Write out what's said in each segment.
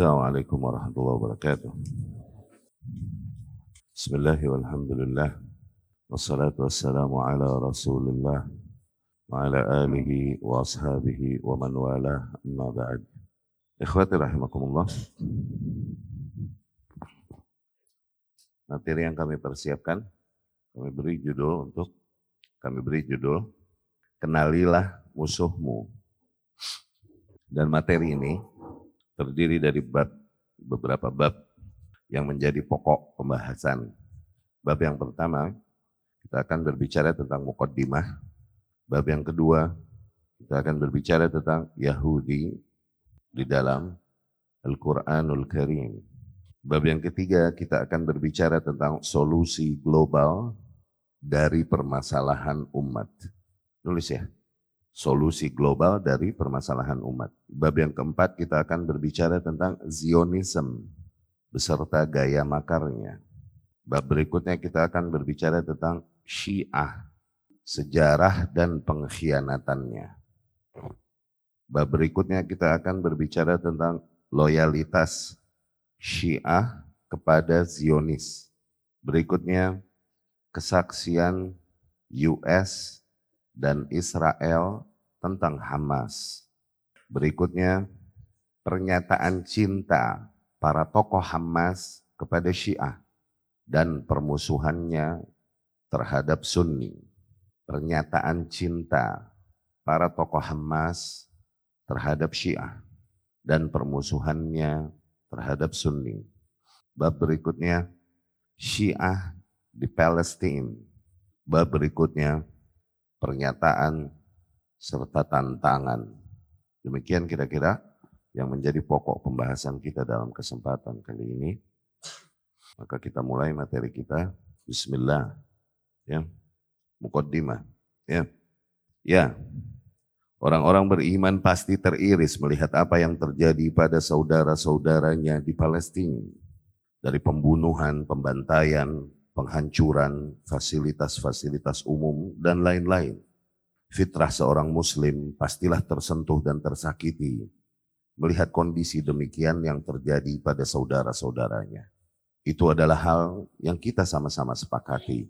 Assalamualaikum warahmatullahi wabarakatuh. Bismillah walhamdulillah. Wassalatu wassalamu ala rasulillah. Wa ala alihi wa ashabihi wa man wala amma ba'd. Ikhwati rahimakumullah. Materi yang kami persiapkan, kami beri judul untuk, kami beri judul, Kenalilah Musuhmu. Dan materi ini terdiri dari bab beberapa bab yang menjadi pokok pembahasan. Bab yang pertama, kita akan berbicara tentang mukaddimah. Bab yang kedua, kita akan berbicara tentang Yahudi di dalam Al-Quranul Karim. Bab yang ketiga, kita akan berbicara tentang solusi global dari permasalahan umat. Nulis ya solusi global dari permasalahan umat. Bab yang keempat kita akan berbicara tentang Zionism beserta gaya makarnya. Bab berikutnya kita akan berbicara tentang Syiah, sejarah dan pengkhianatannya. Bab berikutnya kita akan berbicara tentang loyalitas Syiah kepada Zionis. Berikutnya kesaksian US dan Israel tentang Hamas. Berikutnya, pernyataan cinta para tokoh Hamas kepada Syiah dan permusuhannya terhadap Sunni. Pernyataan cinta para tokoh Hamas terhadap Syiah dan permusuhannya terhadap Sunni. Bab berikutnya, Syiah di Palestina. Bab berikutnya, pernyataan serta tantangan. Demikian kira-kira yang menjadi pokok pembahasan kita dalam kesempatan kali ini. Maka kita mulai materi kita. Bismillah. Ya. Mukaddimah. Ya. Ya. Orang-orang beriman pasti teriris melihat apa yang terjadi pada saudara-saudaranya di Palestina. Dari pembunuhan, pembantaian, penghancuran fasilitas-fasilitas umum, dan lain-lain. Fitrah seorang muslim pastilah tersentuh dan tersakiti melihat kondisi demikian yang terjadi pada saudara-saudaranya. Itu adalah hal yang kita sama-sama sepakati.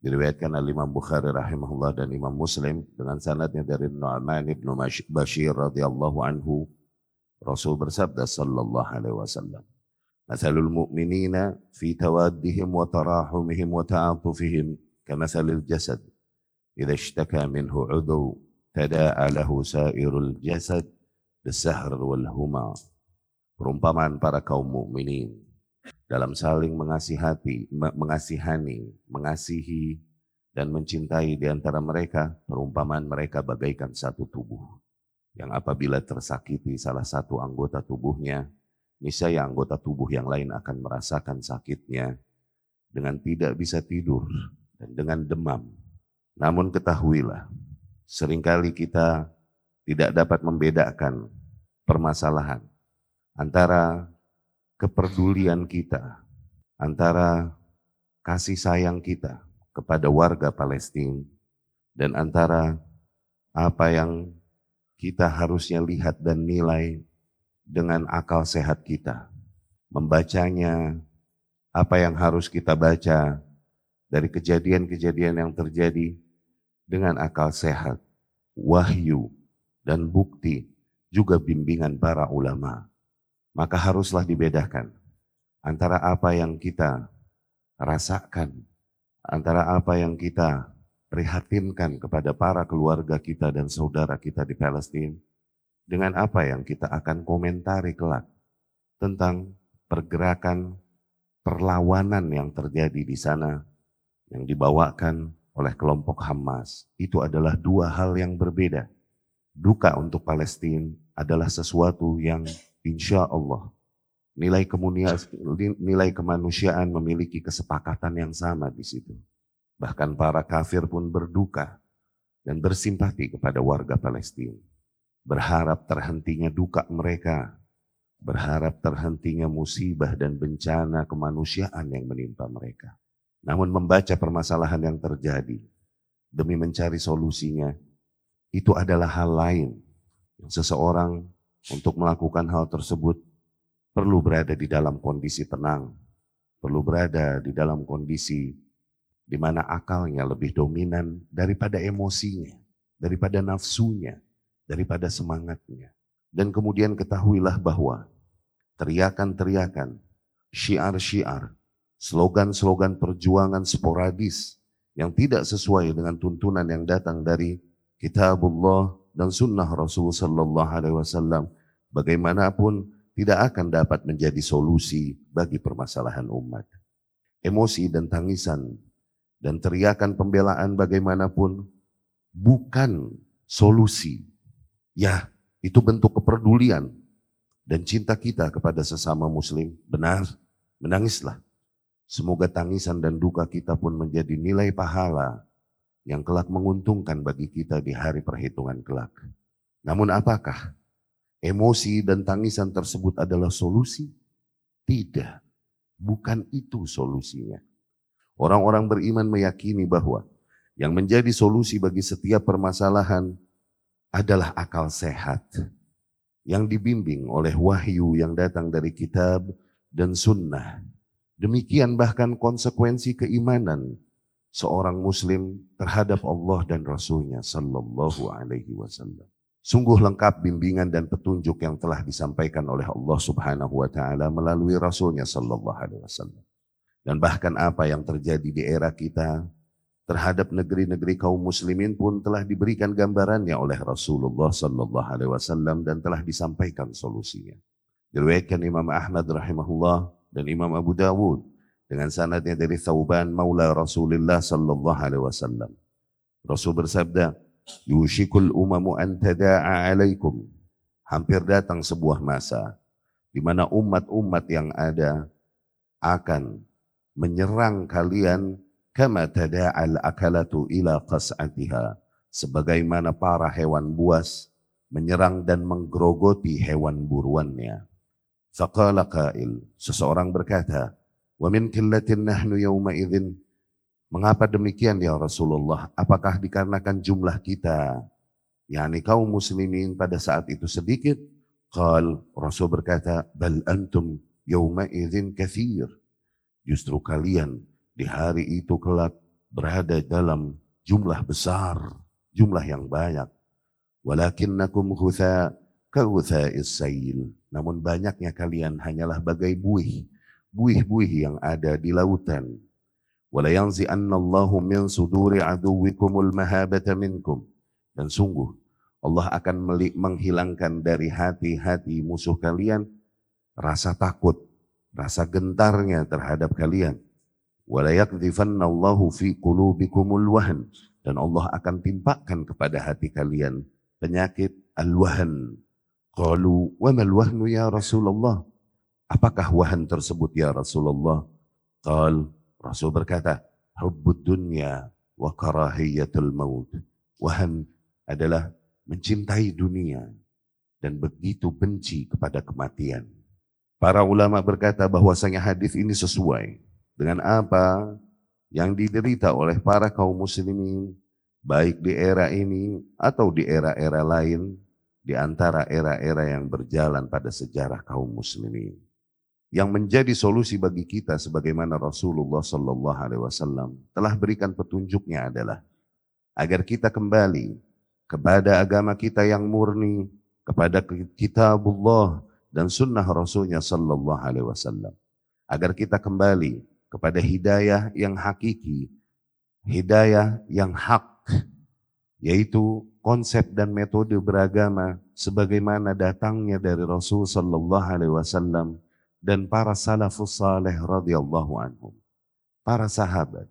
Diriwayatkan oleh Imam Bukhari rahimahullah dan Imam Muslim dengan sanadnya dari Nu'man bin Bashir radhiyallahu anhu Rasul bersabda sallallahu alaihi wasallam Masalul mu'minina fi tawaddihim wa tarahumihim wa ta'atufihim kamasalil jasad إذا اشتكى منه عضو تداعى له سائر الجسد بالسهر والهما perumpamaan para kaum mukminin dalam saling mengasihati, mengasihani, mengasihi dan mencintai di antara mereka, perumpamaan mereka bagaikan satu tubuh yang apabila tersakiti salah satu anggota tubuhnya, niscaya anggota tubuh yang lain akan merasakan sakitnya dengan tidak bisa tidur dan dengan demam. Namun ketahuilah, sering kali kita tidak dapat membedakan permasalahan antara kepedulian kita, antara kasih sayang kita kepada warga Palestina dan antara apa yang kita harusnya lihat dan nilai dengan akal sehat kita. Membacanya, apa yang harus kita baca dari kejadian-kejadian yang terjadi dengan akal sehat, wahyu, dan bukti, juga bimbingan para ulama. Maka haruslah dibedakan antara apa yang kita rasakan, antara apa yang kita prihatinkan kepada para keluarga kita dan saudara kita di Palestina, dengan apa yang kita akan komentari kelak tentang pergerakan perlawanan yang terjadi di sana yang dibawakan oleh kelompok Hamas. Itu adalah dua hal yang berbeda. Duka untuk Palestina adalah sesuatu yang insya Allah nilai nilai kemanusiaan memiliki kesepakatan yang sama di situ. Bahkan para kafir pun berduka dan bersimpati kepada warga Palestina berharap terhentinya duka mereka, berharap terhentinya musibah dan bencana kemanusiaan yang menimpa mereka. Namun membaca permasalahan yang terjadi demi mencari solusinya, itu adalah hal lain. Seseorang untuk melakukan hal tersebut perlu berada di dalam kondisi tenang, perlu berada di dalam kondisi di mana akalnya lebih dominan daripada emosinya, daripada nafsunya, daripada semangatnya. Dan kemudian ketahuilah bahwa teriakan-teriakan, syiar-syiar, slogan-slogan perjuangan sporadis yang tidak sesuai dengan tuntunan yang datang dari kitabullah dan sunnah Rasul sallallahu alaihi wasallam bagaimanapun tidak akan dapat menjadi solusi bagi permasalahan umat. Emosi dan tangisan dan teriakan pembelaan bagaimanapun bukan solusi. Ya, itu bentuk kepedulian dan cinta kita kepada sesama muslim. Benar, menangislah. Semoga tangisan dan duka kita pun menjadi nilai pahala yang kelak menguntungkan bagi kita di hari perhitungan kelak. Namun apakah emosi dan tangisan tersebut adalah solusi? Tidak, bukan itu solusinya. Orang-orang beriman meyakini bahwa yang menjadi solusi bagi setiap permasalahan adalah akal sehat yang dibimbing oleh wahyu yang datang dari kitab dan sunnah. Demikian bahkan konsekuensi keimanan seorang muslim terhadap Allah dan Rasulnya sallallahu alaihi wasallam. Sungguh lengkap bimbingan dan petunjuk yang telah disampaikan oleh Allah subhanahu wa ta'ala melalui Rasulnya sallallahu alaihi wasallam. Dan bahkan apa yang terjadi di era kita terhadap negeri-negeri kaum muslimin pun telah diberikan gambarannya oleh Rasulullah sallallahu alaihi wasallam dan telah disampaikan solusinya. Diriwayatkan Imam Ahmad rahimahullah dan Imam Abu Dawud dengan sanadnya dari Thauban Maula Rasulullah sallallahu alaihi wasallam. Rasul bersabda, "Yushikul umamu an tada'a alaikum." Hampir datang sebuah masa di mana umat-umat yang ada akan menyerang kalian kama tada'al akalatu ila qas'atiha sebagaimana para hewan buas menyerang dan menggerogoti hewan buruannya. Faqala qail, seseorang berkata, Wa min qillatin nahnu yawma idzin. Mengapa demikian ya Rasulullah? Apakah dikarenakan jumlah kita, yakni kaum muslimin pada saat itu sedikit? Qal Rasul berkata, bal antum yawma idzin kathir. Justru kalian di hari itu kelak berada dalam jumlah besar, jumlah yang banyak. Walakinnakum hutha ka sayil. Namun banyaknya kalian hanyalah bagai buih buih-buih yang ada di lautan. Min suduri aduwikumul mahabata minkum. Dan sungguh Allah akan menghilangkan dari hati-hati musuh kalian rasa takut, rasa gentarnya terhadap kalian. Walayakdifannallahu fi qulubikumul wahn. Dan Allah akan timpakan kepada hati kalian penyakit al-wahn. Qalu wa mal wahnu ya Rasulullah? Apakah wahan tersebut ya Rasulullah? Qal, Rasul berkata, hubbud dunya wa karahiyatul maut. Wahan adalah mencintai dunia dan begitu benci kepada kematian. Para ulama berkata bahwasanya hadis ini sesuai dengan apa yang diderita oleh para kaum muslimin baik di era ini atau di era-era lain di antara era-era yang berjalan pada sejarah kaum muslimin yang menjadi solusi bagi kita sebagaimana Rasulullah Sallallahu Alaihi Wasallam telah berikan petunjuknya adalah agar kita kembali kepada agama kita yang murni kepada kitabullah dan sunnah Rasulnya Sallallahu Alaihi Wasallam. Agar kita kembali kepada hidayah yang hakiki hidayah yang hak yaitu konsep dan metode beragama sebagaimana datangnya dari Rasul Sallallahu Alaihi Wasallam dan para salafus saleh radhiyallahu anhum. Para sahabat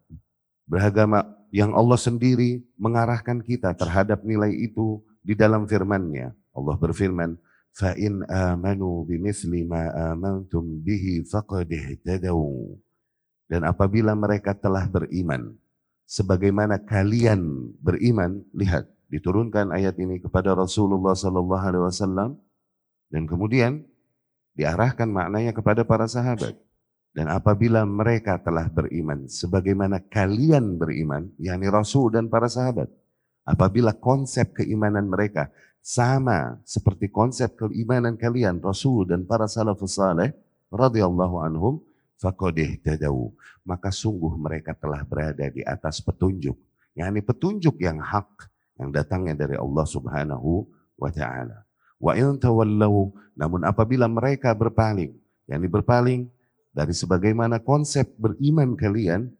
beragama yang Allah sendiri mengarahkan kita terhadap nilai itu di dalam firman-Nya. Allah berfirman, "Fa in amanu bimithli ma amantum bihi faqad ihtadaw." Dan apabila mereka telah beriman sebagaimana kalian beriman, lihat diturunkan ayat ini kepada Rasulullah sallallahu alaihi wasallam dan kemudian diarahkan maknanya kepada para sahabat. Dan apabila mereka telah beriman, sebagaimana kalian beriman, yakni Rasul dan para sahabat. Apabila konsep keimanan mereka sama seperti konsep keimanan kalian Rasul dan para salafus saleh radhiyallahu anhum faqadih tadau maka sungguh mereka telah berada di atas petunjuk yakni petunjuk yang hak yang datangnya dari Allah Subhanahu wa taala wa in tawallau namun apabila mereka berpaling yakni berpaling dari sebagaimana konsep beriman kalian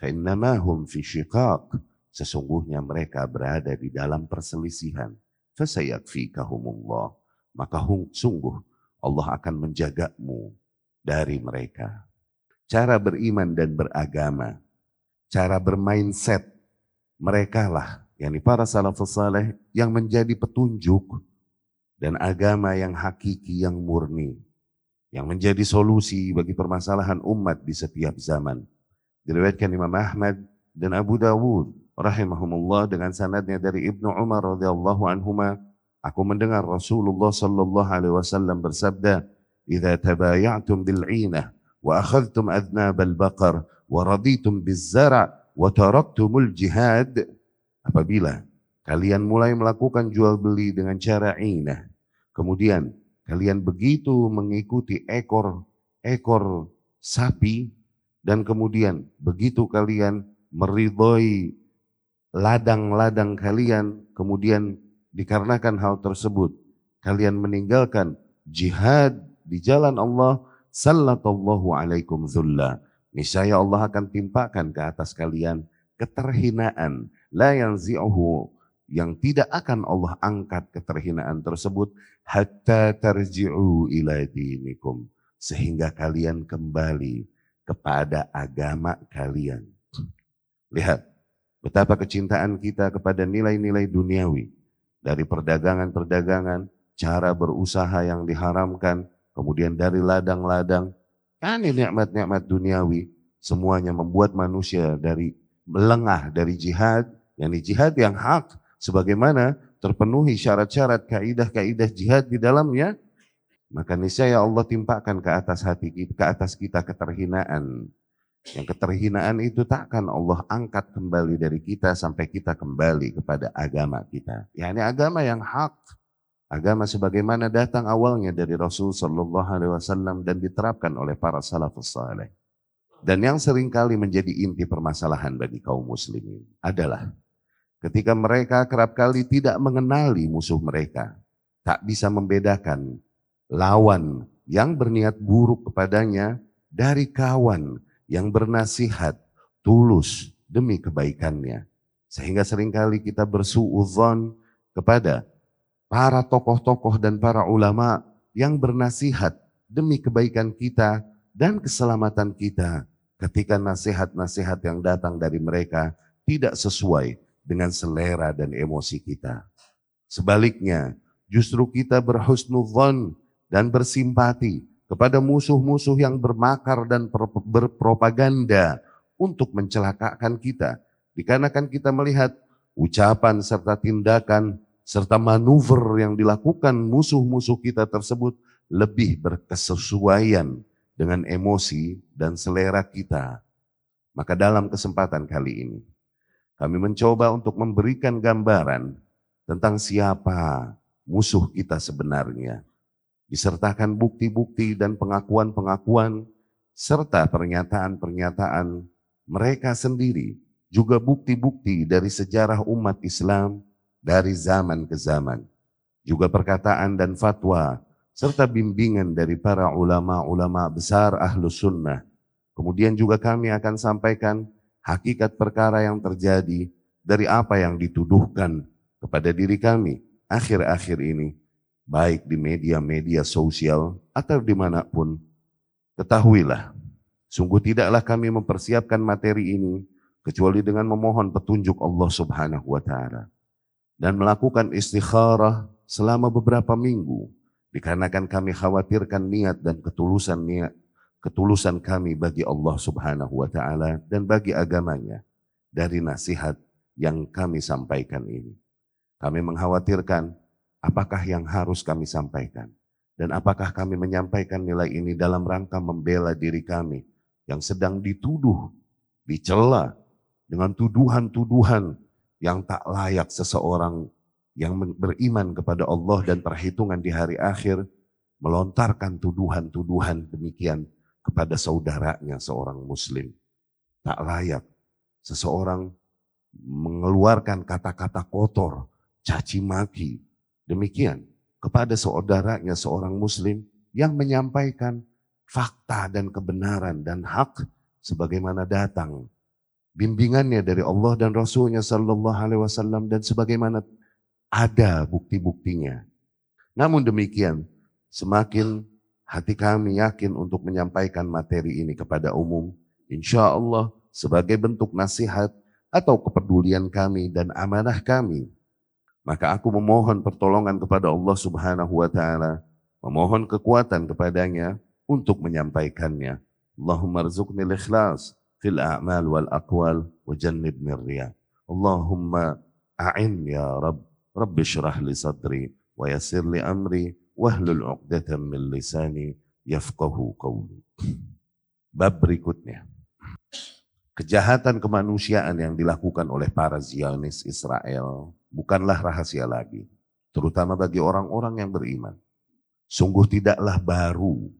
fa innamahum fi syiqaq sesungguhnya mereka berada di dalam perselisihan fasayakfikahumullah maka sungguh Allah akan menjagamu dari mereka. Cara beriman dan beragama, cara bermindset, mereka lah, yakni para salafus saleh yang menjadi petunjuk dan agama yang hakiki, yang murni, yang menjadi solusi bagi permasalahan umat di setiap zaman. Diriwayatkan Imam Ahmad dan Abu Dawud rahimahumullah dengan sanadnya dari Ibnu Umar radhiyallahu anhuma Aku mendengar Rasulullah sallallahu alaihi wasallam bersabda, "Idza tabaya'tum bil 'inah al-baqar wa raditum biz-zar' wa taraktumul jihad." Apabila kalian mulai melakukan jual beli dengan cara inah, kemudian kalian begitu mengikuti ekor-ekor sapi dan kemudian begitu kalian meridhoi ladang-ladang kalian, kemudian dikarenakan hal tersebut kalian meninggalkan jihad di jalan Allah sallallahu alaikum zulla. Niscaya Allah akan timpakan ke atas kalian keterhinaan. La yanzi'uhu. Yang tidak akan Allah angkat keterhinaan tersebut. Hatta tarji'u ila dinikum. Sehingga kalian kembali kepada agama kalian. Lihat betapa kecintaan kita kepada nilai-nilai duniawi. Dari perdagangan-perdagangan, cara berusaha yang diharamkan, kemudian dari ladang-ladang, kan ini nikmat-nikmat duniawi, semuanya membuat manusia dari melengah dari jihad, yang di jihad yang hak, sebagaimana terpenuhi syarat-syarat kaidah-kaidah jihad di dalamnya, maka niscaya Allah timpakan ke atas hati kita, ke atas kita keterhinaan, yang keterhinaan itu takkan Allah angkat kembali dari kita sampai kita kembali kepada agama kita. Ya ini agama yang hak. Agama sebagaimana datang awalnya dari Rasul Sallallahu Alaihi Wasallam dan diterapkan oleh para salafus saleh. Dan yang sering kali menjadi inti permasalahan bagi kaum muslimin adalah ketika mereka kerap kali tidak mengenali musuh mereka, tak bisa membedakan lawan yang berniat buruk kepadanya dari kawan yang bernasihat tulus demi kebaikannya. Sehingga sering kali kita bersuudzon kepada para tokoh-tokoh dan para ulama yang bernasihat demi kebaikan kita dan keselamatan kita ketika nasihat-nasihat yang datang dari mereka tidak sesuai dengan selera dan emosi kita. Sebaliknya, justru kita berhusnudzon dan bersimpati kepada musuh-musuh yang bermakar dan berpropaganda untuk mencelakakan kita. Dikarenakan kita melihat ucapan serta tindakan serta manuver yang dilakukan musuh-musuh kita tersebut lebih berkesesuaian dengan emosi dan selera kita. Maka dalam kesempatan kali ini, kami mencoba untuk memberikan gambaran tentang siapa musuh kita sebenarnya disertakan bukti-bukti dan pengakuan-pengakuan serta pernyataan-pernyataan mereka sendiri juga bukti-bukti dari sejarah umat Islam dari zaman ke zaman. Juga perkataan dan fatwa serta bimbingan dari para ulama-ulama besar ahlu sunnah. Kemudian juga kami akan sampaikan hakikat perkara yang terjadi dari apa yang dituduhkan kepada diri kami akhir-akhir ini baik di media-media sosial atau di mana pun, ketahuilah, sungguh tidaklah kami mempersiapkan materi ini kecuali dengan memohon petunjuk Allah Subhanahu wa Ta'ala dan melakukan istikharah selama beberapa minggu dikarenakan kami khawatirkan niat dan ketulusan niat ketulusan kami bagi Allah Subhanahu wa taala dan bagi agamanya dari nasihat yang kami sampaikan ini. Kami mengkhawatirkan apakah yang harus kami sampaikan? Dan apakah kami menyampaikan nilai ini dalam rangka membela diri kami yang sedang dituduh, dicela dengan tuduhan-tuduhan yang tak layak seseorang yang beriman kepada Allah dan perhitungan di hari akhir melontarkan tuduhan-tuduhan demikian kepada saudaranya seorang muslim. Tak layak seseorang mengeluarkan kata-kata kotor, caci maki, demikian kepada saudaranya seorang muslim yang menyampaikan fakta dan kebenaran dan hak sebagaimana datang bimbingannya dari Allah dan Rasulnya Sallallahu Alaihi Wasallam dan sebagaimana ada bukti-buktinya. Namun demikian, semakin hati kami yakin untuk menyampaikan materi ini kepada umum, insya Allah sebagai bentuk nasihat atau kepedulian kami dan amanah kami. Maka aku memohon pertolongan kepada Allah subhanahu wa ta'ala, memohon kekuatan kepadanya untuk menyampaikannya. Allahumma rizukni ikhlas fil a'mal wal aqwal wa jannibni riya. Allahumma a'in ya Rabb, Rabbi syrah li sadri wa yasir li amri wahlul 'uqdatam min lisani yafqahu qawli. Bab berikutnya. Kejahatan kemanusiaan yang dilakukan oleh para Zionis Israel bukanlah rahasia lagi, terutama bagi orang-orang yang beriman. Sungguh tidaklah baru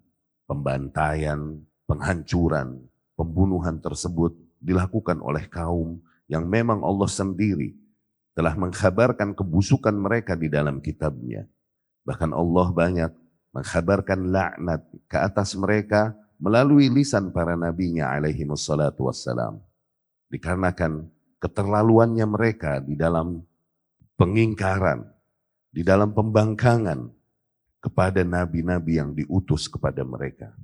pembantaian, penghancuran, pembunuhan tersebut dilakukan oleh kaum yang memang Allah sendiri telah mengkhabarkan kebusukan mereka di dalam kitabnya. Bahkan Allah banyak mengkhabarkan laknat ke atas mereka melalui lisan para nabinya alaihi wassalatu wassalam. Dikarenakan keterlaluannya mereka di dalam pengingkaran, di dalam pembangkangan kepada nabi-nabi yang diutus kepada mereka.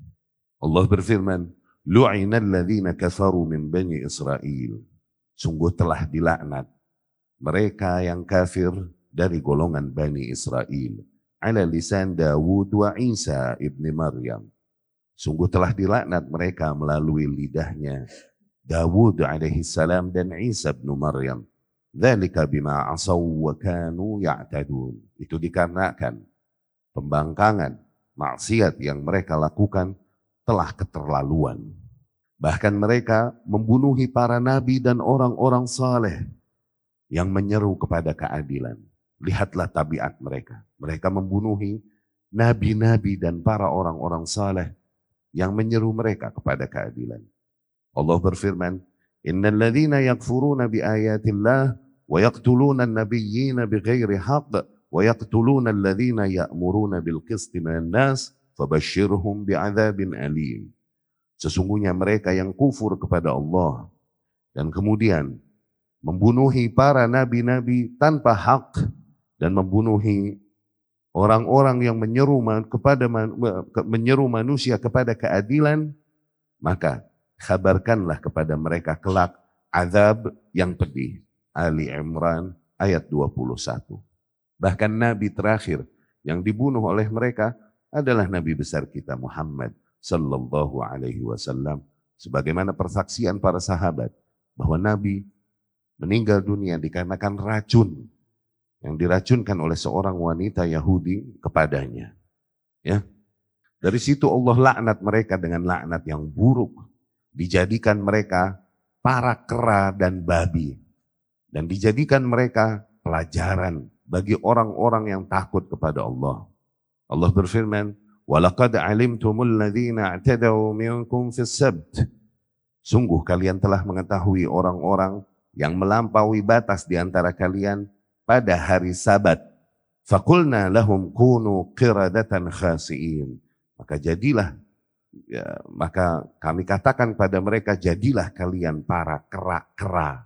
Allah berfirman, Lu'inal ladhina kafaru min bani Israel. Sungguh telah dilaknat mereka yang kafir dari golongan Bani Israel ala lisan Dawud wa Isa ibni Maryam. Sungguh telah dilaknat mereka melalui lidahnya Dawud alaihi salam dan Isa bin Maryam. Dzalika bima asaw wa kanu ya'tadun. Itu dikarenakan pembangkangan, maksiat yang mereka lakukan telah keterlaluan. Bahkan mereka membunuhi para nabi dan orang-orang saleh yang menyeru kepada keadilan. Lihatlah tabiat mereka. Mereka membunuhi nabi-nabi dan para orang-orang saleh yang menyeru mereka kepada keadilan. Allah berfirman, Innal ladhina yakfuruna bi ayatillah wa yaqtuluna an-nabiyyina bighairi haqq wa yaqtuluna alladhina ya'muruna bil qisti minan nas fabashshirhum bi'adzabin alim. Sesungguhnya mereka yang kufur kepada Allah dan kemudian membunuhi para nabi-nabi tanpa hak dan membunuhi orang-orang yang menyeru kepada menyeru manusia kepada keadilan, maka kabarkanlah kepada mereka kelak azab yang pedih. Ali Imran ayat 21. Bahkan nabi terakhir yang dibunuh oleh mereka adalah nabi besar kita Muhammad sallallahu alaihi wasallam sebagaimana persaksian para sahabat bahwa nabi meninggal dunia dikarenakan racun yang diracunkan oleh seorang wanita Yahudi kepadanya. Ya. Dari situ Allah laknat mereka dengan laknat yang buruk. Dijadikan mereka para kera dan babi. Dan dijadikan mereka pelajaran bagi orang-orang yang takut kepada Allah. Allah berfirman, Walaqad alimtumul ladzina i'tadaw minkum fis sabt. Sungguh kalian telah mengetahui orang-orang yang melampaui batas di antara kalian pada hari Sabat. Fakulna lahum kunu qiradatan khasiin. Maka jadilah ya, maka kami katakan pada mereka jadilah kalian para kera-kera.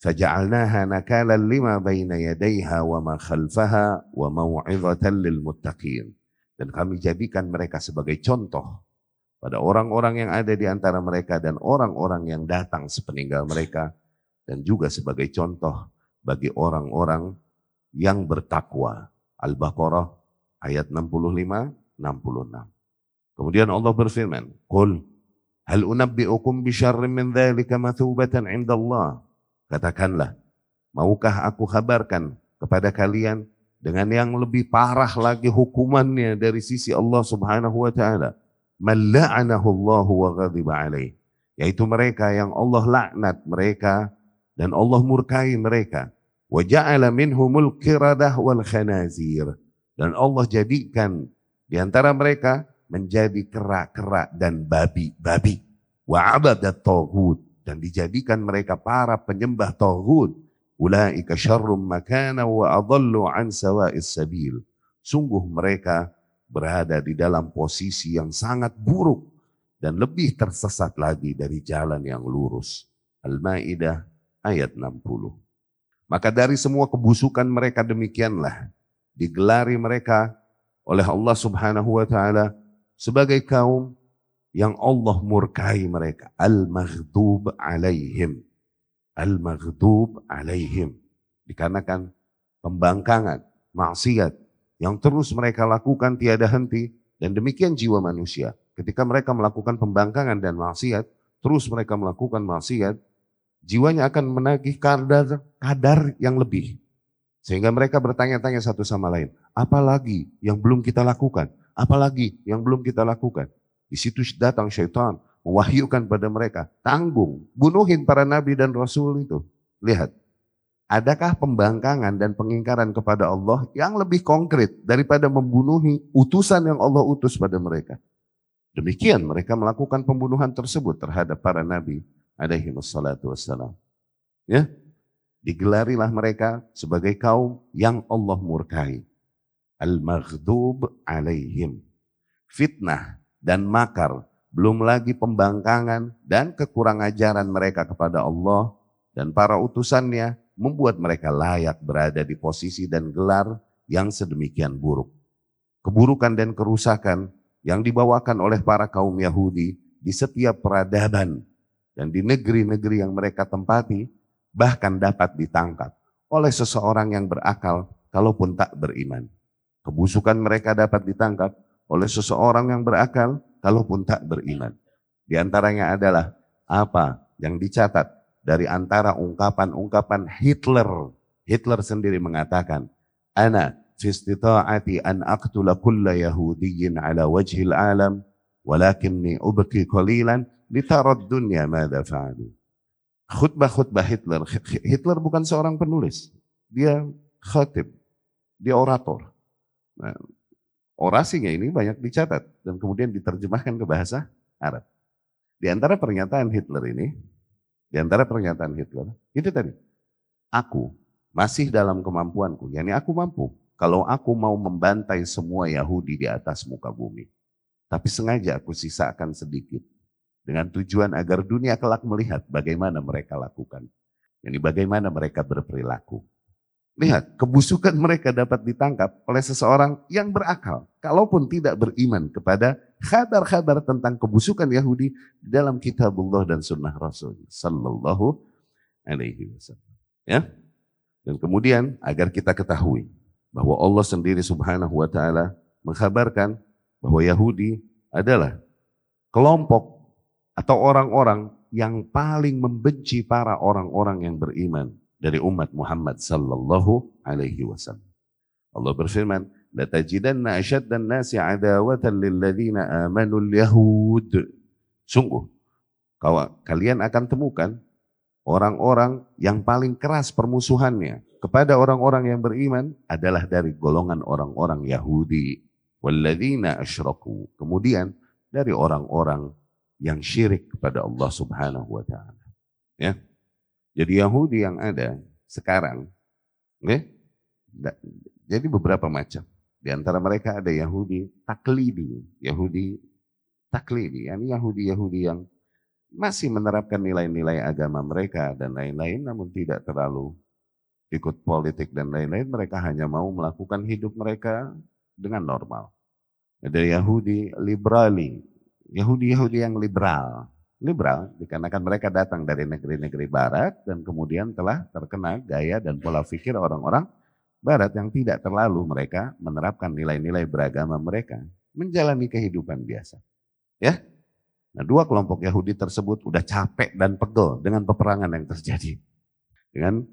Faja'alnaha nakalan lima baina yadayha wa ma khalfaha wa mau'izatan lil muttaqin dan kami jadikan mereka sebagai contoh pada orang-orang yang ada di antara mereka dan orang-orang yang datang sepeninggal mereka dan juga sebagai contoh bagi orang-orang yang bertakwa. Al-Baqarah ayat 65 66. Kemudian Allah berfirman, "Qul hal unabbi'ukum bi syarrin min dzalika mathubatan 'inda Allah?" Katakanlah, maukah aku kabarkan kepada kalian dengan yang lebih parah lagi hukumannya dari sisi Allah Subhanahu wa taala? Man la'anahu Allah wa ghadiba alaih. Yaitu mereka yang Allah laknat mereka dan Allah murkai mereka Wa ja'ala minhumul qiradah wal khanazir. Dan Allah jadikan di antara mereka menjadi kera-kera dan babi-babi. Wa abadat. Dan dijadikan mereka para penyembah tauhud. Ulaika syarrum makana wa adallu an sawa'is sabil. Sungguh mereka berada di dalam posisi yang sangat buruk dan lebih tersesat lagi dari jalan yang lurus. Al-Maidah ayat 60. Maka dari semua kebusukan mereka demikianlah digelari mereka oleh Allah Subhanahu wa taala sebagai kaum yang Allah murkai mereka. Al-maghdub alaihim. Al-maghdub alaihim. Dikarenakan pembangkangan, maksiat yang terus mereka lakukan tiada henti dan demikian jiwa manusia. Ketika mereka melakukan pembangkangan dan maksiat, terus mereka melakukan maksiat, jiwanya akan menagih kadar, kadar yang lebih. Sehingga mereka bertanya-tanya satu sama lain, apalagi yang belum kita lakukan? Apalagi yang belum kita lakukan? Di situ datang syaitan mewahyukan pada mereka, tanggung, bunuhin para nabi dan rasul itu. Lihat, adakah pembangkangan dan pengingkaran kepada Allah yang lebih konkret daripada membunuhi utusan yang Allah utus pada mereka? Demikian mereka melakukan pembunuhan tersebut terhadap para nabi alaihi wassalatu wassalam. Ya, digelarilah mereka sebagai kaum yang Allah murkai. Al-maghdub alaihim. Fitnah dan makar, belum lagi pembangkangan dan kekurang ajaran mereka kepada Allah dan para utusannya membuat mereka layak berada di posisi dan gelar yang sedemikian buruk. Keburukan dan kerusakan yang dibawakan oleh para kaum Yahudi di setiap peradaban dan di negeri-negeri yang mereka tempati bahkan dapat ditangkap oleh seseorang yang berakal kalaupun tak beriman. Kebusukan mereka dapat ditangkap oleh seseorang yang berakal kalaupun tak beriman. Di antaranya adalah apa yang dicatat dari antara ungkapan-ungkapan Hitler. Hitler sendiri mengatakan, Ana fi istita'ati an aqtula kulla yahudiyyin ala wajhil alam, walakinni ubki qalilan litarad dunya madza fa'alu. Khutbah-khutbah Hitler, Hitler bukan seorang penulis, dia khatib, dia orator. Nah, orasinya ini banyak dicatat dan kemudian diterjemahkan ke bahasa Arab. Di antara pernyataan Hitler ini, di antara pernyataan Hitler, itu tadi, aku masih dalam kemampuanku, yakni aku mampu kalau aku mau membantai semua Yahudi di atas muka bumi. Tapi sengaja aku sisakan sedikit dengan tujuan agar dunia kelak melihat bagaimana mereka lakukan. Ini bagaimana mereka berperilaku. Lihat, kebusukan mereka dapat ditangkap oleh seseorang yang berakal. Kalaupun tidak beriman kepada kabar-kabar tentang kebusukan Yahudi di dalam kitabullah dan sunnah Rasul. Sallallahu alaihi wasallam. Ya. Dan kemudian agar kita ketahui bahwa Allah sendiri subhanahu wa ta'ala mengkabarkan bahwa Yahudi adalah kelompok atau orang-orang yang paling membenci para orang-orang yang beriman dari umat Muhammad sallallahu alaihi wasallam. Allah berfirman, "La tajidanna ashaddan nasi adawatan lil ladzina amanu yahud." Sungguh, kalian akan temukan orang-orang yang paling keras permusuhannya kepada orang-orang yang beriman adalah dari golongan orang-orang Yahudi. Walladzina asyraku. Kemudian dari orang-orang yang syirik kepada Allah Subhanahu wa taala. Ya. Jadi Yahudi yang ada sekarang ya, jadi beberapa macam. Di antara mereka ada Yahudi taklidi, Yahudi taklidi, yani Yahudi-Yahudi yang masih menerapkan nilai-nilai agama mereka dan lain-lain namun tidak terlalu ikut politik dan lain-lain, mereka hanya mau melakukan hidup mereka dengan normal. Ada Yahudi liberali, Yahudi-Yahudi yang liberal. Liberal dikarenakan mereka datang dari negeri-negeri barat dan kemudian telah terkena gaya dan pola pikir orang-orang barat yang tidak terlalu mereka menerapkan nilai-nilai beragama mereka menjalani kehidupan biasa. Ya. Nah, dua kelompok Yahudi tersebut udah capek dan pegel dengan peperangan yang terjadi. Dengan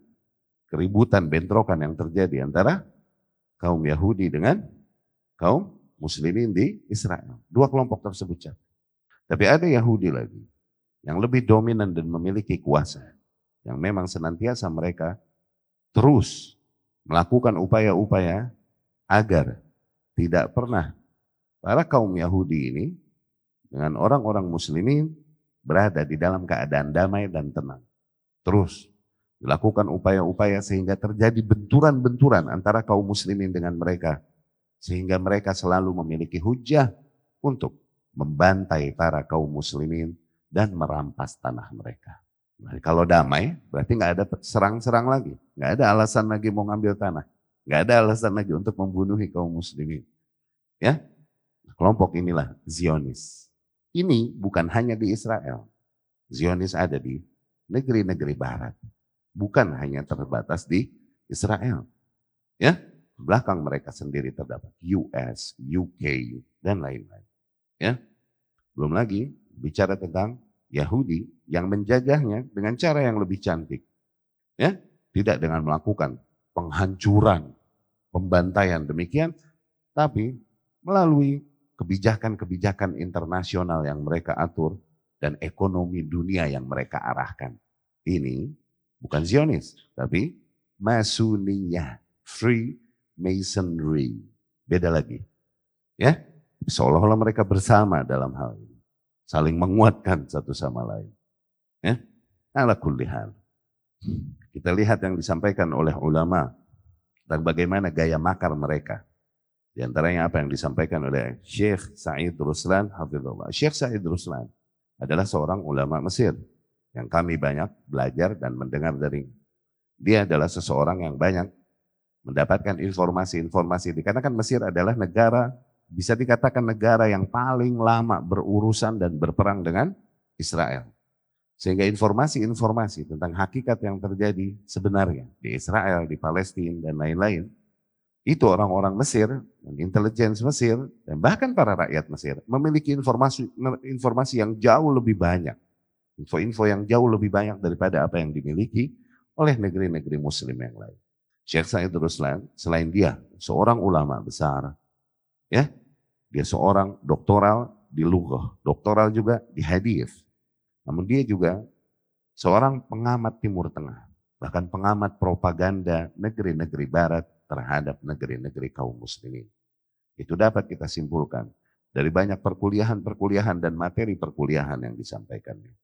keributan, bentrokan yang terjadi antara kaum Yahudi dengan kaum muslimin di Israel. Dua kelompok tersebut capek. Tapi ada Yahudi lagi yang lebih dominan dan memiliki kuasa. Yang memang senantiasa mereka terus melakukan upaya-upaya agar tidak pernah para kaum Yahudi ini dengan orang-orang muslimin berada di dalam keadaan damai dan tenang. Terus dilakukan upaya-upaya sehingga terjadi benturan-benturan antara kaum muslimin dengan mereka. Sehingga mereka selalu memiliki hujah untuk membantai para kaum muslimin dan merampas tanah mereka. Nah, kalau damai, berarti nggak ada serang-serang lagi. Nggak ada alasan lagi mau ngambil tanah. Nggak ada alasan lagi untuk membunuhi kaum muslimin. Ya, kelompok inilah Zionis. Ini bukan hanya di Israel. Zionis ada di negeri-negeri barat. Bukan hanya terbatas di Israel. Ya, belakang mereka sendiri terdapat US, UK, dan lain-lain. Ya, belum lagi bicara tentang Yahudi yang menjajahnya dengan cara yang lebih cantik. Ya, tidak dengan melakukan penghancuran, pembantaian demikian, tapi melalui kebijakan-kebijakan internasional yang mereka atur dan ekonomi dunia yang mereka arahkan. Ini bukan Zionis, tapi Masuniyah, Free Masonry. Beda lagi. Ya, seolah-olah mereka bersama dalam hal ini saling menguatkan satu sama lain. Ya, ala kulli. Kita lihat yang disampaikan oleh ulama dan bagaimana gaya makar mereka. Di antaranya apa yang disampaikan oleh Syekh Sa'id Ruslan Hafizullah. Syekh Sa'id Ruslan adalah seorang ulama Mesir yang kami banyak belajar dan mendengar dari dia adalah seseorang yang banyak mendapatkan informasi-informasi dikarenakan Mesir adalah negara bisa dikatakan negara yang paling lama berurusan dan berperang dengan Israel. Sehingga informasi-informasi tentang hakikat yang terjadi sebenarnya di Israel, di Palestina, dan lain-lain, itu orang-orang Mesir, dan intelijen Mesir, dan bahkan para rakyat Mesir memiliki informasi, informasi yang jauh lebih banyak. Info-info yang jauh lebih banyak daripada apa yang dimiliki oleh negeri-negeri muslim yang lain. Syekh Said Ruslan, selain dia seorang ulama besar, ya dia seorang doktoral di lughah, doktoral juga di hadis. Namun dia juga seorang pengamat Timur Tengah, bahkan pengamat propaganda negeri-negeri barat terhadap negeri-negeri kaum muslimin. Itu dapat kita simpulkan dari banyak perkuliahan-perkuliahan dan materi perkuliahan yang disampaikannya.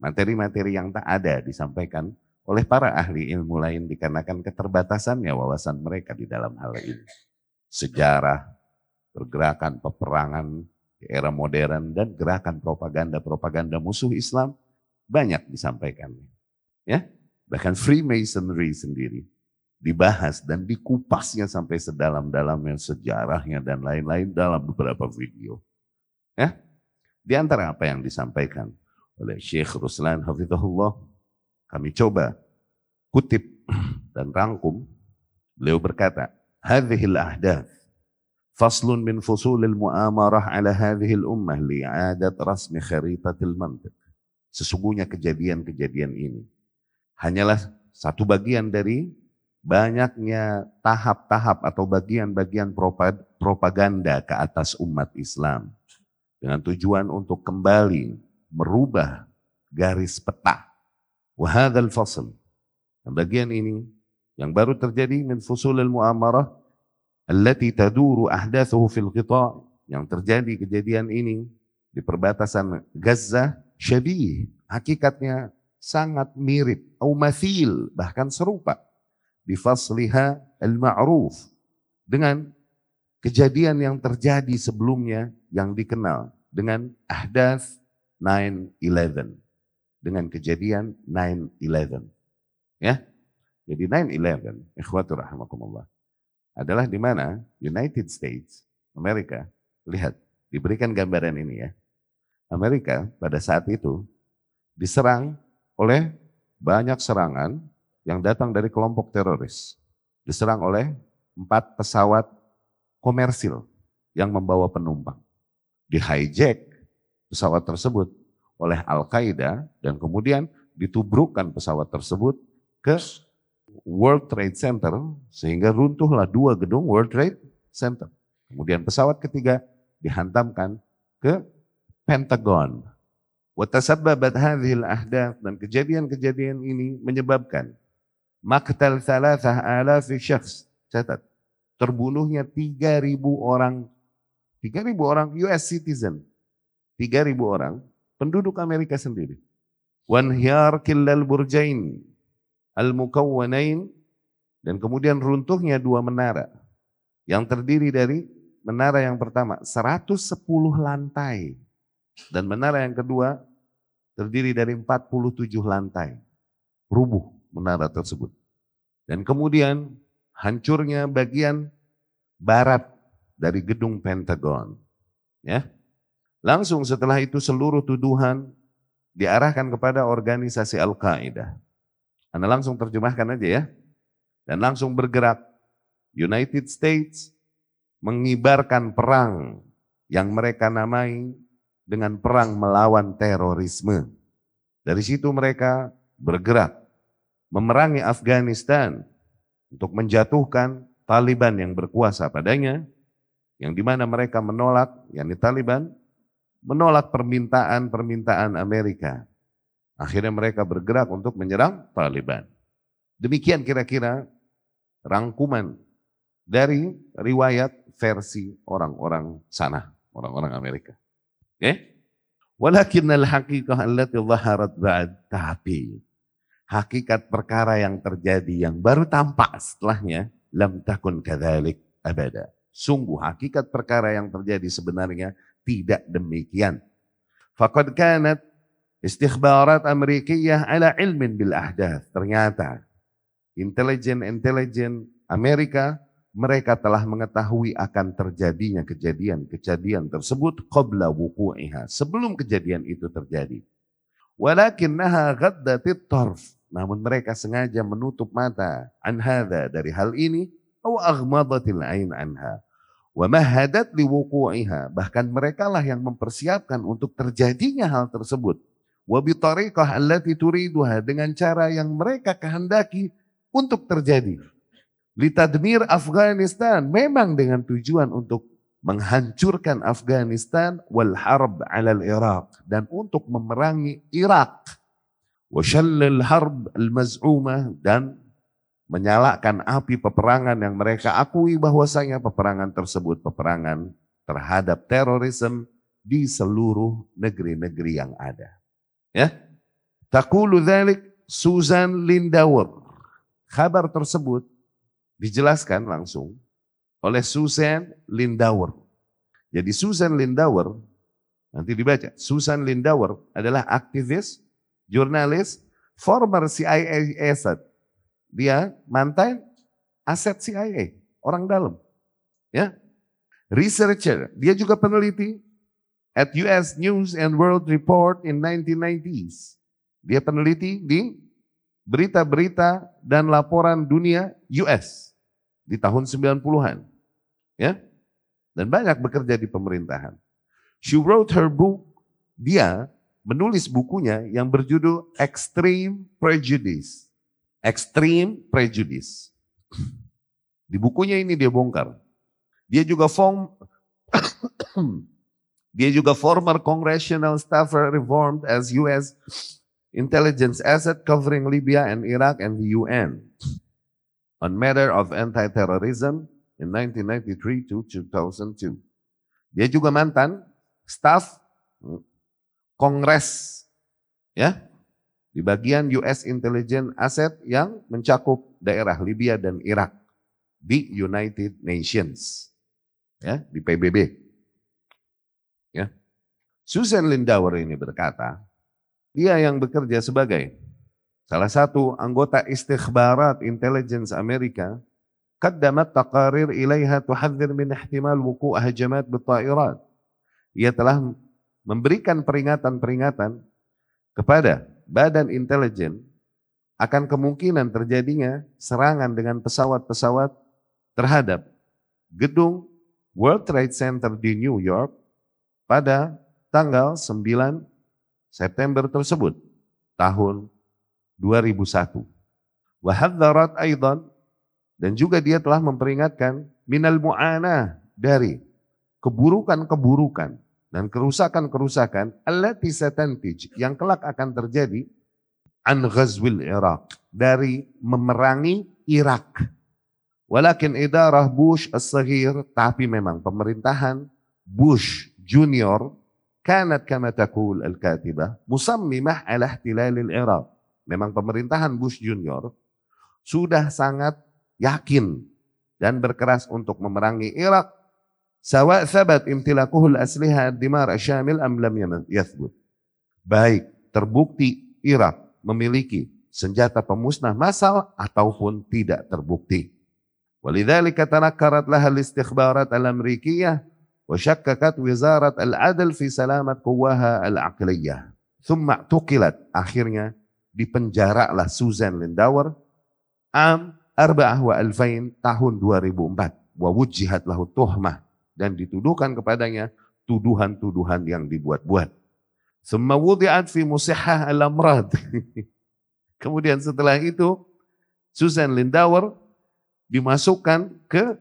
Materi-materi yang tak ada disampaikan oleh para ahli ilmu lain dikarenakan keterbatasannya wawasan mereka di dalam hal ini. Sejarah, pergerakan peperangan di era modern dan gerakan propaganda-propaganda musuh Islam banyak disampaikan. Ya, bahkan Freemasonry sendiri dibahas dan dikupasnya sampai sedalam-dalamnya sejarahnya dan lain-lain dalam beberapa video. Ya, di antara apa yang disampaikan oleh Syekh Ruslan Hafizahullah, kami coba kutip dan rangkum. Beliau berkata, "Hadhil ahdath Faslun min fusulil mu'amarah ala hadhil ummah li'adat rasmi kharitatil mantiq. Sesungguhnya kejadian-kejadian ini hanyalah satu bagian dari banyaknya tahap-tahap atau bagian-bagian propaganda ke atas umat Islam dengan tujuan untuk kembali merubah garis peta. Wahadal fasl. Dan bagian ini yang baru terjadi min fusulil mu'amarah allati taduru ahdathuhu fil qita' yang terjadi kejadian ini di perbatasan Gaza syabih hakikatnya sangat mirip atau mathil bahkan serupa di fasliha al-ma'ruf dengan kejadian yang terjadi sebelumnya yang dikenal dengan ahdath 9-11 dengan kejadian 9-11 ya jadi 9-11 ikhwatur rahimakumullah adalah di mana United States, Amerika, lihat, diberikan gambaran ini ya. Amerika pada saat itu diserang oleh banyak serangan yang datang dari kelompok teroris. Diserang oleh empat pesawat komersil yang membawa penumpang. Di hijack pesawat tersebut oleh Al-Qaeda dan kemudian ditubrukkan pesawat tersebut ke World Trade Center sehingga runtuhlah dua gedung World Trade Center. Kemudian pesawat ketiga dihantamkan ke Pentagon. Watasabbabat hadhil ahdath dan kejadian-kejadian ini menyebabkan Maktal salasah alafi syakhs. Catat. Terbunuhnya 3.000 orang. 3.000 orang US citizen. 3.000 orang penduduk Amerika sendiri. Wanhiyar killal burjain al-mukawwanain dan kemudian runtuhnya dua menara yang terdiri dari menara yang pertama 110 lantai dan menara yang kedua terdiri dari 47 lantai. Rubuh menara tersebut. Dan kemudian hancurnya bagian barat dari gedung Pentagon. Ya. Langsung setelah itu seluruh tuduhan diarahkan kepada organisasi Al-Qaeda. Anda langsung terjemahkan aja ya. Dan langsung bergerak. United States mengibarkan perang yang mereka namai dengan perang melawan terorisme. Dari situ mereka bergerak memerangi Afghanistan untuk menjatuhkan Taliban yang berkuasa padanya, yang di mana mereka menolak, yakni Taliban, menolak permintaan-permintaan Amerika. Akhirnya mereka bergerak untuk menyerang Taliban. Demikian kira-kira rangkuman dari riwayat versi orang-orang sana, orang-orang Amerika. Oke? Okay? Walakinnal haqiqah allati dhaharat ba'd. Tapi hakikat perkara yang terjadi yang baru tampak setelahnya lam takun kadzalik abada. Sungguh hakikat perkara yang terjadi sebenarnya tidak demikian. Faqad kanat istikhbarat Amerikiyah ala ilmin bil ahdath. Ternyata intelijen-intelijen Amerika mereka telah mengetahui akan terjadinya kejadian-kejadian tersebut qabla wuku'iha. Sebelum kejadian itu terjadi. Walakinnaha ghaddatit tarf namun mereka sengaja menutup mata an dari hal ini aw aghmadatil ain anha wa mahadat liwuqu'iha bahkan mereka lah yang mempersiapkan untuk terjadinya hal tersebut dengan cara yang mereka kehendaki untuk terjadi litadmir Afghanistan memang dengan tujuan untuk menghancurkan Afghanistan wal harb alal Iraq dan untuk memerangi Irak Washallil harb al-maz'umah dan menyalakan api peperangan yang mereka akui bahwasanya peperangan tersebut peperangan terhadap terorisme di seluruh negeri-negeri yang ada. Ya. Takulu dzalik Susan Lindauer. Kabar tersebut dijelaskan langsung oleh Susan Lindauer. Jadi Susan Lindauer nanti dibaca. Susan Lindauer adalah aktivis jurnalis, former CIA asset. Dia mantan aset CIA, orang dalam. Ya. Researcher, dia juga peneliti at US News and World Report in 1990s. Dia peneliti di berita-berita dan laporan dunia US di tahun 90-an. Ya. Dan banyak bekerja di pemerintahan. She wrote her book, dia menulis bukunya yang berjudul Extreme Prejudice. Extreme Prejudice. Di bukunya ini dia bongkar. Dia juga form dia juga former congressional staffer reformed as US intelligence asset covering Libya and Iraq and the UN on matter of anti-terrorism in 1993 to 2002. Dia juga mantan staff Kongres ya di bagian US Intelligence Asset yang mencakup daerah Libya dan Irak di United Nations ya di PBB Ya. Susan Lindauer ini berkata, dia yang bekerja sebagai salah satu anggota istihbarat intelligence Amerika, qaddamat taqarir ilaiha tuhadzir min ihtimal wuku' hajamat bitairat. Ia telah memberikan peringatan-peringatan kepada badan intelijen akan kemungkinan terjadinya serangan dengan pesawat-pesawat terhadap gedung World Trade Center di New York pada tanggal 9 September tersebut tahun 2001. Wahadzarat aidan dan juga dia telah memperingatkan minal mu'ana dari keburukan-keburukan dan kerusakan-kerusakan allati satantij yang kelak akan terjadi an ghazwil Iraq dari memerangi Irak. Walakin idarah Bush as-saghir tapi memang pemerintahan Bush Junior kanat kama taqul al-katibah musammimah ala ihtilal al-Iraq. Memang pemerintahan Bush Junior sudah sangat yakin dan berkeras untuk memerangi Irak. Sawa thabat imtilakuhul asliha dimar syamil am lam yathbut. Baik, terbukti Irak memiliki senjata pemusnah massal ataupun tidak terbukti. Walidzalika tanakkarat laha al-istikhbarat al-amrikiyah syakkakat wizarat al-adl fi salamat quwaha al-aqliyah. Thumma tuqilat akhirnya dipenjaralah Susan Lindauer am arba'ah wa alfain tahun 2004 wa wujihat lahu tuhmah dan dituduhkan kepadanya tuduhan-tuduhan yang dibuat-buat. Semua wudi'at fi musihah al-amrad. Kemudian setelah itu Susan Lindauer dimasukkan ke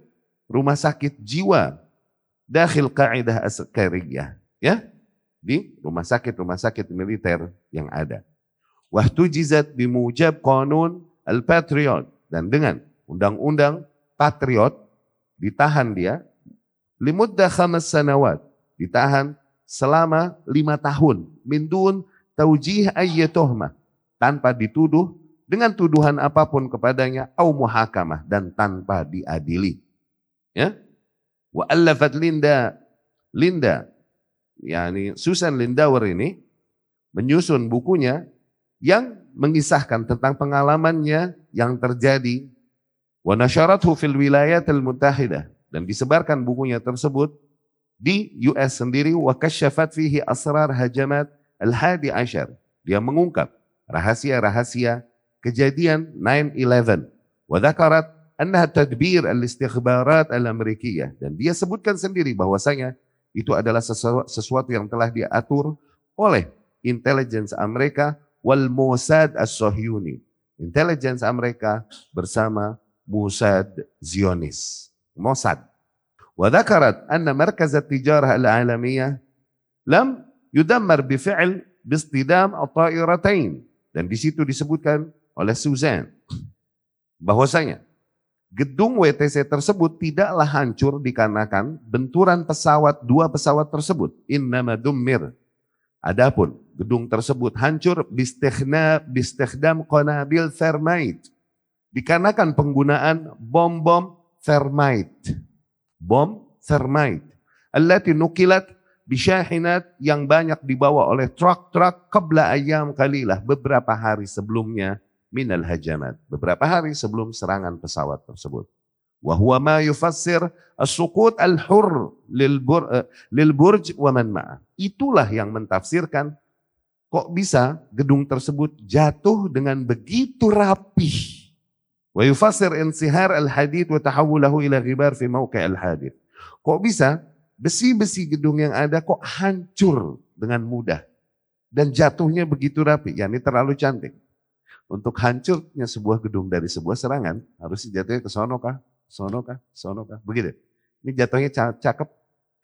rumah sakit jiwa dakhil kaidah askariyah ya di rumah sakit rumah sakit militer yang ada wahtu jizat bimujab qanun al-patriot dan dengan undang-undang patriot ditahan dia limudda khamas sanawat ditahan selama lima tahun mindun taujih ayyatuhmah tanpa dituduh dengan tuduhan apa pun kepadanya au muhakamah dan tanpa diadili. Ya. Wa allafat Linda. Linda yakni Susan Lindauer ini menyusun bukunya yang mengisahkan tentang pengalamannya yang terjadi. Wa nasyarathu fil wilayat al mutahidah. Dan disebarkan bukunya tersebut di US sendiri. Wa kasyafat fihi asrar hajamat al hadi ashar. Dia mengungkap rahasia-rahasia kejadian 9-11. Wadakarat annaha tadbir al-istikhbarat al-amerikiyah. Dan dia sebutkan sendiri bahwasanya itu adalah sesuatu yang telah diatur oleh intelligence Amerika wal Mossad as-Sohyuni. Intelligence Amerika bersama Mossad Zionis. Mossad. وذكرت أن مركز التجارة العالمية لم يدمر بفعل باصطدام الطائرتين dan di situ disebutkan oleh Suzanne bahwasanya gedung WTC tersebut tidaklah hancur dikarenakan benturan pesawat dua pesawat tersebut. Innama dummir. Adapun gedung tersebut hancur bistikhna bistikhdam qanabil thermite. Dikarenakan penggunaan bom-bom thermite. Bom thermite. Allati nukilat bisyahinat yang banyak dibawa oleh truk-truk qabla ayam kalilah beberapa hari sebelumnya minal hajamat. Beberapa hari sebelum serangan pesawat tersebut. Wahuwa ma yufassir as-sukut al-hur uh, lil burj wa man ma'a. Itulah yang mentafsirkan kok bisa gedung tersebut jatuh dengan begitu rapih. Wa yufassir insihar al-hadid wa tahawulahu ila ghibar fi mawqi' al-hadid. Kok bisa besi-besi gedung yang ada kok hancur dengan mudah dan jatuhnya begitu rapi, yakni terlalu cantik untuk hancurnya sebuah gedung dari sebuah serangan harus jatuhnya ke sono kah, sono kah, sono kah, begitu. Ini jatuhnya cakep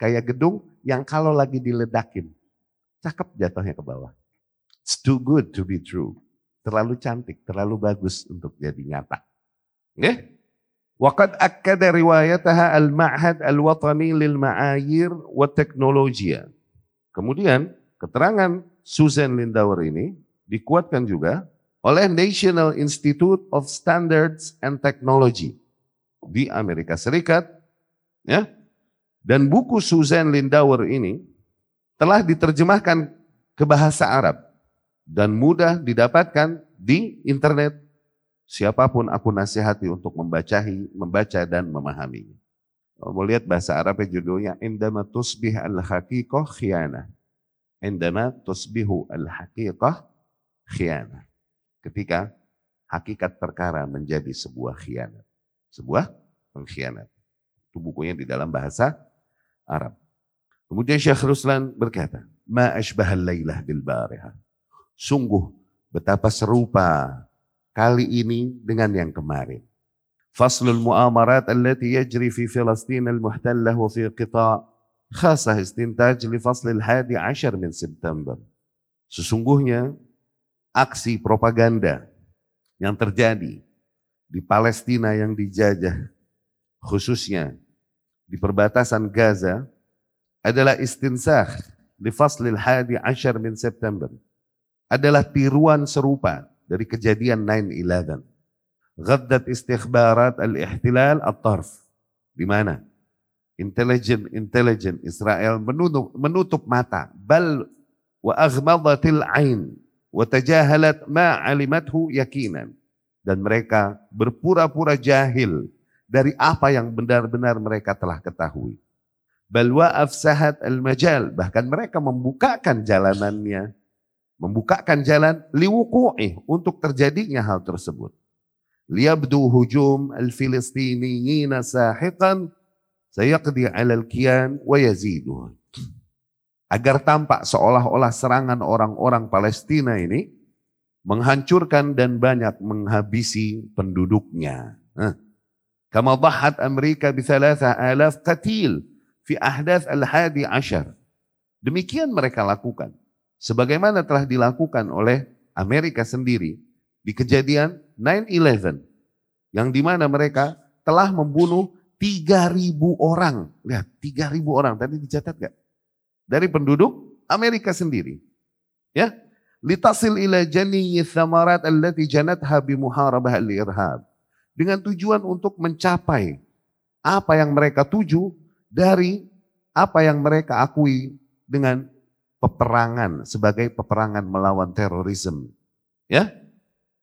kayak gedung yang kalau lagi diledakin, cakep jatuhnya ke bawah. It's too good to be true. Terlalu cantik, terlalu bagus untuk jadi nyata. Okay? Waqad akkada riwayataha al-ma'had al-watani lil ma'ayir wa teknologia. Kemudian keterangan Susan Lindauer ini dikuatkan juga oleh National Institute of Standards and Technology di Amerika Serikat ya. Dan buku Susan Lindauer ini telah diterjemahkan ke bahasa Arab dan mudah didapatkan di internet. Siapa pun aku nasihati untuk membacahi, membaca dan memahaminya. Mau lihat bahasa Arabnya judulnya Indama tusbih al-haqiqah. Indama tusbihu al-haqiqah khiyana ketika hakikat perkara menjadi sebuah khianat. Sebuah pengkhianat. Itu bukunya di dalam bahasa Arab. Kemudian Syekh Ruslan berkata, Ma ashbahal laylah bil bariha. Sungguh betapa serupa kali ini dengan yang kemarin. Faslul mu'amarat allati yajri fi Filastin al-muhtallah wa fi qita' khasah istintaj li fasl al-hadi ashar min September. Sesungguhnya aksi propaganda yang terjadi di Palestina yang dijajah, khususnya di perbatasan Gaza, adalah istinsah di faslil hadi ashar min September. Adalah tiruan serupa dari kejadian 9-11. Ghaddat istikhbarat al-ihtilal at-tarf. Di mana? Intelijen intelijen Israel menutup, menutup mata. Bal wa aghmadatil ain wa tajahalat ma alimathu yakinan. Dan mereka berpura-pura jahil dari apa yang benar-benar mereka telah ketahui. Balwa afsahat al-majal. Bahkan mereka membukakan jalanannya. Membukakan jalan liwuku'ih untuk terjadinya hal tersebut. Liyabdu hujum al-Filistiniyin sahiqan sayaqdi alal kian wa yaziduh. Agar tampak seolah-olah serangan orang-orang Palestina ini menghancurkan dan banyak menghabisi penduduknya. Kama dhahat Amerika bi alaf qatil fi ahdath al-hadi ashar. Demikian mereka lakukan. Sebagaimana telah dilakukan oleh Amerika sendiri di kejadian 9-11. Yang di mana mereka telah membunuh 3.000 orang. Lihat, 3.000 orang. Tadi dicatat gak? Dari penduduk Amerika sendiri. Ya, litasil ila janiyyi thamarat allati janatha bi muharabah al-irhab. Dengan tujuan untuk mencapai apa yang mereka tuju dari apa yang mereka akui dengan peperangan sebagai peperangan melawan terorisme. Ya,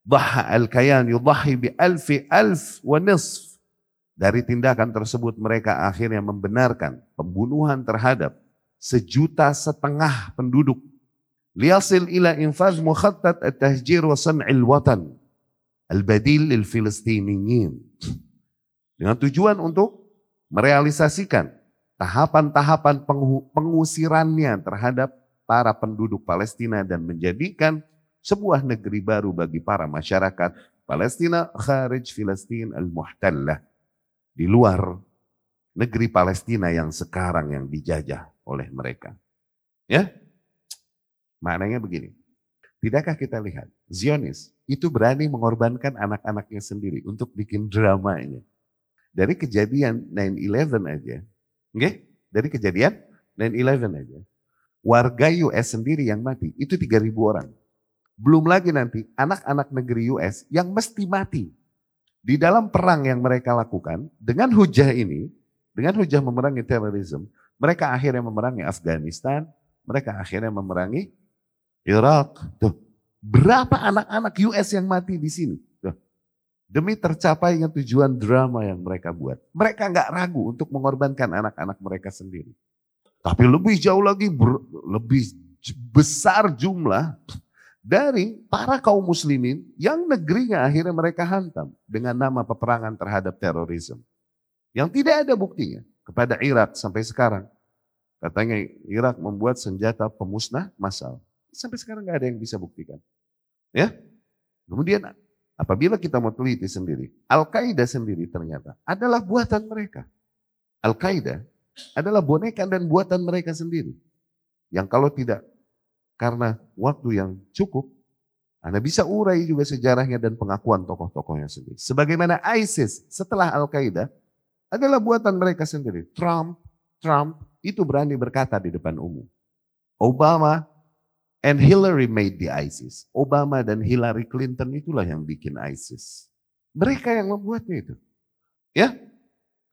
Dhaha al-kayan yudhahi bi alfi alf wa nisf dari tindakan tersebut mereka akhirnya membenarkan pembunuhan terhadap sejuta setengah penduduk. Liasil ila infaz mukhattat at-tahjir wa san'il watan. Al-badil lil Filistiniyin. Dengan tujuan untuk merealisasikan tahapan-tahapan pengusirannya terhadap para penduduk Palestina dan menjadikan sebuah negeri baru bagi para masyarakat Palestina kharij Filistin al-muhtallah di luar negeri Palestina yang sekarang yang dijajah oleh mereka. Ya, maknanya begini. Tidakkah kita lihat Zionis itu berani mengorbankan anak-anaknya sendiri untuk bikin dramanya. Dari kejadian 9-11 aja, okay? dari kejadian 9-11 aja, warga US sendiri yang mati itu 3.000 orang. Belum lagi nanti anak-anak negeri US yang mesti mati di dalam perang yang mereka lakukan, dengan hujah ini, dengan hujah memerangi terorisme, mereka akhirnya memerangi Afghanistan, mereka akhirnya memerangi Irak. Tuh, berapa anak-anak US yang mati di sini? Tuh, demi tercapainya tujuan drama yang mereka buat. Mereka nggak ragu untuk mengorbankan anak-anak mereka sendiri. Tapi lebih jauh lagi, lebih besar jumlah dari para kaum muslimin yang negerinya akhirnya mereka hantam dengan nama peperangan terhadap terorisme. Yang tidak ada buktinya kepada Irak sampai sekarang. Katanya Irak membuat senjata pemusnah massal. Sampai sekarang nggak ada yang bisa buktikan. Ya. Kemudian apabila kita mau teliti sendiri, Al-Qaeda sendiri ternyata adalah buatan mereka. Al-Qaeda adalah boneka dan buatan mereka sendiri. Yang kalau tidak karena waktu yang cukup, Anda bisa urai juga sejarahnya dan pengakuan tokoh-tokohnya sendiri. Sebagaimana ISIS setelah Al-Qaeda adalah buatan mereka sendiri. Trump, Trump itu berani berkata di depan umum. Obama and Hillary made the ISIS. Obama dan Hillary Clinton itulah yang bikin ISIS. Mereka yang membuatnya itu. Ya,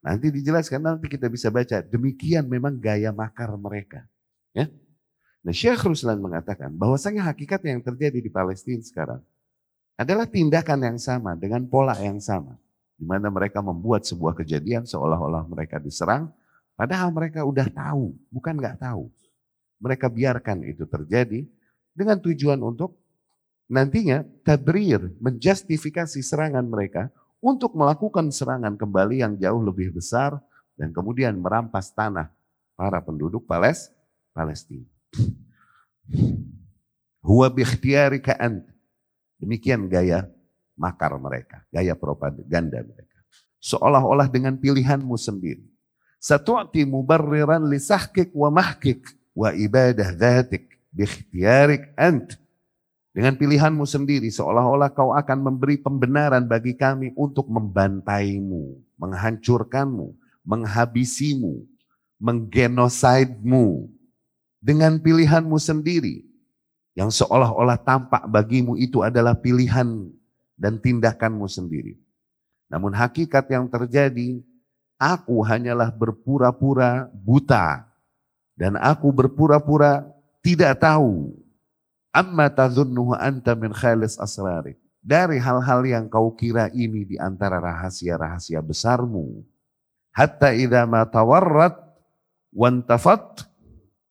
nanti dijelaskan nanti kita bisa baca. Demikian memang gaya makar mereka. Ya, Nah Syekh Ruslan mengatakan bahwasanya hakikat yang terjadi di Palestina sekarang adalah tindakan yang sama dengan pola yang sama. Di mana mereka membuat sebuah kejadian seolah-olah mereka diserang, padahal mereka udah tahu, bukan nggak tahu. Mereka biarkan itu terjadi dengan tujuan untuk nantinya tabrir, menjustifikasi serangan mereka untuk melakukan serangan kembali yang jauh lebih besar dan kemudian merampas tanah para penduduk Palestina. Huwa bikhtiyarika ant. Demikian gaya makar mereka, gaya propaganda mereka. Seolah-olah dengan pilihanmu sendiri. Satu'ti mubarriran li sahkik wa mahkik wa ibadah dhatik bikhtiyarik ant. Dengan pilihanmu sendiri seolah-olah kau akan memberi pembenaran bagi kami untuk membantaimu, menghancurkanmu, menghabisimu, menggenosidemu. Dengan pilihanmu sendiri yang seolah-olah tampak bagimu itu adalah pilihan dan tindakanmu sendiri. Namun hakikat yang terjadi, aku hanyalah berpura-pura buta dan aku berpura-pura tidak tahu. Amma tazunnuhu anta min khalis asrari. Dari hal-hal yang kau kira ini di antara rahasia-rahasia besarmu. Hatta idha ma tawarrat wantafat.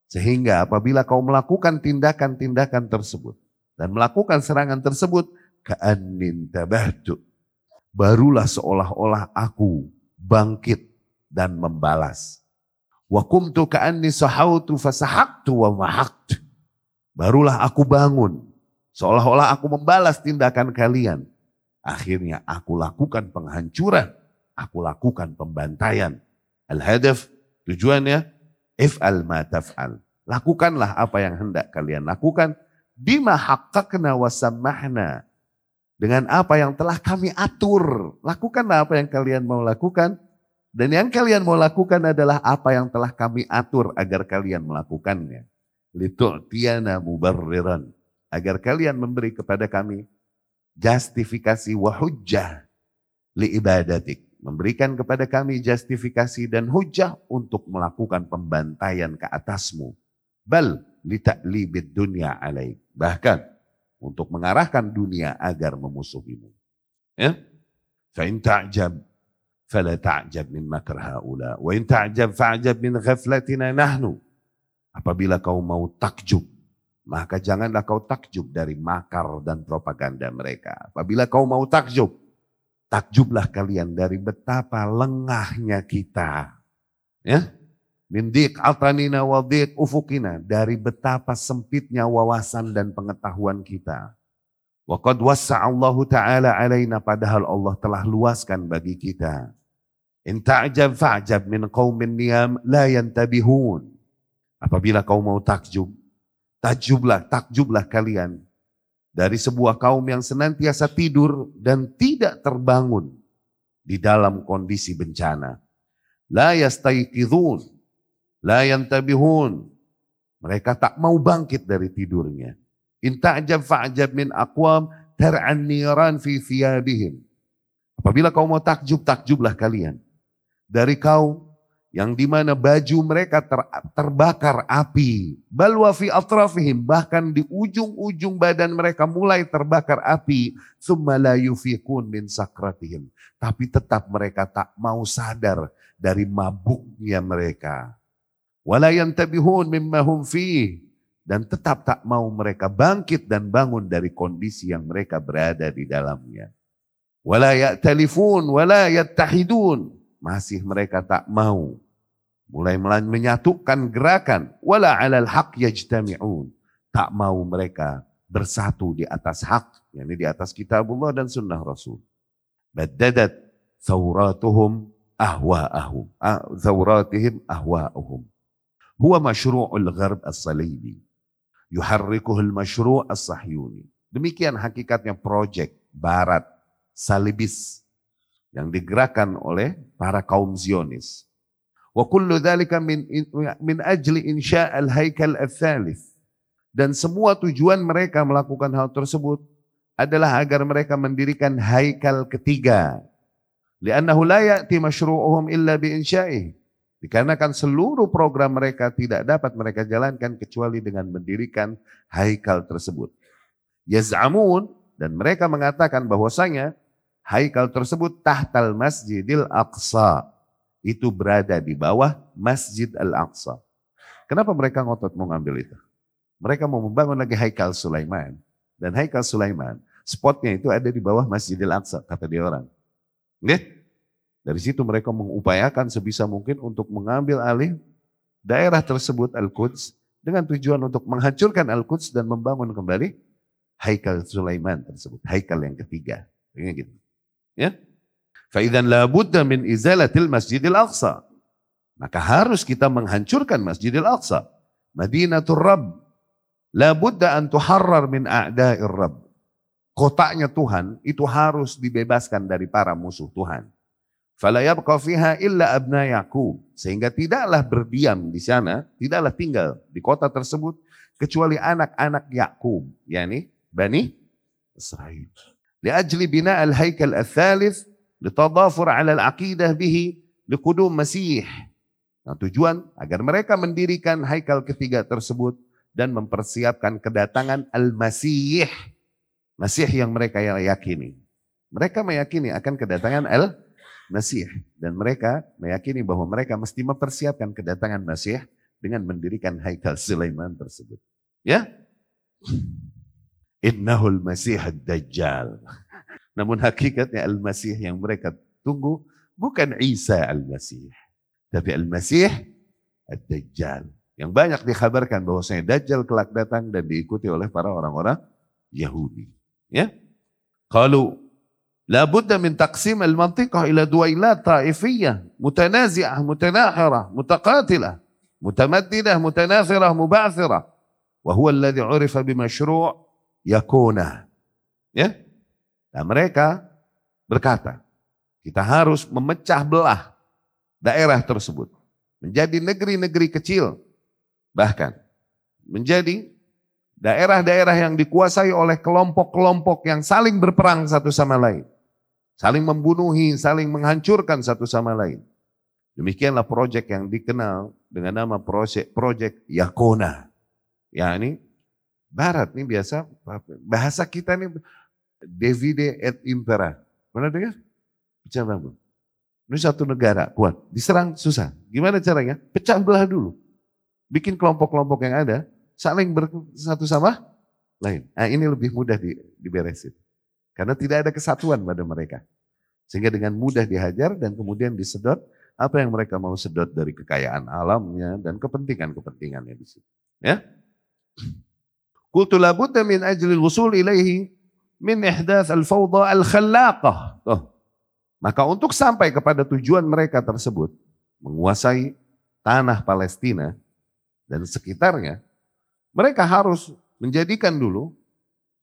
Sehingga apabila kau melakukan tindakan-tindakan tersebut. Dan melakukan serangan tersebut. Ka'annin tabahtu. Barulah seolah-olah aku bangkit dan membalas. Wa kumtu ka'anni sahautu fasahaktu wa mahaktu. Barulah aku bangun. Seolah-olah aku membalas tindakan kalian. Akhirnya aku lakukan penghancuran. Aku lakukan pembantaian. Al-hadaf tujuannya if'al ma taf'al. Lakukanlah apa yang hendak kalian lakukan. Bima haqqaqna wa sammahna. Dengan apa yang telah kami atur. Lakukanlah apa yang kalian mau lakukan dan yang kalian mau lakukan adalah apa yang telah kami atur agar kalian melakukannya. Litu'tiyana mubarriran. Agar kalian memberi kepada kami justifikasi wa hujjah li ibadatik. Memberikan kepada kami justifikasi dan hujjah untuk melakukan pembantaian ke atasmu. Bal lita'libid dunia alaik. Bahkan untuk mengarahkan dunia agar memusuhimu. Ya. Fa in ta'jab fala ta'jab min makr haula wa in ta'jab fa'jab min ghaflatina nahnu. Apabila kau mau takjub, maka janganlah kau takjub dari makar dan propaganda mereka. Apabila kau mau takjub, takjublah kalian dari betapa lengahnya kita. Ya, min dik atanina wa dik ufukina dari betapa sempitnya wawasan dan pengetahuan kita Wa qad wassa'allahu ta'ala alaina padahal Allah telah luaskan bagi kita. In ta'jab fa'jab min qaumin niyam la yantabihun. Apabila kau mau takjub, takjublah, takjublah kalian dari sebuah kaum yang senantiasa tidur dan tidak terbangun di dalam kondisi bencana. La yastayqidhun, la yantabihun. Mereka tak mau bangkit dari tidurnya. In ta'jab fa'jab min aqwam tar'an niran fi thiyabihim. Apabila kau mau takjub, takjublah kalian. Dari kau yang di mana baju mereka ter, terbakar api. Balwa fi atrafihim, bahkan di ujung-ujung badan mereka mulai terbakar api. Thumma la yufikun min sakratihim. Tapi tetap mereka tak mau sadar dari mabuknya mereka. Wala yantabihun mimma hum fih dan tetap tak mau mereka bangkit dan bangun dari kondisi yang mereka berada di dalamnya. Wala ya'talifun wala yattahidun. Masih mereka tak mau mulai menyatukan gerakan wala 'alal haq yajtami'un. Tak mau mereka bersatu di atas hak, yakni di atas kitabullah dan sunnah Rasul. Baddadat thawratuhum ahwa'ahum. Thawratihim ahwa'ahum. Huwa masyru'ul gharb as-salibi yuharrikuhul masyru' as-sahyuni. Demikian hakikatnya proyek barat salibis yang digerakkan oleh para kaum Zionis. Wa kullu dhalika min, min ajli insya' al-haikal al-thalith. Dan semua tujuan mereka melakukan hal tersebut adalah agar mereka mendirikan haikal ketiga. Liannahu la ya'ti masyru'uhum illa bi insya'ih. Dikarenakan seluruh program mereka tidak dapat mereka jalankan kecuali dengan mendirikan haikal tersebut. Yaz'amun dan mereka mengatakan bahwasanya haikal tersebut tahtal masjidil aqsa. Itu berada di bawah masjid al-aqsa. Kenapa mereka ngotot mau ngambil itu? Mereka mau membangun lagi haikal Sulaiman. Dan haikal Sulaiman, spotnya itu ada di bawah masjidil aqsa, kata dia orang. Lihat, dari situ mereka mengupayakan sebisa mungkin untuk mengambil alih daerah tersebut Al-Quds dengan tujuan untuk menghancurkan Al-Quds dan membangun kembali Haikal Sulaiman tersebut. Haikal yang ketiga. Gitu. Ya. Faidan la budda min izalatil Masjidil Aqsa. Maka harus kita menghancurkan Masjidil Aqsa. Madinatul Rabb. La budda an tuharrar min a'da'ir Rabb. Kotaknya Tuhan itu harus dibebaskan dari para musuh Tuhan. Fiha illa abna. Sehingga tidaklah berdiam di sana, tidaklah tinggal di kota tersebut kecuali anak-anak Yakub, yakni Bani Israel. Liajli bina al-haikal al-thalith litadafur ala al-aqidah bihi liqudum Masih. Nah, tujuan agar mereka mendirikan haikal ketiga tersebut dan mempersiapkan kedatangan Al-Masih. Masih yang mereka yakini. Mereka meyakini akan kedatangan Al-Masih. Dan mereka meyakini bahwa mereka mesti mempersiapkan kedatangan Masih dengan mendirikan haikal Sulaiman tersebut. Ya? Innahul Masih Dajjal. Namun hakikatnya Al-Masih yang mereka tunggu bukan Isa Al-Masih. Tapi Al-Masih Ad-Dajjal. Yang banyak dikhabarkan bahwasanya Dajjal kelak datang dan diikuti oleh para orang-orang Yahudi. Ya. Kalau min taqsim al-mantiqah ila duwailat taifiyah mutanazi'ah mutanahirah mutaqatilah mutamaddidah mutanafirah muba'thirah wa huwa alladhi 'urifa bimashru' yakuna. Ya. Nah, mereka berkata, kita harus memecah belah daerah tersebut menjadi negeri-negeri kecil Bahkan menjadi daerah-daerah yang dikuasai oleh kelompok-kelompok yang saling berperang satu sama lain. Saling membunuhi, saling menghancurkan satu sama lain. Demikianlah proyek yang dikenal dengan nama proyek proyek Yakona. Ya ini Barat ini biasa bahasa kita ini Davide et Impera. Pernah dengar? Pecah bangun. Ini satu negara kuat, diserang susah. Gimana caranya? Pecah belah dulu bikin kelompok-kelompok yang ada saling bersatu sama lain. Nah, ini lebih mudah di, diberesin. Karena tidak ada kesatuan pada mereka. Sehingga dengan mudah dihajar dan kemudian disedot apa yang mereka mau sedot dari kekayaan alamnya dan kepentingan-kepentingannya di situ. Ya. Qultu la budda min ajli al-wusul ilaihi min ihdath al-fawda al-khallaqah. Maka untuk sampai kepada tujuan mereka tersebut, menguasai tanah Palestina, dan sekitarnya, mereka harus menjadikan dulu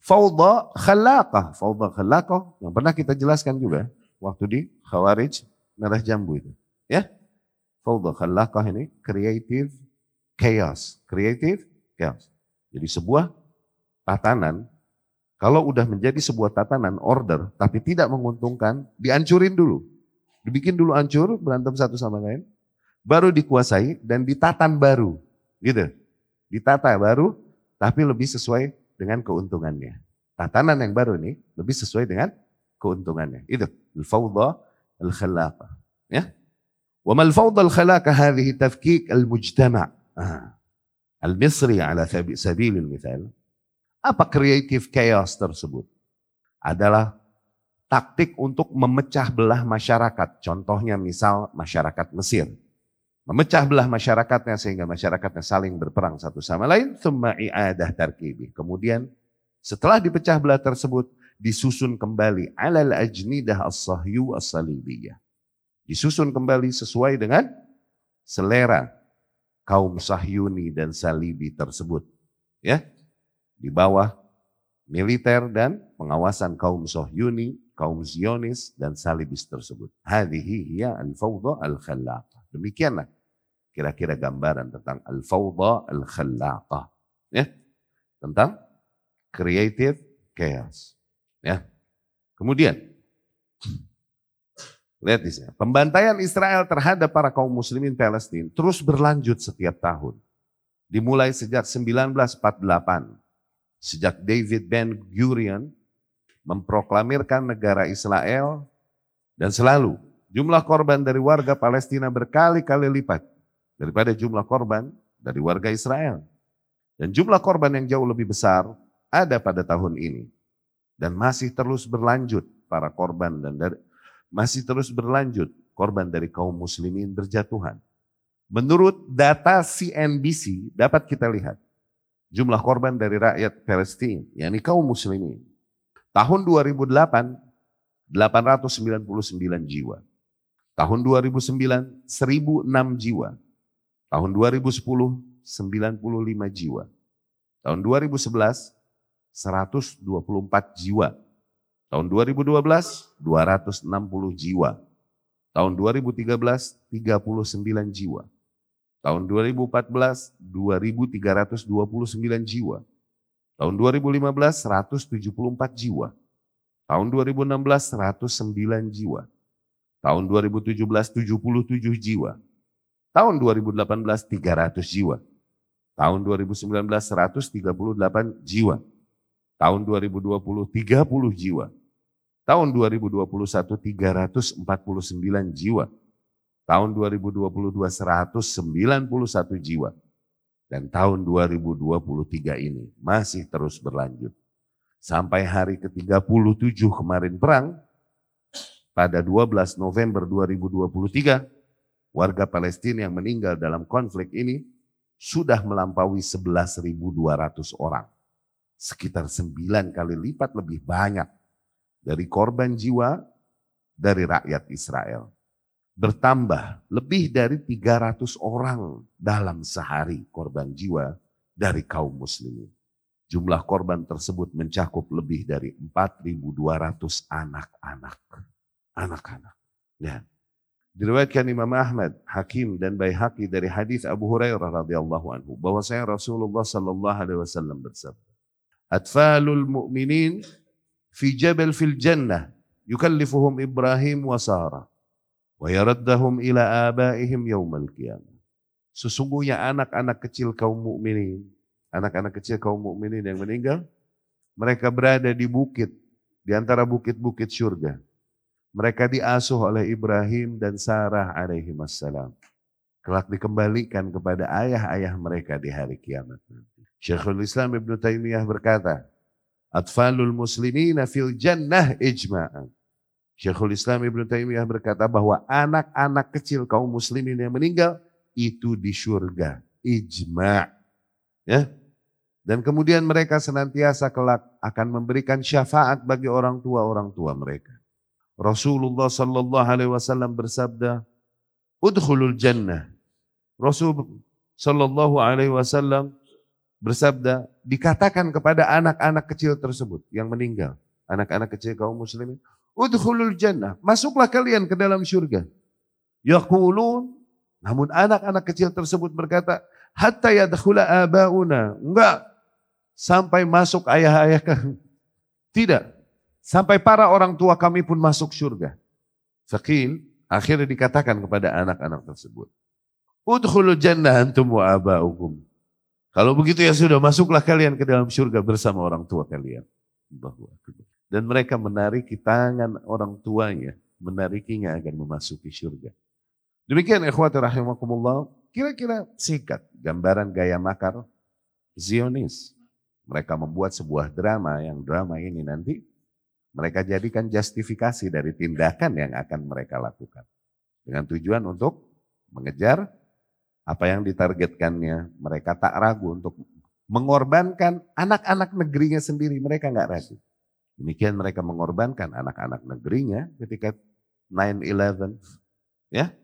fauda khalaqah. Fauda khalaqah yang pernah kita jelaskan juga waktu di Khawarij Merah Jambu itu. Ya, fauda khalaqah ini creative chaos. Creative chaos. Jadi sebuah tatanan, kalau udah menjadi sebuah tatanan order, tapi tidak menguntungkan, dihancurin dulu. Dibikin dulu hancur, berantem satu sama lain, baru dikuasai dan ditatan baru. Gitu. Ditata baru, tapi lebih sesuai dengan keuntungannya. Tatanan yang baru ini lebih sesuai dengan keuntungannya. Itu. Al-fawda al-khalaqa. Ya. Wa mal fawda al-khalaqa hadhihi tafkik al-mujtama' al-misri ala sabil al-mithal. Apa creative chaos tersebut? Adalah taktik untuk memecah belah masyarakat. Contohnya misal masyarakat Mesir memecah belah masyarakatnya sehingga masyarakatnya saling berperang satu sama lain, thumma i'adah tarkibi. Kemudian setelah dipecah belah tersebut disusun kembali alal ajnidah as-sahyu as-salibiyah. Disusun kembali sesuai dengan selera kaum Sahyuni dan Salibi tersebut. Ya. Di bawah militer dan pengawasan kaum Sahyuni, kaum Zionis dan Salibis tersebut. Hadhihi hiya al-fawda al-khallaqah. Demikianlah kira-kira gambaran tentang al-fawda al-khallaqah. Ya. Tentang creative chaos. Ya. Kemudian lihat di sini, pembantaian Israel terhadap para kaum muslimin Palestina terus berlanjut setiap tahun. Dimulai sejak 1948. Sejak David Ben Gurion memproklamirkan negara Israel dan selalu jumlah korban dari warga Palestina berkali-kali lipat daripada jumlah korban dari warga Israel. Dan jumlah korban yang jauh lebih besar ada pada tahun ini. Dan masih terus berlanjut para korban dan dari, masih terus berlanjut korban dari kaum muslimin berjatuhan. Menurut data CNBC dapat kita lihat jumlah korban dari rakyat Palestina, yakni kaum muslimin. Tahun 2008 899 jiwa. Tahun 2009 1006 jiwa. Tahun 2010, 95 jiwa. Tahun 2011 124 jiwa. Tahun 2012 260 jiwa. Tahun 2013 39 jiwa. Tahun 2014 2329 jiwa. Tahun 2015 174 jiwa. Tahun 2016 109 jiwa. Tahun 2017 77 jiwa. Tahun 2018 300 jiwa. Tahun 2019 138 jiwa. Tahun 2020 30 jiwa. Tahun 2021 349 jiwa. Tahun 2022 191 jiwa. Dan tahun 2023 ini masih terus berlanjut. Sampai hari ke-37 kemarin perang, pada 12 November 2023, warga Palestina yang meninggal dalam konflik ini sudah melampaui 11.200 orang. Sekitar 9 kali lipat lebih banyak dari korban jiwa dari rakyat Israel bertambah lebih dari 300 orang dalam sehari korban jiwa dari kaum muslimin. Jumlah korban tersebut mencakup lebih dari 4.200 anak-anak. Anak-anak. Ya. Diriwayatkan Imam Ahmad, Hakim dan Baihaqi dari hadis Abu Hurairah radhiyallahu anhu bahwa saya Rasulullah sallallahu alaihi wasallam bersabda, "Atfalul mu'minin fi jabal fil jannah yukallifuhum Ibrahim wa Sarah." wa yaraddahum ila abaihim yaumal qiyamah. Sesungguhnya anak-anak kecil kaum mukminin, anak-anak kecil kaum mukminin yang meninggal, mereka berada di bukit, di antara bukit-bukit surga. Mereka diasuh oleh Ibrahim dan Sarah alaihi wassalam. Kelak dikembalikan kepada ayah-ayah mereka di hari kiamat. Syekhul Islam Ibn Taimiyah berkata, Atfalul muslimina fil jannah ijma'an. Syekhul Islam Ibn Taimiyah berkata bahwa anak-anak kecil kaum muslimin yang meninggal itu di surga. Ijma' ya. Dan kemudian mereka senantiasa kelak akan memberikan syafaat bagi orang tua-orang tua mereka. Rasulullah sallallahu alaihi wasallam bersabda, "Udkhulul jannah." Rasul sallallahu alaihi wasallam bersabda, dikatakan kepada anak-anak kecil tersebut yang meninggal, anak-anak kecil kaum muslimin, Udhulul jannah. Masuklah kalian ke dalam surga. Yaqulun. Namun anak-anak kecil tersebut berkata, Hatta yadkhula abauna. Enggak. Sampai masuk ayah-ayah kami. Tidak. Sampai para orang tua kami pun masuk surga. Fakil akhirnya dikatakan kepada anak-anak tersebut. Udhulul jannah antum wa abaukum. Kalau begitu ya sudah masuklah kalian ke dalam surga bersama orang tua kalian. Dan mereka menariki tangan orang tuanya, menarikinya agar memasuki surga. Demikian ikhwati rahimakumullah, kira-kira singkat gambaran gaya makar Zionis. Mereka membuat sebuah drama yang drama ini nanti mereka jadikan justifikasi dari tindakan yang akan mereka lakukan. Dengan tujuan untuk mengejar apa yang ditargetkannya. Mereka tak ragu untuk mengorbankan anak-anak negerinya sendiri. Mereka nggak ragu. Demikian mereka mengorbankan anak-anak negerinya ketika 9-11. Ya,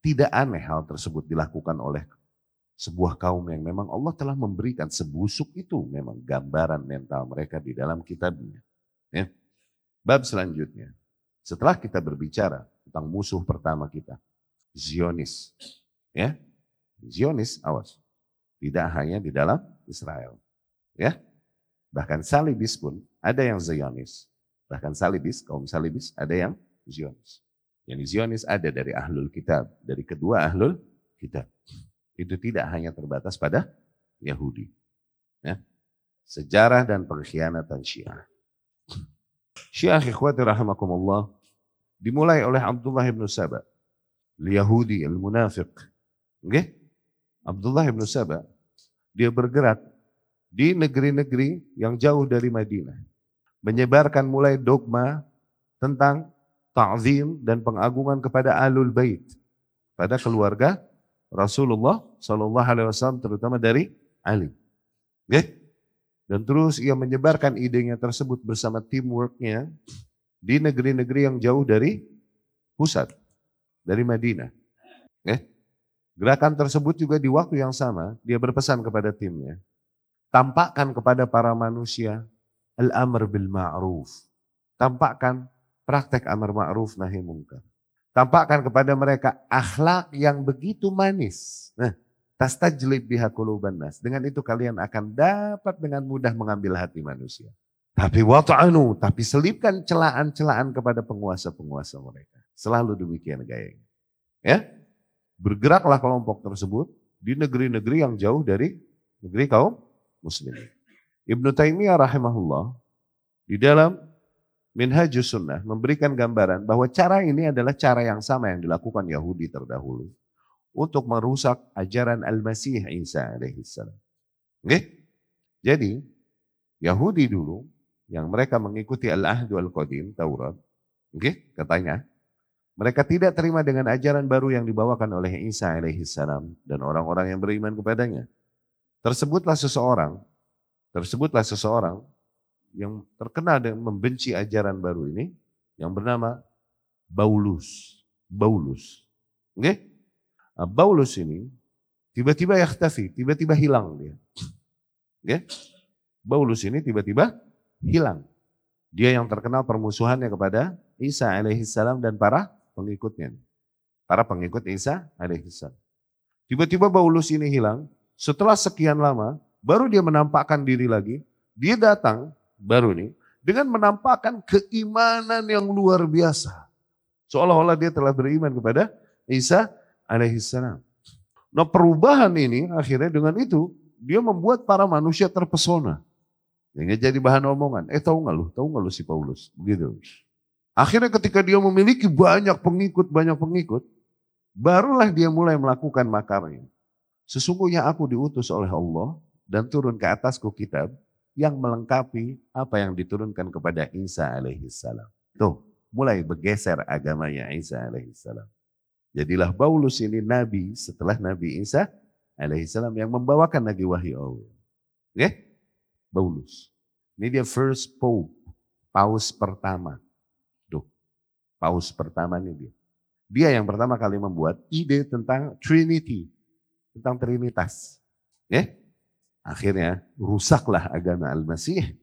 tidak aneh hal tersebut dilakukan oleh sebuah kaum yang memang Allah telah memberikan sebusuk itu memang gambaran mental mereka di dalam kitabnya. Ya. Bab selanjutnya, setelah kita berbicara tentang musuh pertama kita, Zionis. Ya, Zionis, awas. Tidak hanya di dalam Israel. Ya, bahkan Salibis pun ada yang Zionis. Bahkan Salibis, kaum Salibis, ada yang Zionis. Yang Zionis ada dari ahlul kitab, dari kedua ahlul kitab. Itu tidak hanya terbatas pada Yahudi. Ya. Sejarah dan pengkhianatan Syiah. Syiah ikhwati rahimakumullah dimulai oleh Abdullah ibn Saba. Yahudi al-munafiq. Okay? Abdullah ibn Saba dia bergerak di negeri-negeri yang jauh dari Madinah. Menyebarkan mulai dogma tentang ta'zim dan pengagungan kepada alul bait. Pada keluarga Rasulullah Shallallahu Alaihi Wasallam terutama dari Ali. Okay? Dan terus ia menyebarkan idenya tersebut bersama teamworknya di negeri-negeri yang jauh dari pusat, dari Madinah. Okay? Gerakan tersebut juga di waktu yang sama dia berpesan kepada timnya, Tampakkan kepada para manusia al-amr bil ma'ruf. Tampakkan praktek amar ma'ruf nahi mungkar. Tampakkan kepada mereka akhlak yang begitu manis. Nah, tastajlib biha quluban nas. Dengan itu kalian akan dapat dengan mudah mengambil hati manusia. Tapi wata'anu, tapi selipkan celaan-celaan kepada penguasa-penguasa mereka. Selalu demikian gayanya. Ya, bergeraklah kelompok tersebut di negeri-negeri yang jauh dari negeri kaum muslimin. Ibnu Taimiyah rahimahullah di dalam Minhajus Sunnah memberikan gambaran bahwa cara ini adalah cara yang sama yang dilakukan Yahudi terdahulu untuk merusak ajaran Al-Masih Isa alaihissalam. Okay? Jadi Yahudi dulu yang mereka mengikuti Al-Ahdu Al-Qadim, Taurat, okay, katanya, mereka tidak terima dengan ajaran baru yang dibawakan oleh Isa alaihissalam dan orang-orang yang beriman kepadanya. Tersebutlah seseorang, tersebutlah seseorang yang terkenal dengan membenci ajaran baru ini yang bernama Baulus. Baulus. Oke? Okay? Nah, Baulus ini tiba-tiba yakhtafi, tiba-tiba hilang dia. Okay? Baulus ini tiba-tiba hilang. Dia yang terkenal permusuhannya kepada Isa alaihissalam dan para pengikutnya. Para pengikut Isa alaihissalam. Tiba-tiba Paulus ini hilang, setelah sekian lama, baru dia menampakkan diri lagi, dia datang, baru nih, dengan menampakkan keimanan yang luar biasa. Seolah-olah dia telah beriman kepada Isa alaihissalam. Nah perubahan ini akhirnya dengan itu, dia membuat para manusia terpesona. Yang jadi bahan omongan. Eh tahu nggak lu? Tahu nggak lu si Paulus? Begitu. Akhirnya ketika dia memiliki banyak pengikut, banyak pengikut, barulah dia mulai melakukan makarnya. Sesungguhnya aku diutus oleh Allah dan turun ke atasku kitab yang melengkapi apa yang diturunkan kepada Isa alaihissalam. Tuh, mulai bergeser agamanya Isa alaihissalam. Jadilah Paulus ini nabi setelah Nabi Isa alaihissalam yang membawakan lagi wahyu Allah. Okay? Paulus. Ini dia first pope, paus pertama. Duh, paus pertama ini dia. Dia yang pertama kali membuat ide tentang Trinity, tentang Trinitas. Ya? Akhirnya rusaklah agama Al-Masih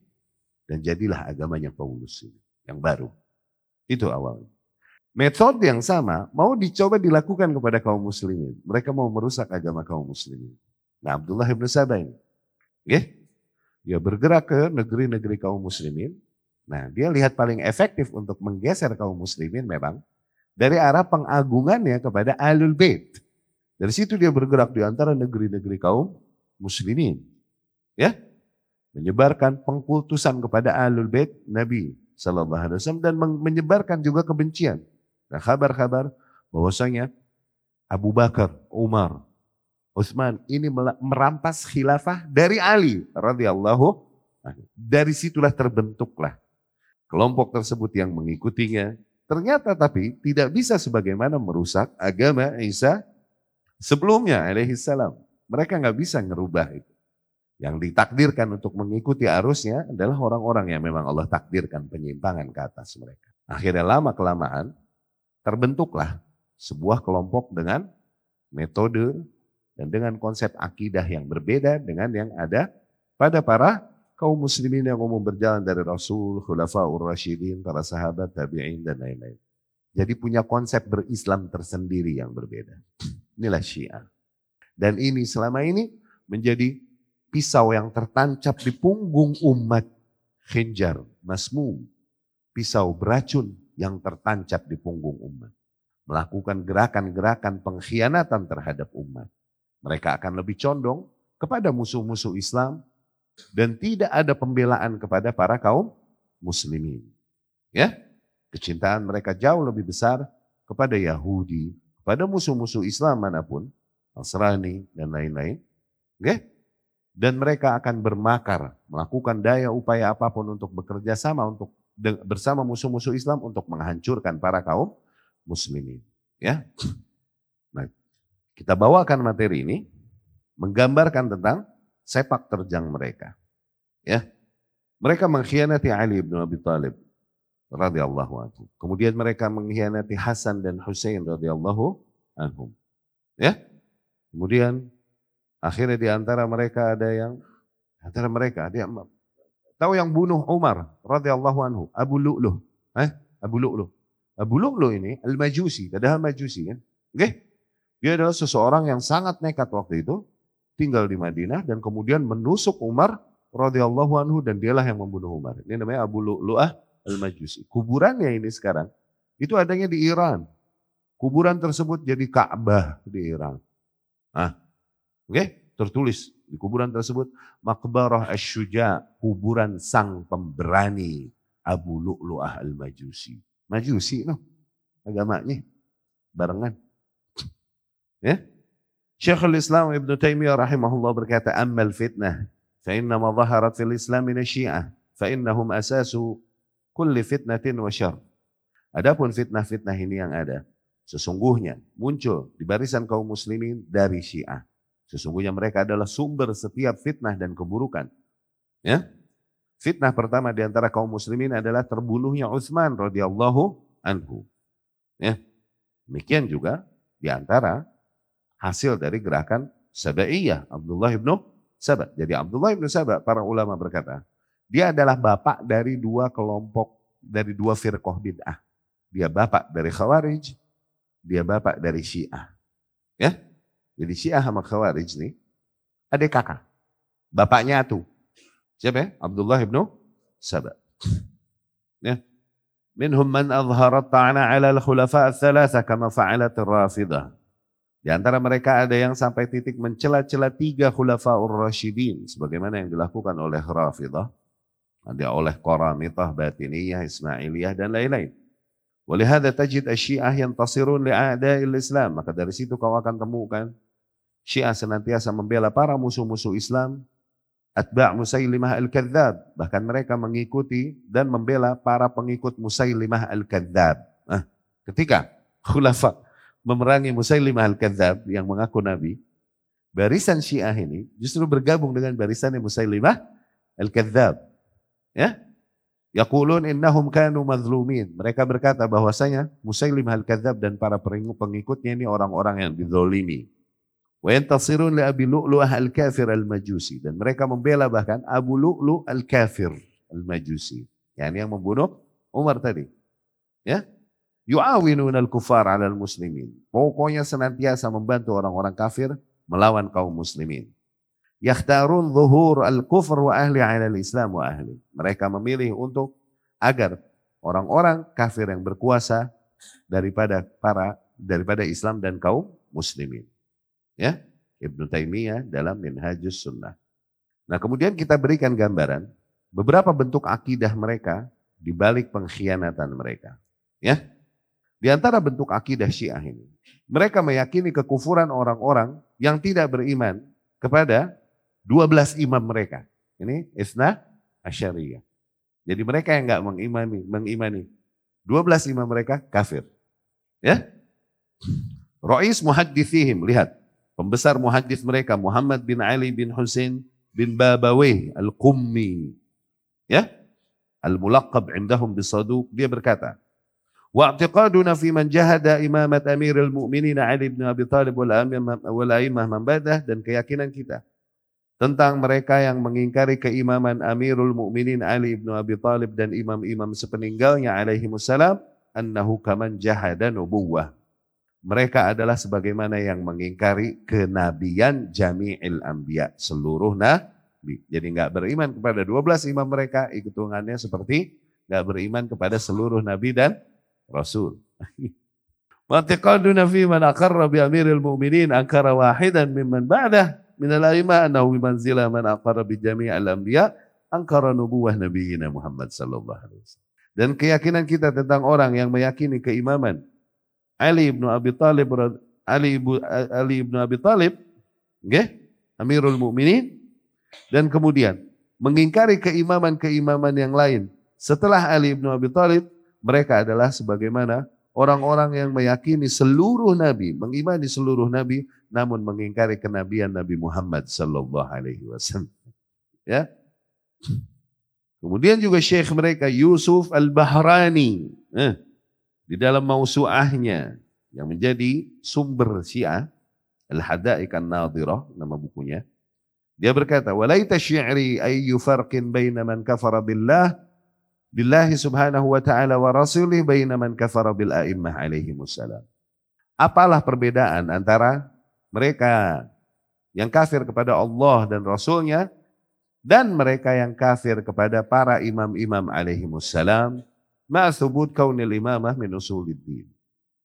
dan jadilah agamanya Paulus ini yang baru. Itu awalnya. Metode yang sama mau dicoba dilakukan kepada kaum muslimin. Mereka mau merusak agama kaum muslimin. Nah Abdullah ibn Sabah ini. Ya? Dia bergerak ke negeri-negeri kaum muslimin. Nah, dia lihat paling efektif untuk menggeser kaum muslimin memang dari arah pengagungannya kepada Ahlul Bait. Dari situ dia bergerak di antara negeri-negeri kaum muslimin. Ya. Menyebarkan pengkultusan kepada Ahlul Bait Nabi sallallahu alaihi wasallam dan menyebarkan juga kebencian. Nah, kabar-kabar bahwasanya Abu Bakar, Umar, Utsman ini merampas khilafah dari Ali radhiyallahu dari situlah terbentuklah kelompok tersebut yang mengikutinya. Ternyata tapi tidak bisa sebagaimana merusak agama Isa sebelumnya alaihi salam. Mereka nggak bisa ngerubah itu. Yang ditakdirkan untuk mengikuti arusnya adalah orang-orang yang memang Allah takdirkan penyimpangan ke atas mereka. Akhirnya lama kelamaan terbentuklah sebuah kelompok dengan metode dan dengan konsep akidah yang berbeda dengan yang ada pada para kaum muslimin yang umum berjalan dari Rasul, Khulafaur Rasyidin, para sahabat, tabi'in dan lain-lain. Jadi punya konsep berislam tersendiri yang berbeda. Inilah Syiah. Dan ini selama ini menjadi pisau yang tertancap di punggung umat. Khinjar, masmum, pisau beracun yang tertancap di punggung umat. Melakukan gerakan-gerakan pengkhianatan terhadap umat mereka akan lebih condong kepada musuh-musuh Islam dan tidak ada pembelaan kepada para kaum muslimin. Ya, kecintaan mereka jauh lebih besar kepada Yahudi, kepada musuh-musuh Islam mana pun, Nasrani dan lain-lain. Oke? Dan mereka akan bermakar, melakukan daya upaya apa pun untuk bekerja sama untuk bersama musuh-musuh Islam untuk menghancurkan para kaum muslimin. Ya. Nah, kita bawakan materi ini menggambarkan tentang sepak terjang mereka. Ya. Mereka mengkhianati Ali bin Abi Thalib radhiyallahu anhu. Kemudian mereka mengkhianati Hasan dan Husain radhiyallahu anhum. Ya. Kemudian akhirnya di antara mereka ada yang Antara mereka dia tahu yang bunuh Umar radhiyallahu anhu, Abu Lu'luh. Eh? Abu Lu'luh. Abu Lu'luh ini al-Majusi, padahal Majusi kan. Oke? Dia adalah seseorang yang sangat nekat waktu itu, tinggal di Madinah dan kemudian menusuk Umar radhiyallahu anhu dan dialah yang membunuh Umar. Ini namanya Abu Lu'lu'ah al-Majusi. Kuburannya ini sekarang itu adanya di Iran. Kuburan tersebut jadi Ka'bah di Iran. Ah, oke, okay? Tertulis di kuburan tersebut Makbarah Asy-Syuja, kuburan sang pemberani Abu Lu'lu'ah al-Majusi. Majusi no, agamanya barengan. Ya. Syekhul Islam Ibn Taimiyah rahimahullah berkata, "Ammal fitnah fa inna ma dhaharat fil Islam min asyi'ah fa innahum asasu kulli fitnatin wa syarr." Adapun fitnah-fitnah ini yang ada, sesungguhnya muncul di barisan kaum muslimin dari Syiah. Sesungguhnya mereka adalah sumber setiap fitnah dan keburukan. Ya. Fitnah pertama di antara kaum muslimin adalah terbunuhnya Utsman radhiyallahu anhu. Ya. Demikian juga di antara hasil dari gerakan Sabaiyah Abdullah ibnu Sabah. Jadi Abdullah ibnu Sabah para ulama berkata, dia adalah bapak dari dua kelompok dari dua firqah bid'ah. Dia bapak dari Khawarij, dia bapak dari Syiah. Ya. Jadi Syiah sama Khawarij nih adik kakak. Bapaknya tuh. Siapa ya? Abdullah ibnu Sabah. Ya. Minhum man azharat ta'ana ala al-khulafa al-thalatha kama fa'alat rafidah di antara mereka ada yang sampai titik mencela-cela tiga khulafaur rasyidin sebagaimana yang dilakukan oleh Rafidah, ada oleh Qaramitah, Batiniyah, Ismailiyah dan lain-lain. Walihada tajid asyiah yang tasirun li'ada'il Islam. Maka dari situ kau akan temukan Syiah senantiasa membela para musuh-musuh Islam, atba' Musailimah al-Kadzab. Bahkan mereka mengikuti dan membela para pengikut Musailimah al-Kadzab. Nah, ketika khulafa memerangi Musailimah al-Kadzab yang mengaku nabi, barisan Syiah ini justru bergabung dengan barisan Musailimah al-Kadzab. Ya? Yaqulun innahum kanu mazlumin. Mereka berkata bahwasanya Musailimah al-Kadzab dan para pengikutnya ini orang-orang yang dizolimi. Wa li Abi Lu'lu'ah al-Kafir al-Majusi. Dan mereka membela bahkan Abu Lu'lu' al-Kafir al-Majusi. Yani yang membunuh Umar tadi. Ya, yu'awinuna al-kufar 'ala al-muslimin. Pokoknya senantiasa membantu orang-orang kafir melawan kaum muslimin. Yakhtarun zuhur al-kufr wa ahli 'ala al-islam wa ahli. Mereka memilih untuk agar orang-orang kafir yang berkuasa daripada para daripada Islam dan kaum muslimin. Ya, Ibnu Taimiyah dalam Minhajus Sunnah. Nah, kemudian kita berikan gambaran beberapa bentuk akidah mereka di balik pengkhianatan mereka. Ya, di antara bentuk akidah Syiah ini, mereka meyakini kekufuran orang-orang yang tidak beriman kepada 12 imam mereka. Ini Isna Asyariyah. Jadi mereka yang enggak mengimani, mengimani 12 imam mereka kafir. Ya? Rois muhaddithihim, lihat. Pembesar muhaddith mereka Muhammad bin Ali bin Husain bin Babawih al-Qummi. Ya? Al-mulaqab indahum bisaduq. Dia berkata, واعتقادنا في من جهد إمامة أمير المؤمنين علي bin Abi Thalib wal a'immah man dan keyakinan kita tentang mereka yang mengingkari keimaman Amirul Mukminin Ali bin Abi Thalib dan imam-imam sepeninggalnya alaihi wassalam annahu kaman jahada nubuwah. mereka adalah sebagaimana yang mengingkari kenabian jami'il anbiya, seluruh nabi. Jadi enggak beriman kepada 12 imam mereka, hitungannya seperti enggak beriman kepada seluruh nabi dan Rasul. Matiqaduna fi man aqarra bi amiril mu'minin ankara wahidan mimman ba'dah min al-aimah annahu manzila man aqarra bi jami'al anbiya ankara nubuwah nabiyina Muhammad sallallahu alaihi wasallam. Dan keyakinan kita tentang orang yang meyakini keimaman Ali ibnu Abi Talib Ali ibu Ali ibnu Abi Talib, okay? Amirul Mukminin dan kemudian mengingkari keimaman-keimaman yang lain setelah Ali ibnu Abi Talib mereka adalah sebagaimana orang-orang yang meyakini seluruh nabi, mengimani seluruh nabi, namun mengingkari kenabian Nabi Muhammad sallallahu alaihi wasallam. Ya. Kemudian juga syekh mereka Yusuf Al-Bahrani eh, di dalam mausuahnya yang menjadi sumber Syiah Al-Hadaik An-Nadirah nama bukunya. Dia berkata, "Walaita syi'ri ayyu farqin baina man kafara billah billahi subhanahu wa ta'ala wa rasulih baina man kafara bil a'immah alaihi wassalam." Apalah perbedaan antara mereka yang kafir kepada Allah dan Rasulnya dan mereka yang kafir kepada para imam-imam alaihi wassalam ma'thubut kaunil imamah min usuliddin.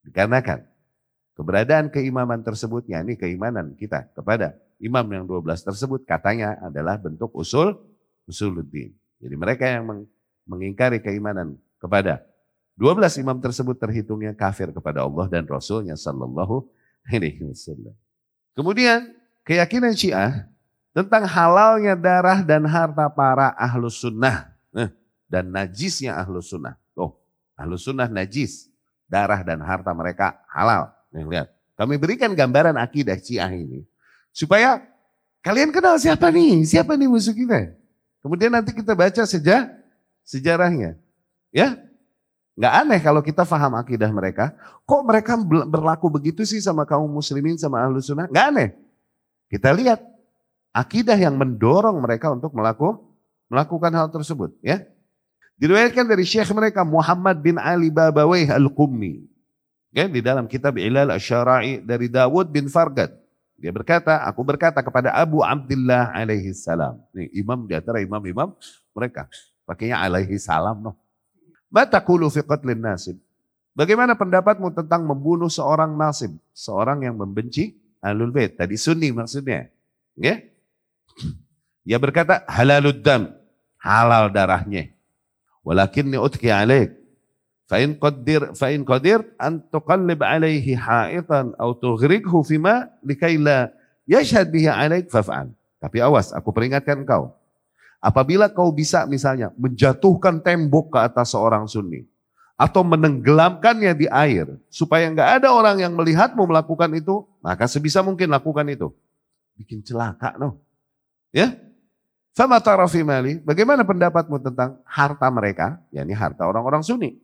Dikarenakan keberadaan keimaman tersebut, yakni keimanan kita kepada imam yang 12 tersebut katanya adalah bentuk usul usuluddin. Jadi mereka yang mengingkari keimanan kepada 12 imam tersebut terhitungnya kafir kepada Allah dan Rasulnya Sallallahu Alaihi Wasallam. Kemudian keyakinan Syiah tentang halalnya darah dan harta para ahlus sunnah eh, dan najisnya ahlus sunnah. Ahlus sunnah najis, darah dan harta mereka halal. Nih, lihat, kami berikan gambaran akidah Syiah ini Supaya kalian kenal siapa nih, siapa nih musuh kita. Kemudian nanti kita baca sejak sejarahnya. Ya, nggak aneh kalau kita faham akidah mereka. Kok mereka berlaku begitu sih sama kaum muslimin, sama ahlu sunnah? Nggak aneh. Kita lihat akidah yang mendorong mereka untuk melaku, melakukan hal tersebut. Ya, Diriwayatkan dari syekh mereka Muhammad bin Ali Babawayh al-Qummi. Ya, di dalam kitab Ilal Asyara'i dari Dawud bin Fargad. Dia berkata, aku berkata kepada Abu Abdullah alaihi salam. Ini imam di antara imam-imam mereka. Pakainya alaihi salam. No. Mata kulu fi qatlin nasib. Bagaimana pendapatmu tentang membunuh seorang nasib? Seorang yang membenci alul bait. Tadi sunni maksudnya. Ya? Dia berkata halalud dam. Halal darahnya walakinni عليك فإن قدر فإن fa'in أن تقلب عليه حائطا أو تغرقه في ماء لكي لا يشهد به عليك faf'al. Tapi awas, aku peringatkan engkau. Apabila kau bisa misalnya menjatuhkan tembok ke atas seorang sunni atau menenggelamkannya di air supaya nggak ada orang yang melihatmu melakukan itu, maka sebisa mungkin lakukan itu. Bikin celaka noh. Ya, Fama tarafi mali, bagaimana pendapatmu tentang harta mereka, yakni harta orang-orang sunni?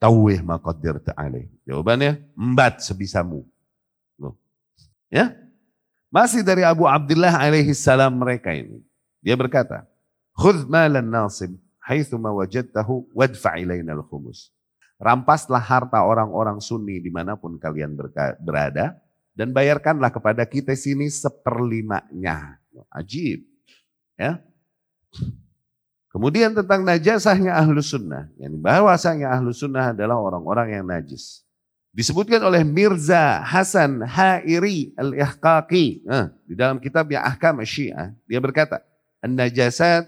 Tawih maqaddir ta'alih. Jawabannya, embat sebisamu. Loh. Ya? Masih dari Abu Abdullah alaihi salam mereka ini. Dia berkata, Khudh malan nasib haithuma wajadtahu wadfa ilayna al-khumus. Rampaslah harta orang-orang sunni di mana pun kalian berada dan bayarkanlah kepada kita sini seperlimanya. Ajib. Ya. Kemudian tentang najasahnya ahlu sunnah. Yang bahwasanya ahlu sunnah adalah orang-orang yang najis. Disebutkan oleh Mirza Hasan Hairi al-Ihqaqi. Nah, di dalam kitabnya Ahkam Syiah. Dia berkata, An-najasat,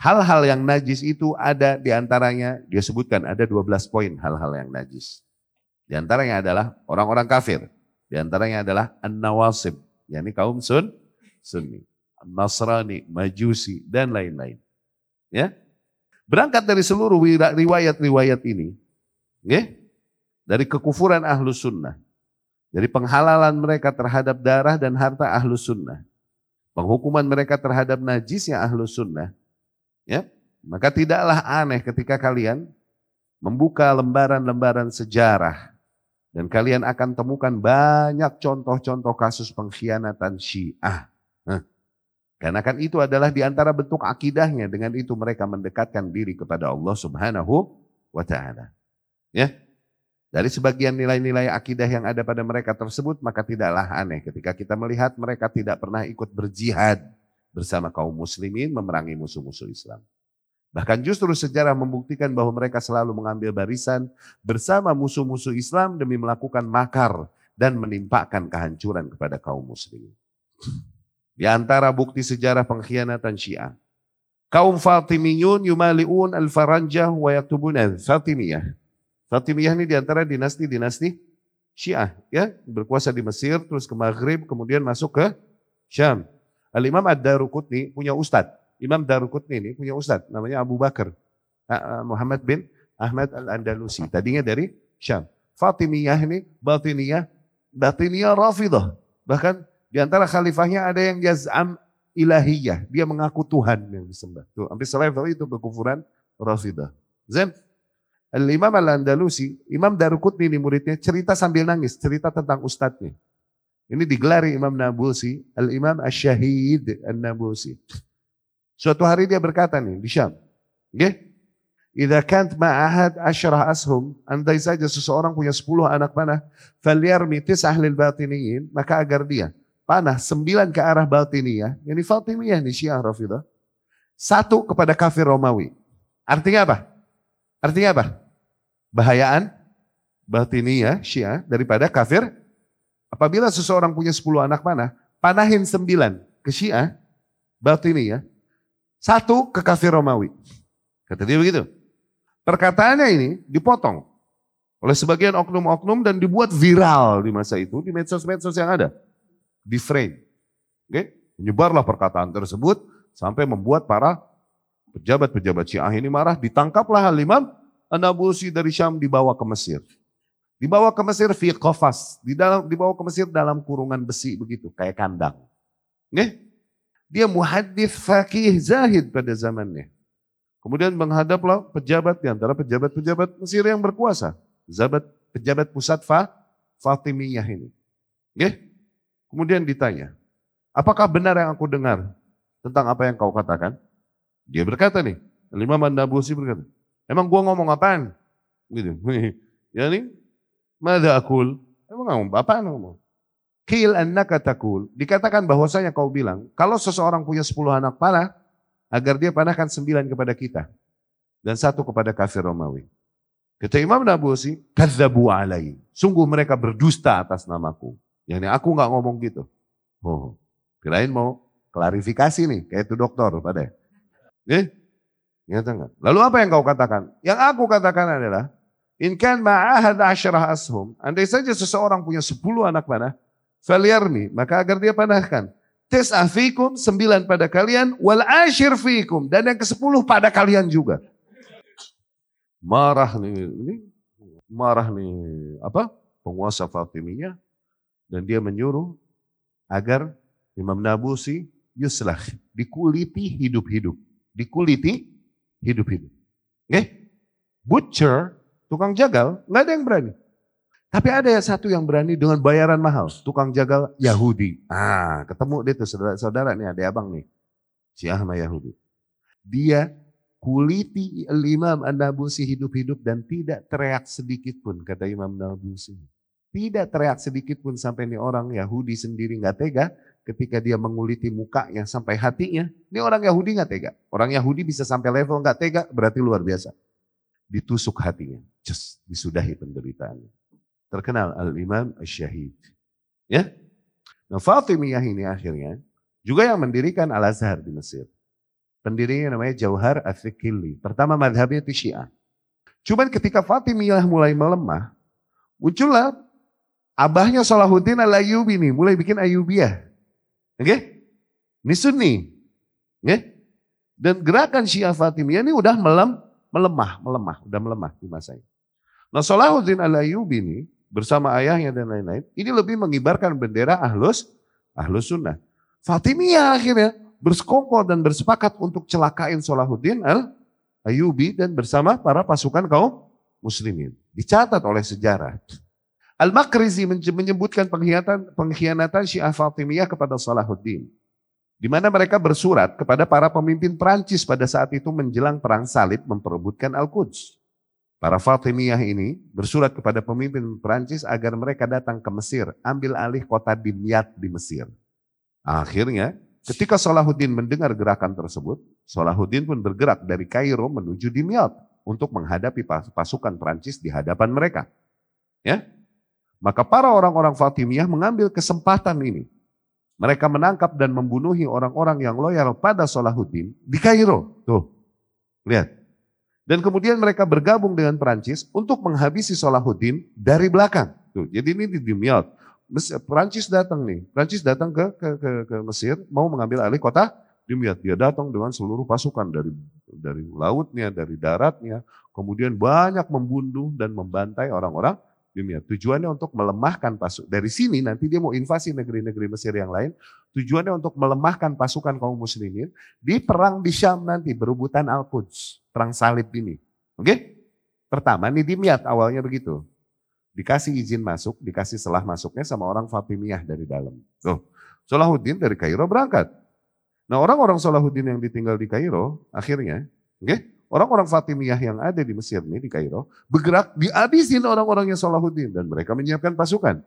hal-hal yang najis itu ada di antaranya, dia sebutkan ada 12 poin hal-hal yang najis. Di antaranya adalah orang-orang kafir. Di antaranya adalah An-Nawasib, yakni kaum sun, Sunni. Nasrani, Majusi, dan lain-lain. Ya. Berangkat dari seluruh riwayat-riwayat ini, ya, dari kekufuran ahlu sunnah, dari penghalalan mereka terhadap darah dan harta ahlu sunnah, penghukuman mereka terhadap najisnya ahlu sunnah, ya, maka tidaklah aneh ketika kalian membuka lembaran-lembaran sejarah dan kalian akan temukan banyak contoh-contoh kasus pengkhianatan Syiah. Karena kan itu adalah di antara bentuk akidahnya. Dengan itu mereka mendekatkan diri kepada Allah subhanahu wa ta'ala. Ya. Dari sebagian nilai-nilai akidah yang ada pada mereka tersebut, maka tidaklah aneh ketika kita melihat mereka tidak pernah ikut berjihad bersama kaum muslimin memerangi musuh-musuh Islam. Bahkan justru sejarah membuktikan bahwa mereka selalu mengambil barisan bersama musuh-musuh Islam demi melakukan makar dan menimpakan kehancuran kepada kaum muslimin. Di antara bukti sejarah pengkhianatan Syiah. Kaum Fatimiyun yumali'un al-faranjah wa yaktubun Fatimiyah. Fatimiyah ini di antara dinasti-dinasti Syiah. ya Berkuasa di Mesir, terus ke Maghrib, kemudian masuk ke Syam. Al-Imam Ad-Darukutni punya ustadz. Imam Darukutni ini punya ustadz, namanya Abu Bakar. Muhammad bin Ahmad Al-Andalusi. Tadinya dari Syam. Fatimiyah ini, Batiniyah, Batiniyah Rafidah. Bahkan di antara khalifahnya ada yang yaz'am ilahiyah. Dia mengaku Tuhan yang disembah. Tuh, hampir selevel itu kekufuran Rafidah. Zen. Al-Imam Al-Andalusi, Imam Darukutni ini muridnya cerita sambil nangis, cerita tentang ustadznya. Ini digelari Imam Nabusi, Al-Imam Ash-Shahid An-Nabusi. Suatu hari dia berkata nih di Syam. Okay? Idza kant ma'ahad asyarah ashum, andai saja seseorang punya 10 anak panah, falyarmi tis'ah lil batiniyin, maka agar dia panah sembilan ke arah batiniyah, yani Fatimiyah nih Syiah Rafidah, satu kepada kafir Romawi. Artinya apa? Artinya apa? Bahayaan batiniyah Syiah daripada kafir. Apabila seseorang punya 10 anak panah, panahin sembilan ke Syiah, batiniyah, satu ke kafir Romawi. Kata dia begitu. Perkataannya ini dipotong oleh sebagian oknum-oknum dan dibuat viral di masa itu di medsos-medsos yang ada. Di frame. Oke? Menyebarlah perkataan tersebut sampai membuat para pejabat-pejabat Syiah ini marah. Ditangkaplah Al-Imam dari Syam dibawa ke Mesir. Dibawa ke Mesir fi qafas, di dalam dibawa ke Mesir dalam kurungan besi begitu, kayak kandang. Oke? Dia muhadith fakih zahid pada zamannya. Kemudian menghadaplah pejabat di antara pejabat-pejabat Mesir yang berkuasa. Pejabat, pejabat pusat Fa, Fatimiyah ini. Ya? Kemudian ditanya, apakah benar yang aku dengar tentang apa yang kau katakan? Dia berkata nih, Imam An-Nabusi berkata, emang gua ngomong apaan? Gitu. ya nih, Mada akul? Emang ngomong apaan ngomong? Kil annaka takul. Dikatakan bahwasanya kau bilang, kalau seseorang punya 10 anak panah, agar dia panahkan sembilan kepada kita dan satu kepada kafir Romawi. Kata Imam Nabusi, kadzabu alai. Sungguh mereka berdusta atas namaku. Yang aku nggak ngomong gitu. Oh, kirain mau klarifikasi nih, kayak itu dokter pada. Eh, Nyata enggak? Lalu apa yang kau katakan? Yang aku katakan adalah, In kan ma'ahad asyarah ashum. Andai saja seseorang punya sepuluh anak panah, falyarmi, maka agar dia panahkan. Tis'ah fikum, sembilan pada kalian, wal ashir fikum, dan yang ke sepuluh pada kalian juga. Marah nih, ini marah nih, apa, penguasa Fatimiyah, dan dia menyuruh agar Imam Nabusi yuslah, dikuliti hidup-hidup. Dikuliti hidup-hidup. Oke? Okay? Butcher, tukang jagal, nggak ada yang berani. Tapi ada yang satu yang berani dengan bayaran mahal, tukang jagal Yahudi. Ah, ketemu dia tuh saudara-saudara nih, ada abang nih. Si Ahmad Yahudi. Dia kuliti Imam An-Nabusi hidup-hidup dan tidak teriak sedikit pun, kata Imam Nabusi. Tidak teriak sedikit pun sampai ini orang Yahudi sendiri nggak tega ketika dia menguliti mukanya sampai hatinya. Ini orang Yahudi nggak tega. Orang Yahudi bisa sampai level nggak tega berarti luar biasa. Ditusuk hatinya, just disudahi penderitaannya terkenal Al-Imam Syahid. Ya. Nah Fatimiyah ini akhirnya juga yang mendirikan Al-Azhar di Mesir. Pendirinya namanya Jauhar Afikili. Pertama madhabnya itu Syiah. Cuman ketika Fatimiyah mulai melemah, muncullah abahnya Salahuddin al-Ayyubi nih, mulai bikin Ayyubiyah. Oke? Okay? Ini Sunni. Oke? Okay? Dan gerakan Syiah Fatimiyah ini udah melem, melemah, melemah, udah melemah di masa ini. Nah Salahuddin al-Ayyubi ini bersama ayahnya dan lain-lain. Ini lebih mengibarkan bendera ahlus, ahlus sunnah. Fatimiyah akhirnya bersekongkol dan bersepakat untuk celakain Salahuddin al-Ayubi dan bersama para pasukan kaum muslimin. Dicatat oleh sejarah. Al-Makrizi menyebutkan pengkhianatan, pengkhianatan Syiah Fatimiyah kepada Salahuddin. Di mana mereka bersurat kepada para pemimpin Prancis pada saat itu menjelang perang salib memperebutkan Al-Quds. Para Fatimiyah ini bersurat kepada pemimpin Perancis agar mereka datang ke Mesir, ambil alih kota Dimyat di Mesir. Akhirnya, ketika Salahuddin mendengar gerakan tersebut, Salahuddin pun bergerak dari Kairo menuju Dimyat untuk menghadapi pasukan Perancis di hadapan mereka. Ya, maka para orang-orang Fatimiyah mengambil kesempatan ini. Mereka menangkap dan membunuhi orang-orang yang loyal pada Salahuddin di Kairo. Tuh, lihat. Dan kemudian mereka bergabung dengan Perancis untuk menghabisi Salahuddin dari belakang. Tuh, jadi ini di Dimyat. Perancis datang nih, Perancis datang ke, ke, ke, ke Mesir mau mengambil alih kota Dimyat. Dia datang dengan seluruh pasukan dari dari lautnya, dari daratnya, kemudian banyak membunuh dan membantai orang-orang Dimyat. Tujuannya untuk melemahkan pasukan. Dari sini nanti dia mau invasi negeri-negeri Mesir yang lain. Tujuannya untuk melemahkan pasukan kaum muslimin di perang di Syam nanti berebutan Al-Quds perang salib ini. Oke? Pertama, ini Dimyat awalnya begitu. dikasih izin masuk, dikasih selah masuknya sama orang Fatimiyah dari dalam. Tuh, Salahuddin dari Kairo berangkat. Nah orang-orang Salahuddin yang ditinggal di Kairo, akhirnya, okay, orang-orang Fatimiyah yang ada di Mesir ini, di Kairo, bergerak dihabisin orang-orangnya Salahuddin. Dan mereka menyiapkan pasukan.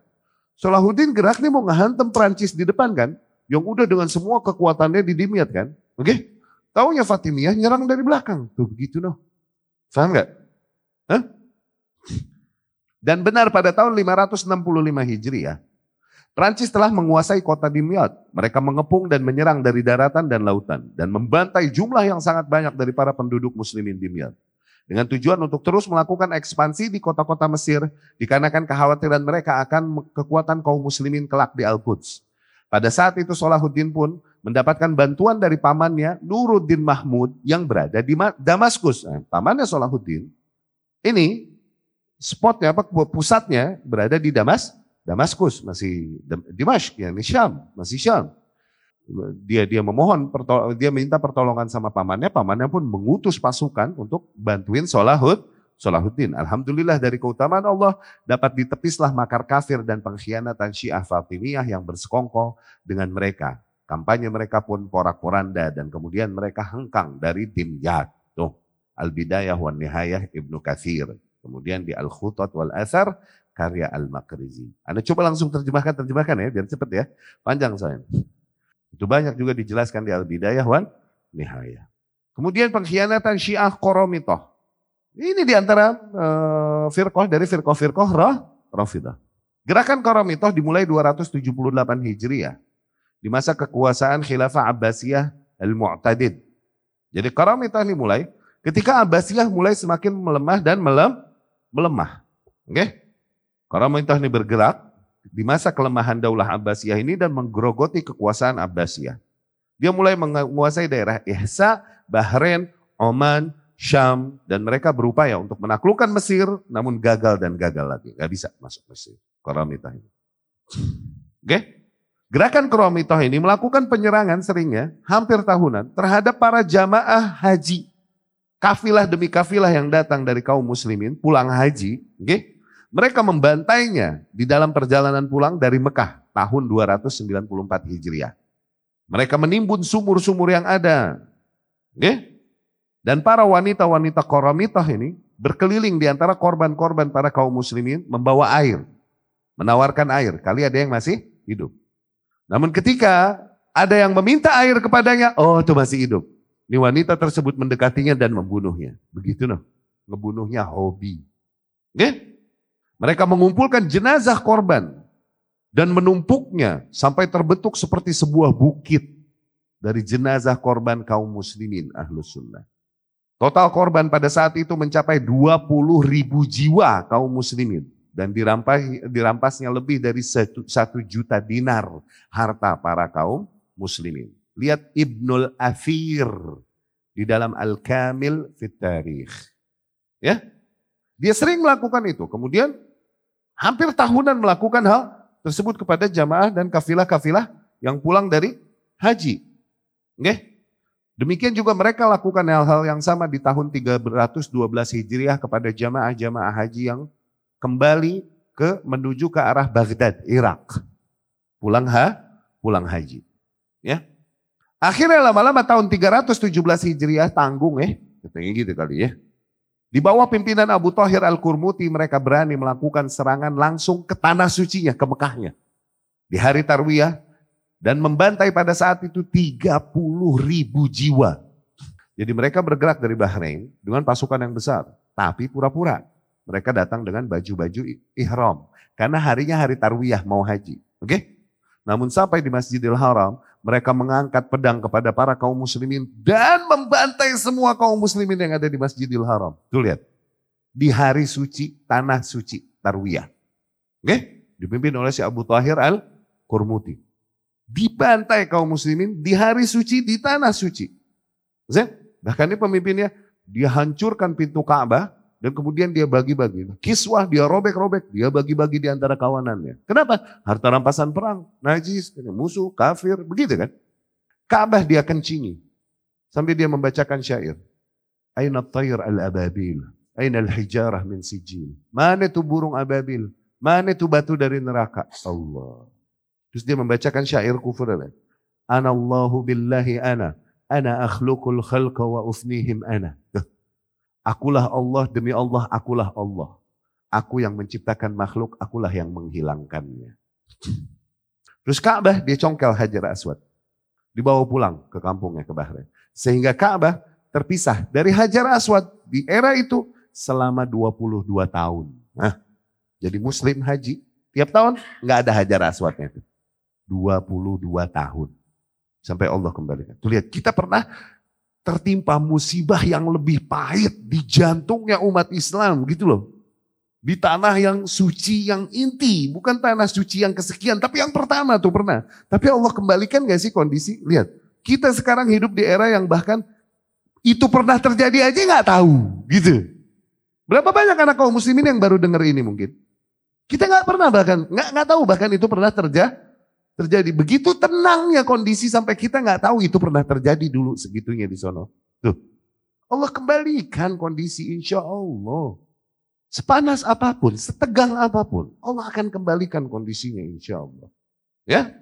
Salahuddin gerak nih mau ngehantem Perancis di depan kan, yang udah dengan semua kekuatannya di Dimyat kan. Oke, okay? taunya Fatimiyah nyerang dari belakang. Tuh begitu noh. Paham gak? Hah? Dan benar pada tahun 565 Hijriah, Prancis telah menguasai kota Dimyat. Mereka mengepung dan menyerang dari daratan dan lautan dan membantai jumlah yang sangat banyak dari para penduduk muslimin Dimyat. Dengan tujuan untuk terus melakukan ekspansi di kota-kota Mesir dikarenakan kekhawatiran mereka akan kekuatan kaum muslimin kelak di Al-Quds. Pada saat itu Salahuddin pun mendapatkan bantuan dari pamannya Nuruddin Mahmud yang berada di Damaskus. Nah, pamannya Salahuddin ini spotnya apa pusatnya berada di Damas, Damaskus masih Dimashq ya, ini Syam, masih Syam. Dia dia memohon dia minta pertolongan sama pamannya, pamannya pun mengutus pasukan untuk bantuin Solahud, Solahuddin. Alhamdulillah dari keutamaan Allah dapat ditepislah makar kafir dan pengkhianatan Syiah Fatimiyah yang bersekongkol dengan mereka. Kampanye mereka pun porak-poranda dan kemudian mereka hengkang dari Dimyat. Tuh, Al-Bidayah wan Nihayah Ibnu Kathir. Kemudian di Al-Khutat wal Asar karya Al-Makrizi. Anda coba langsung terjemahkan, terjemahkan ya, biar cepat ya. Panjang soalnya. Itu banyak juga dijelaskan di Al-Bidayah wan Nihayah. Kemudian pengkhianatan Syiah Koromitoh. Ini di antara uh, firqoh dari firqoh-firqoh roh, Rafidah. Gerakan Koromitoh dimulai 278 Hijriah. Di masa kekuasaan Khilafah Abbasiyah Al-Mu'tadid. Jadi Koromitoh ini mulai ketika Abbasiyah mulai semakin melemah dan melem, melemah. Oke? Okay? Karamitah ini bergerak di masa kelemahan Daulah Abbasiyah ini dan menggerogoti kekuasaan Abbasiyah. Dia mulai menguasai daerah Ihsa, Bahrain, Oman, Syam, dan mereka berupaya untuk menaklukkan Mesir, namun gagal dan gagal lagi. Gak bisa masuk Mesir, Karamitah ini. Oke? Okay? Gerakan Karamitah ini melakukan penyerangan seringnya, hampir tahunan, terhadap para jamaah haji kafilah demi kafilah yang datang dari kaum muslimin pulang haji, okay? Mereka membantainya di dalam perjalanan pulang dari Mekah tahun 294 Hijriah. Mereka menimbun sumur-sumur yang ada. Okay? Dan para wanita-wanita koramitah ini berkeliling di antara korban-korban para kaum muslimin membawa air. Menawarkan air. Kali ada yang masih hidup. Namun ketika ada yang meminta air kepadanya, oh itu masih hidup. Ini wanita tersebut mendekatinya dan membunuhnya. Begitu noh. Ngebunuhnya hobi. Oke? Mereka mengumpulkan jenazah korban dan menumpuknya sampai terbentuk seperti sebuah bukit dari jenazah korban kaum muslimin ahlus sunnah. Total korban pada saat itu mencapai 20 ribu jiwa kaum muslimin dan dirampas, dirampasnya lebih dari satu, juta dinar harta para kaum muslimin. Lihat Ibnul Athir di dalam Al-Kamil fit. Ya. Dia sering melakukan itu. Kemudian hampir tahunan melakukan hal tersebut kepada jamaah dan kafilah-kafilah yang pulang dari haji. Oke? Demikian juga mereka lakukan hal-hal yang sama di tahun 312 Hijriah kepada jamaah-jamaah haji yang kembali ke menuju ke arah Baghdad, Irak. Pulang ha, pulang haji. Ya. Akhirnya lama-lama tahun 317 Hijriah tanggung ya, katanya gitu kali ya. Di bawah pimpinan Abu Thahir Al-Kurmuti mereka berani melakukan serangan langsung ke tanah sucinya, ke Mekahnya. Di hari Tarwiyah dan membantai pada saat itu 30 ribu jiwa. Jadi mereka bergerak dari Bahrain dengan pasukan yang besar, tapi pura-pura. Mereka datang dengan baju-baju ihram. Karena harinya hari Tarwiyah mau haji. Oke? Okay? Namun sampai di Masjidil Haram, mereka mengangkat pedang kepada para kaum muslimin dan membantai semua kaum muslimin yang ada di Masjidil Haram. Tuh lihat. Di hari suci, tanah suci, Tarwiyah. Oke? Dipimpin oleh si Abu Tahir al-Kurmuti. Dibantai kaum muslimin di hari suci, di tanah suci. Bahkan ini pemimpinnya, dia hancurkan pintu Ka'bah, dan kemudian dia bagi-bagi. Kiswah dia robek-robek, dia bagi-bagi di antara kawanannya. Kenapa? Harta rampasan perang, najis, musuh, kafir, begitu kan? Ka'bah dia kencingi. Sampai dia membacakan syair. Aina tayr al-ababil, aina al-hijarah min sijil. Mana itu burung ababil? Mana itu batu dari neraka? Allah. Terus dia membacakan syair kufur. Anallahu billahi ana. Ana akhlukul khalqa wa ufnihim ana. Akulah Allah demi Allah, akulah Allah. Aku yang menciptakan makhluk, akulah yang menghilangkannya. Terus Ka'bah dia congkel Hajar Aswad. Dibawa pulang ke kampungnya ke Bahrain. Sehingga Ka'bah terpisah dari Hajar Aswad di era itu selama 22 tahun. Nah, jadi muslim haji tiap tahun nggak ada Hajar Aswadnya itu. 22 tahun. Sampai Allah kembalikan. Tuh lihat, kita pernah tertimpa musibah yang lebih pahit di jantungnya umat Islam gitu loh. Di tanah yang suci, yang inti. Bukan tanah suci yang kesekian, tapi yang pertama tuh pernah. Tapi Allah kembalikan gak sih kondisi? Lihat, kita sekarang hidup di era yang bahkan itu pernah terjadi aja gak tahu gitu. Berapa banyak anak kaum muslimin yang baru dengar ini mungkin? Kita nggak pernah bahkan, nggak nggak tahu bahkan itu pernah terjadi. Terjadi begitu tenangnya kondisi sampai kita nggak tahu itu pernah terjadi dulu segitunya di sono. Tuh, Allah kembalikan kondisi insya Allah. Sepanas apa pun, setegang apa pun, Allah akan kembalikan kondisinya insya Allah. Ya,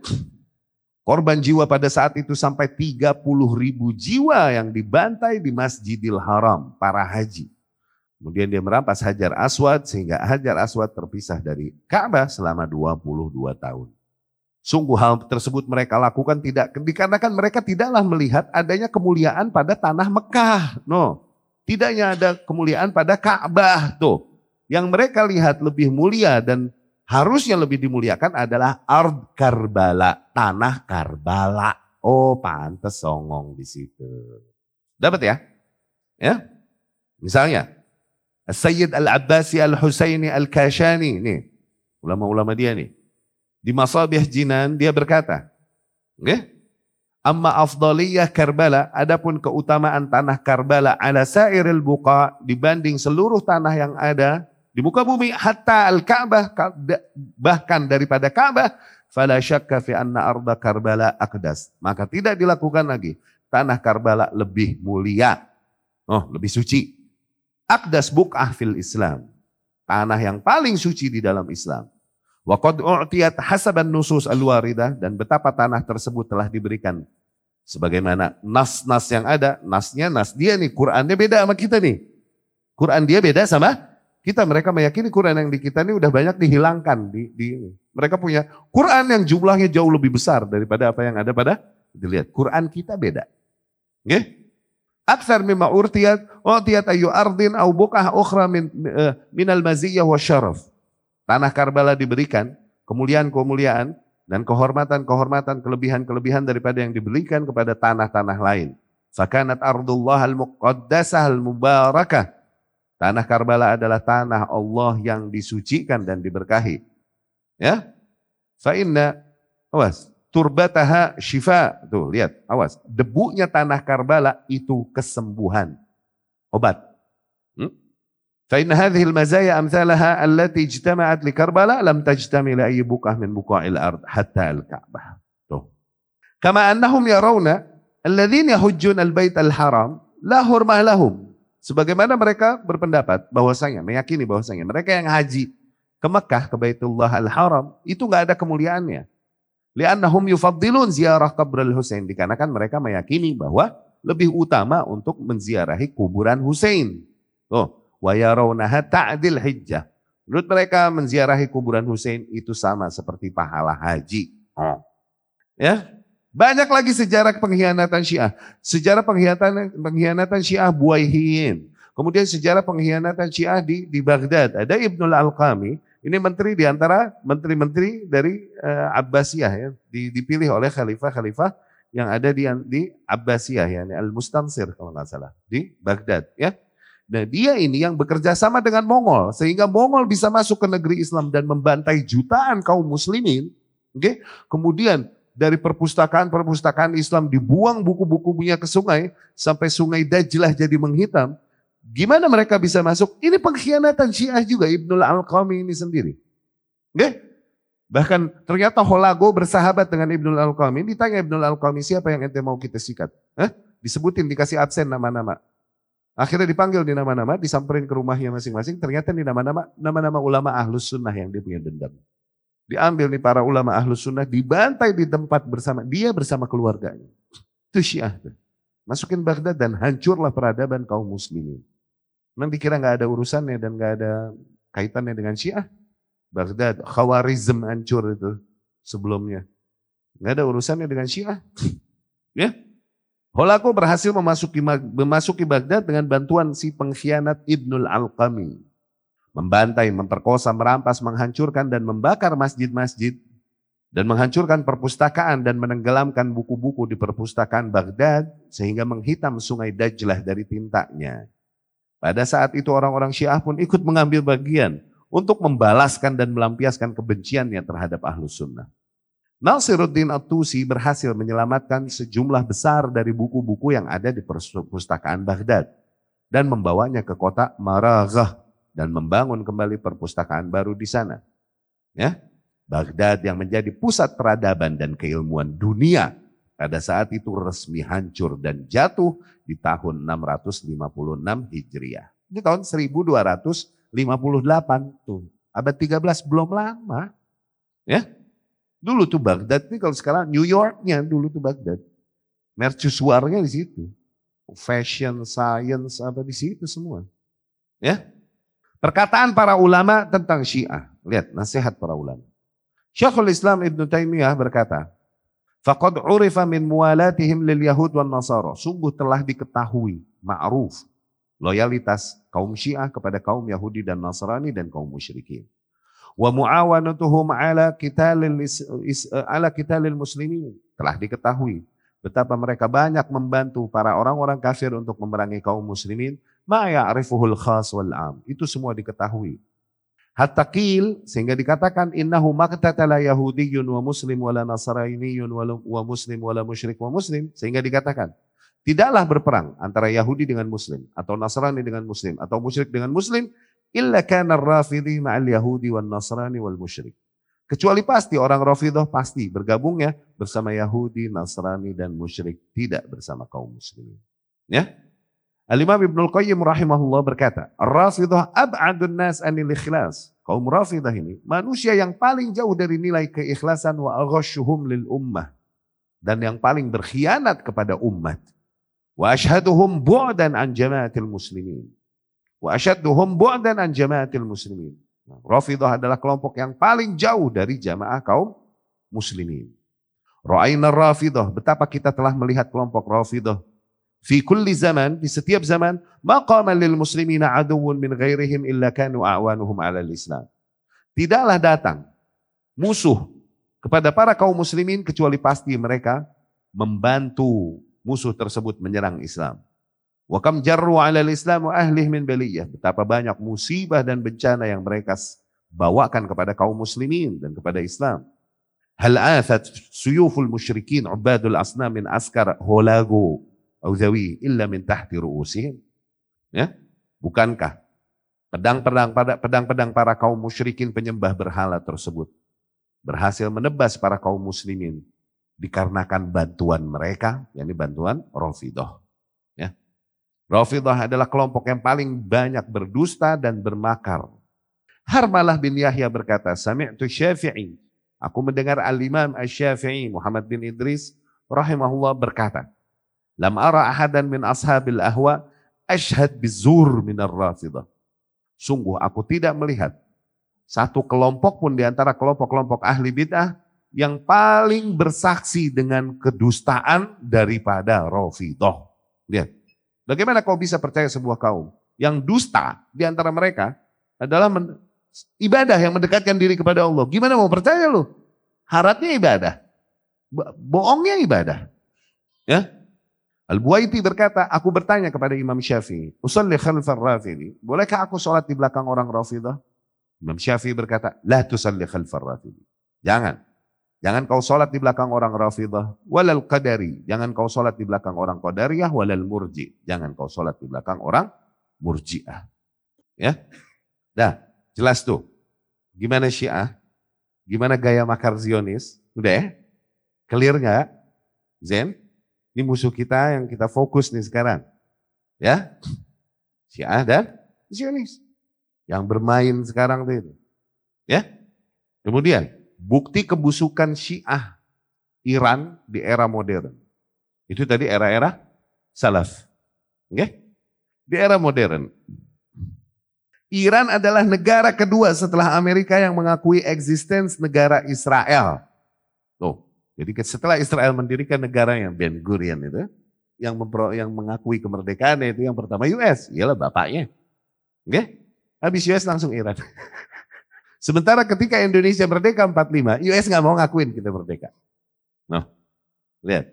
Korban jiwa pada saat itu sampai 30 ribu jiwa yang dibantai di Masjidil Haram, para haji. Kemudian dia merampas Hajar Aswad sehingga Hajar Aswad terpisah dari Ka'bah selama 22 tahun. Sungguh hal tersebut mereka lakukan tidak dikarenakan mereka tidaklah melihat adanya kemuliaan pada tanah Mekah. No. Tidaknya ada kemuliaan pada Ka'bah tuh. Yang mereka lihat lebih mulia dan harusnya lebih dimuliakan adalah Ard Karbala, tanah Karbala. Oh, pantas songong di situ. Dapat ya? Ya. Misalnya, Sayyid Al-Abbasi Al-Husaini Al-Kashani. Nih, ulama-ulama dia nih. Di Masabih Jinan dia berkata, okay? Amma afdaliyah Karbala, adapun keutamaan tanah Karbala ala sairil buqa dibanding seluruh tanah yang ada di muka bumi hatta al-Ka'bah bahkan daripada Ka'bah fala syakka fi anna arda Karbala akdas. Maka tidak dilakukan lagi. Tanah Karbala lebih mulia. Oh, lebih suci. Akdas buk'ah fil Islam. Tanah yang paling suci di dalam Islam. Wa u'tiyat hasaban nusus al-waridah dan betapa tanah tersebut telah diberikan sebagaimana nas-nas yang ada, nasnya nas dia nih, Qurannya beda sama kita nih. Quran dia beda sama kita mereka meyakini Quran yang di kita ini udah banyak dihilangkan di, di Mereka punya Quran yang jumlahnya jauh lebih besar daripada apa yang ada pada dilihat. Quran kita beda. Oke? Aksar mimma urtiyat, urtiyat ayu ardin au bukah ukhra min, uh, minal maziyah wa syaraf. Tanah Karbala diberikan kemuliaan-kemuliaan dan kehormatan-kehormatan, kelebihan-kelebihan daripada yang diberikan kepada tanah-tanah lain. Fakanat ardullah al-muqaddasah al-mubarakah Tanah Karbala adalah tanah Allah yang disucikan dan diberkahi. Ya. Fa inna awas turbataha syifa. Tuh, lihat, awas. Debunya tanah Karbala itu kesembuhan. Obat. Amthalaha allati ijtama'at li Karbala lam tajtami li ayyi buqah min buqa'il ard hatta al-Ka'bah. Tuh. Kama annahum yarawna alladhina yahujjuna al-bait al-haram la hurmah lahum Sebagaimana mereka berpendapat bahwasanya, meyakini bahwasanya mereka yang haji ke Mekah, ke Baitullah Al-Haram, itu nggak ada kemuliaannya. Li'annahum yufaddilun ziarah al Husain. Dikarenakan mereka meyakini bahwa lebih utama untuk menziarahi kuburan Husain. Oh, wa yarawnaha ta'dil hijjah. Menurut mereka menziarahi kuburan Husain itu sama seperti pahala haji. Oh. Ya, banyak lagi sejarah pengkhianatan Syiah. Sejarah pengkhianatan pengkhianatan Syiah Buaihiyin. Kemudian sejarah pengkhianatan Syiah di di Baghdad. Ada Ibnul Al-Qami, ini menteri di antara menteri-menteri dari uh, Abbasiyah ya, dipilih oleh khalifah-khalifah yang ada di di Abbasiyah ya, Al-Mustansir kalau nggak salah di Baghdad ya. Nah dia ini yang bekerja sama dengan Mongol sehingga Mongol bisa masuk ke negeri Islam dan membantai jutaan kaum muslimin. Oke, okay? kemudian dari perpustakaan-perpustakaan Islam dibuang buku-bukunya ke sungai sampai sungai Dajlah jadi menghitam. Gimana mereka bisa masuk? Ini pengkhianatan Syiah juga Ibnul Al-Qami ini sendiri. Oke? Bahkan ternyata Holago bersahabat dengan Ibnul Al-Qami. Ditanya Ibnul Al-Qami siapa yang ente mau kita sikat? Hah? Disebutin, dikasih absen nama-nama. Akhirnya dipanggil di nama-nama, disamperin ke rumahnya masing-masing. Ternyata di nama-nama nama-nama ulama ahlus sunnah yang dia punya dendam. Diambil nih para ulama ahlus sunnah, dibantai di tempat bersama dia bersama keluarganya. Itu Syiah. Masukin Baghdad dan hancurlah peradaban kaum muslimin. Nanti kira nggak ada urusannya dan nggak ada kaitannya dengan Syiah. Baghdad, Khawarizm hancur itu sebelumnya. Nggak ada urusannya dengan Syiah. Ya, Holako berhasil memasuki, memasuki Baghdad dengan bantuan si pengkhianat Ibnul Alqami. Membantai, memperkosa, merampas, menghancurkan dan membakar masjid-masjid dan menghancurkan perpustakaan dan menenggelamkan buku-buku di perpustakaan Baghdad sehingga menghitam sungai Dajlah dari tintanya. Pada saat itu orang-orang Syiah pun ikut mengambil bagian untuk membalaskan dan melampiaskan kebenciannya terhadap Ahlus Sunnah. Nasiruddin At-Tusi berhasil menyelamatkan sejumlah besar dari buku-buku yang ada di perpustakaan Baghdad dan membawanya ke kota Maraghah dan membangun kembali perpustakaan baru di sana. Ya, Baghdad yang menjadi pusat peradaban dan keilmuan dunia pada saat itu resmi hancur dan jatuh di tahun 656 Hijriah. Ini tahun 1258 tuh. Abad 13 belum lama. Ya, Dulu tuh Baghdad ini kalau sekarang New Yorknya dulu tuh Baghdad. Mercusuarnya di situ. Fashion, science, apa di situ semua. Ya. Perkataan para ulama tentang Syiah. Lihat nasihat para ulama. Syekhul Islam Ibn Taimiyah berkata, Faqad urifa min muwalatihim lil Yahud wan Nasara. Sungguh telah diketahui, ma'ruf, loyalitas kaum Syiah kepada kaum Yahudi dan Nasrani dan kaum musyrikin wa muawanatuhum ala qitalil ala qitalil muslimin. Telah diketahui betapa mereka banyak membantu para orang-orang kafir untuk memerangi kaum muslimin. Ma ya'rifuhul khas wal am. Itu semua diketahui. Hatta qil sehingga dikatakan innahu maqtatala yahudiyyun wa muslim wala nasraniyyun wa muslim wala musyrik wa muslim. Sehingga dikatakan tidaklah berperang antara Yahudi dengan muslim atau Nasrani dengan muslim atau musyrik dengan muslim illa kana rafidhi ma'al yahudi wan nasrani wal musyrik. Kecuali pasti orang Rafidah pasti bergabungnya bersama Yahudi, Nasrani dan musyrik, tidak bersama kaum muslimin. Ya. Al-Imam Ibnu Qayyim rahimahullah berkata, Rafidah ab'adun nas anil ikhlas. Kaum Rafidah ini manusia yang paling jauh dari nilai keikhlasan wa aghashuhum lil ummah dan yang paling berkhianat kepada umat. Wa ashhaduhum bu'dan an jamaatil muslimin Wa asyadduhum bu'dan an jamaatil muslimin. Nah, Rafidah adalah kelompok yang paling jauh dari jamaah kaum muslimin. Ra'ayna Rafidah, betapa kita telah melihat kelompok Rafidah. Fi kulli zaman, di setiap zaman, maqama lil muslimina aduwun min ghairihim illa kanu a'wanuhum ala islam. Tidaklah datang musuh kepada para kaum muslimin kecuali pasti mereka membantu musuh tersebut menyerang Islam. Wa kam jarru 'ala al-islam wa ahlih min baliyah. Betapa banyak musibah dan bencana yang mereka bawakan kepada kaum muslimin dan kepada Islam. Hal athat suyuful musyrikin ubadul asnam min askar holago au zawi illa min tahti ru'usihim. Ya? Bukankah pedang-pedang pedang-pedang para kaum musyrikin penyembah berhala tersebut berhasil menebas para kaum muslimin dikarenakan bantuan mereka, yakni bantuan Rafidah. Rafidah adalah kelompok yang paling banyak berdusta dan bermakar. Harmalah bin Yahya berkata, Sami'tu syafi'i. Aku mendengar al-imam al-syafi'i Muhammad bin Idris rahimahullah berkata, Lam ara ahadan min ashabil ahwa ashad bizur minar rafidah. Sungguh aku tidak melihat satu kelompok pun di antara kelompok-kelompok ahli bid'ah yang paling bersaksi dengan kedustaan daripada Rafidah. Lihat, Bagaimana kau bisa percaya sebuah kaum yang dusta di antara mereka adalah ibadah yang mendekatkan diri kepada Allah. Gimana mau percaya lu? Haratnya ibadah. Bohongnya ibadah. Ya. Al-Buaiti berkata, aku bertanya kepada Imam Syafi'i, usalli khalfar rafidi, bolehkah aku sholat di belakang orang rafidah? Imam Syafi'i berkata, la tusalli khalfar rafidi. Jangan. Jangan kau sholat di belakang orang Rafidah, walal Qadari. Jangan kau sholat di belakang orang Qadariyah, walal Murji. Jangan kau sholat di belakang orang Murji'ah. Ya, dah jelas tuh. Gimana Syiah? Gimana gaya makar Zionis? Udah ya? Clear nggak? Zen? Ini musuh kita yang kita fokus nih sekarang. Ya? Syiah dan Zionis. Yang bermain sekarang itu. Ya. Kemudian, bukti kebusukan Syiah Iran di era modern. Itu tadi era-era salaf. Oke? Di era modern. Iran adalah negara kedua setelah Amerika yang mengakui eksistensi negara Israel. Tuh, jadi setelah Israel mendirikan negara yang Ben Gurion itu, yang, mempro, yang mengakui kemerdekaan itu yang pertama US, iyalah bapaknya. Oke? Habis US langsung Iran. Sementara ketika Indonesia merdeka 45, US nggak mau ngakuin kita merdeka. Nah, lihat.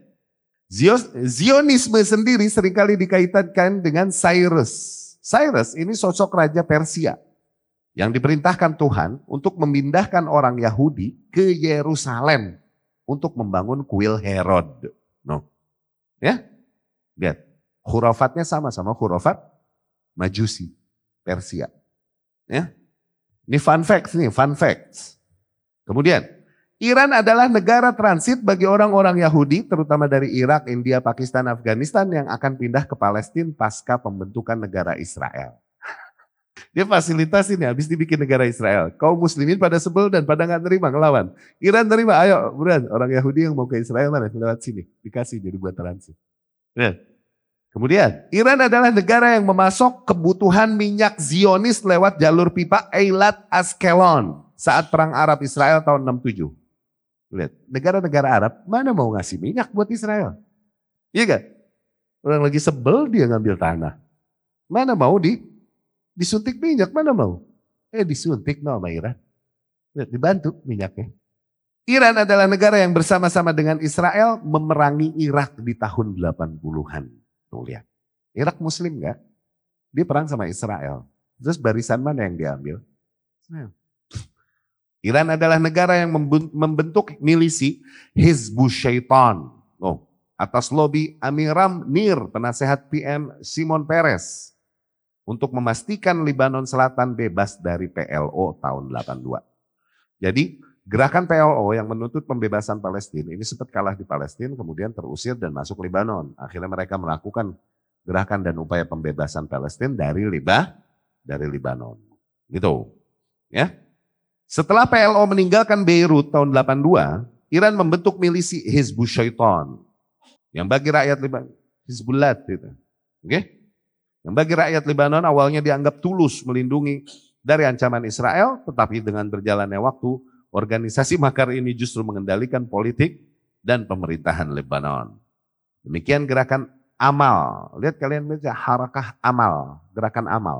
Zionisme sendiri sering kali dikaitkan dengan Cyrus. Cyrus ini sosok raja Persia yang diperintahkan Tuhan untuk memindahkan orang Yahudi ke Yerusalem untuk membangun kuil Herod. No. Ya? Lihat. Hurafatnya sama-sama hurafat Majusi, Persia. Ya. Ini fun facts nih, fun facts. Kemudian, Iran adalah negara transit bagi orang-orang Yahudi, terutama dari Irak, India, Pakistan, Afghanistan yang akan pindah ke Palestina pasca pembentukan negara Israel. Dia fasilitasin ya, habis dibikin negara Israel. Kaum muslimin pada sebel dan pada nggak terima ngelawan. Iran terima, ayo buruan orang Yahudi yang mau ke Israel mana? Lewat sini, dikasih jadi buat transit. Ya. Kemudian, Iran adalah negara yang memasok kebutuhan minyak Zionis lewat jalur pipa Eilat Askelon saat perang Arab Israel tahun 67. Lihat, negara-negara Arab mana mau ngasih minyak buat Israel? Iya kan? Orang lagi sebel dia ngambil tanah. Mana mau di disuntik minyak, mana mau? Eh disuntik no sama Iran. Lihat, dibantu minyaknya. Iran adalah negara yang bersama-sama dengan Israel memerangi Irak di tahun 80-an. Tuh lihat. Irak muslim enggak? Dia perang sama Israel. Terus barisan mana yang diambil? Israel. Iran adalah negara yang membentuk milisi Hizbus Syaitan. Oh, atas lobi Amiram Nir, penasehat PM Simon Peres, untuk memastikan Lebanon Selatan bebas dari PLO tahun 82. Jadi gerakan PLO yang menuntut pembebasan Palestina ini sempat kalah di Palestina, kemudian terusir dan masuk Lebanon. Akhirnya mereka melakukan gerakan dan upaya pembebasan Palestina dari Liba, dari Lebanon. Gitu. Ya. Setelah PLO meninggalkan Beirut tahun 82, Iran membentuk milisi Hizbus Syaitan. Yang bagi rakyat Lebanon, Hizbullah gitu. Oke? Okay? Yang bagi rakyat Lebanon awalnya dianggap tulus melindungi dari ancaman Israel, tetapi dengan berjalannya waktu, organisasi makar ini justru mengendalikan politik dan pemerintahan Lebanon. Demikian gerakan amal. Lihat kalian baca harakah amal, gerakan amal.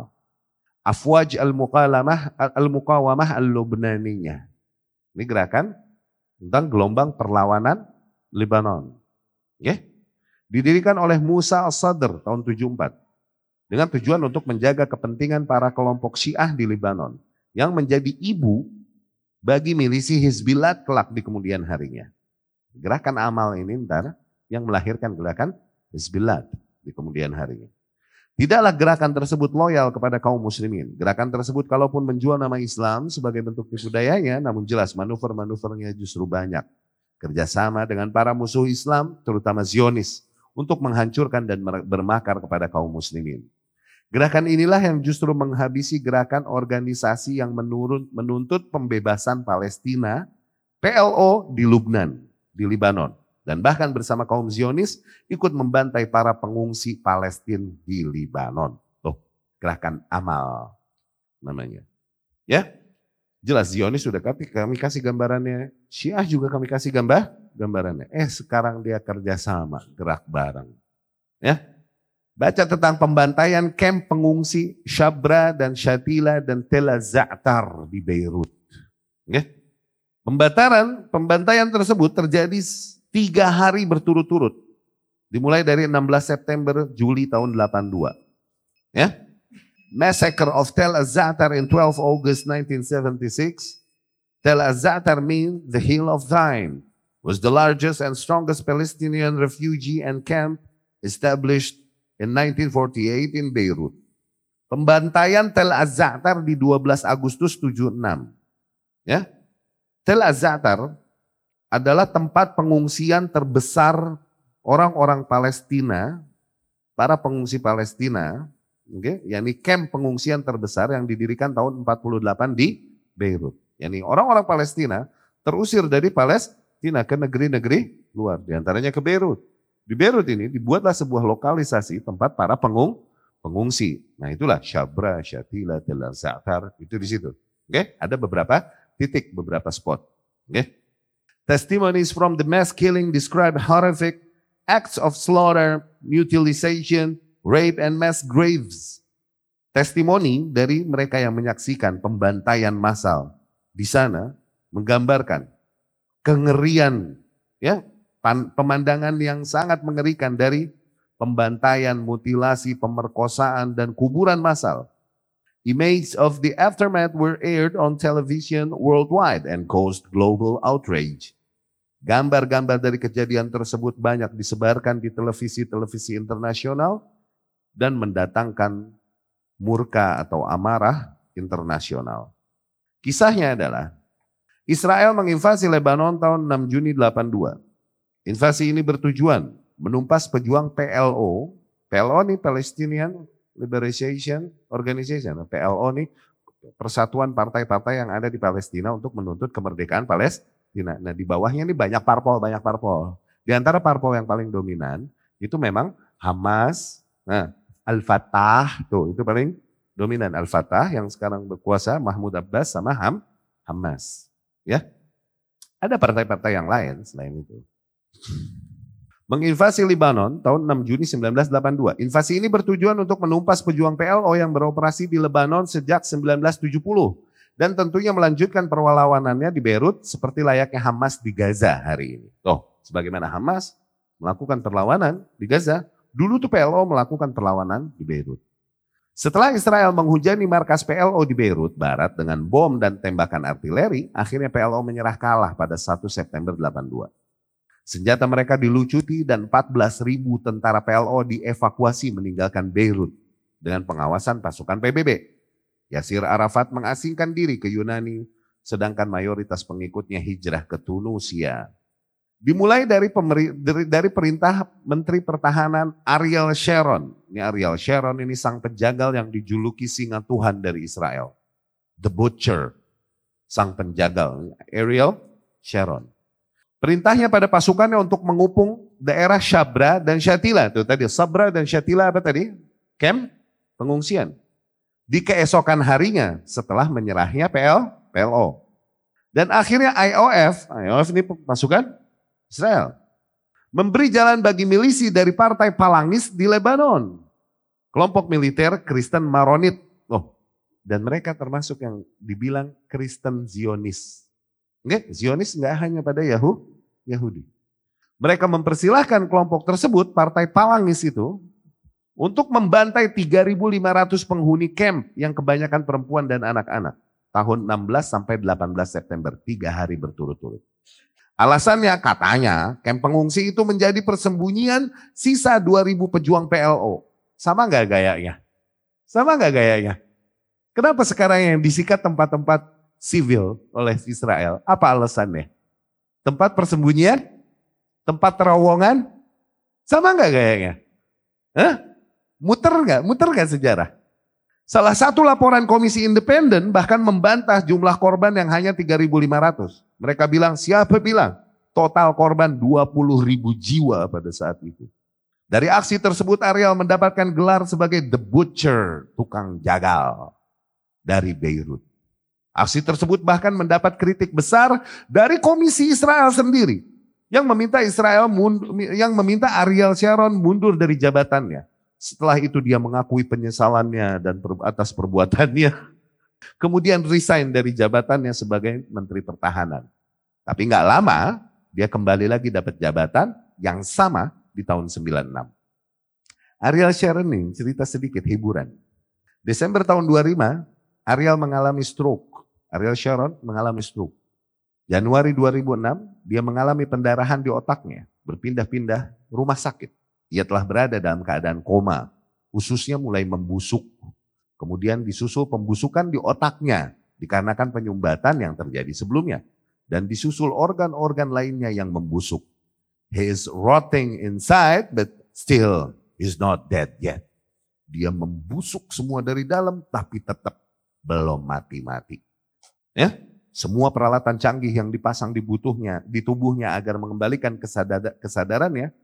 Afwaj al-muqalamah al-muqawamah al-lubnaniyah. Ini gerakan tentang gelombang perlawanan Lebanon. Ya. Didirikan oleh Musa al-Sadr tahun 74 dengan tujuan untuk menjaga kepentingan para kelompok Syiah di Lebanon yang menjadi ibu bagi milisi Hizbillah kelak di kemudian harinya. Gerakan amal ini ntar yang melahirkan gerakan Hizbillah di kemudian harinya. Tidaklah gerakan tersebut loyal kepada kaum muslimin. Gerakan tersebut kalaupun menjual nama Islam sebagai bentuk tipu dayanya, namun jelas manuver-manuvernya justru banyak. Kerjasama dengan para musuh Islam, terutama Zionis, untuk menghancurkan dan bermakar kepada kaum muslimin. Gerakan inilah yang justru menghabisi gerakan organisasi yang menurun, menuntut pembebasan Palestina, PLO di Lubnan, di Libanon dan bahkan bersama kaum Zionis ikut membantai para pengungsi Palestina di Libanon. Tuh, gerakan amal namanya. Ya, jelas Zionis sudah kami, kami kasih gambarannya. Syiah juga kami kasih gambar gambarannya. Eh sekarang dia kerjasama, gerak bareng. Ya, baca tentang pembantaian kamp pengungsi Shabra dan Shatila dan Tel Za'tar di Beirut. Ya. Pembataran, pembantaian tersebut terjadi Tiga hari berturut-turut. Dimulai dari 16 September, Juli tahun 82. Ya. Massacre of Tel Azatar in 12 August 1976. Tel Azatar means the hill of Zion. Was the largest and strongest Palestinian refugee and camp established in 1948 in Beirut. Pembantaian Tel Azatar di 12 Agustus 76. Ya. Tel Azatar adalah tempat pengungsian terbesar orang-orang Palestina, para pengungsi Palestina Okay? yakni camp pengungsian terbesar yang didirikan tahun 48 di Beirut. Yani orang-orang Palestina terusir dari Palestina ke negeri-negeri luar, di antaranya ke Beirut. Di Beirut ini dibuatlah sebuah lokalisasi tempat para pengung, pengungsi. Nah itulah Syabra, Syatila, Tel Za'atar, itu di situ. Oke, okay? ada beberapa titik, beberapa spot. Oke. Okay? Testimonies from the mass killing describe horrific acts of slaughter, mutilation, rape, and mass graves. Testimoni dari mereka yang menyaksikan pembantaian massal di sana menggambarkan kengerian, ya, pemandangan yang sangat mengerikan dari pembantaian, mutilasi, pemerkosaan, dan kuburan massal. Images of the aftermath were aired on television worldwide and caused global outrage. Gambar-gambar dari kejadian tersebut banyak disebarkan di televisi-televisi internasional dan mendatangkan murka atau amarah internasional. Kisahnya adalah Israel menginvasi Lebanon tahun 6 Juni 82. Invasi ini bertujuan menumpas pejuang PLO. PLO ini Palestinian Liberation Organization. PLO ini persatuan partai-partai yang ada di Palestina untuk menuntut kemerdekaan Palestina. Nah di bawahnya ini banyak parpol, banyak parpol. Di antara parpol yang paling dominan itu memang Hamas, nah Al-Fatah, tuh itu paling dominan Al-Fatah yang sekarang berkuasa Mahmud Abbas sama Ham, Hamas. Ya, ada partai-partai yang lain selain itu. Menginvasi Lebanon tahun 6 Juni 1982. Invasi ini bertujuan untuk menumpas pejuang PLO yang beroperasi di Lebanon sejak 1970 dan tentunya melanjutkan perlawanannya di Beirut seperti layaknya Hamas di Gaza hari ini. Tuh, sebagaimana Hamas melakukan perlawanan di Gaza, dulu tuh PLO melakukan perlawanan di Beirut. Setelah Israel menghujani markas PLO di Beirut Barat dengan bom dan tembakan artileri, akhirnya PLO menyerah kalah pada 1 September 82. Senjata mereka dilucuti dan 14 ribu tentara PLO dievakuasi meninggalkan Beirut dengan pengawasan pasukan PBB. Yasir Arafat mengasingkan diri ke Yunani, sedangkan mayoritas pengikutnya hijrah ke Tunisia. Dimulai dari, pemeri, dari, dari perintah Menteri Pertahanan Ariel Sharon. Ini Ariel Sharon ini sang penjagal yang dijuluki singa Tuhan dari Israel. The Butcher, sang penjagal. Ariel Sharon. Perintahnya pada pasukannya untuk mengupung daerah Shabra dan Shatila. Itu tadi Sabra dan Shatila apa tadi? Kem pengungsian di keesokan harinya setelah menyerahnya PL, PLO. Dan akhirnya IOF, IOF ini pasukan Israel, memberi jalan bagi milisi dari partai Palangis di Lebanon. Kelompok militer Kristen Maronit. Oh, dan mereka termasuk yang dibilang Kristen Zionis. Oke, Zionis enggak hanya pada Yahu, Yahudi. Mereka mempersilahkan kelompok tersebut, partai Palangis itu, untuk membantai 3.500 penghuni camp yang kebanyakan perempuan dan anak-anak. Tahun 16 sampai 18 September, tiga hari berturut-turut. Alasannya katanya camp pengungsi itu menjadi persembunyian sisa 2.000 pejuang PLO. Sama nggak gayanya? Sama nggak gayanya? Kenapa sekarang yang disikat tempat-tempat sivil oleh Israel? Apa alasannya? Tempat persembunyian? Tempat terowongan? Sama nggak gayanya? Hah? Muter nggak? Muter nggak sejarah? Salah satu laporan komisi independen bahkan membantah jumlah korban yang hanya 3.500. Mereka bilang, siapa bilang? Total korban 20 ribu jiwa pada saat itu. Dari aksi tersebut Ariel mendapatkan gelar sebagai The Butcher, tukang jagal dari Beirut. Aksi tersebut bahkan mendapat kritik besar dari Komisi Israel sendiri yang meminta Israel yang meminta Ariel Sharon mundur dari jabatannya. Setelah itu dia mengakui penyesalannya dan atas perbuatannya. Kemudian resign dari jabatannya sebagai Menteri Pertahanan. Tapi nggak lama dia kembali lagi dapat jabatan yang sama di tahun 96. Ariel Sharon ini cerita sedikit hiburan. Desember tahun 2005, Ariel mengalami stroke. Ariel Sharon mengalami stroke. Januari 2006, dia mengalami pendarahan di otaknya, berpindah-pindah rumah sakit. Ia telah berada dalam keadaan koma. Ususnya mulai membusuk. Kemudian disusul pembusukan di otaknya dikarenakan penyumbatan yang terjadi sebelumnya. Dan disusul organ-organ lainnya yang membusuk. He is rotting inside but still is not dead yet. Dia membusuk semua dari dalam tapi tetap belum mati-mati. Ya, semua peralatan canggih yang dipasang di butuhnya, di tubuhnya agar mengembalikan kesadar, kesadarannya,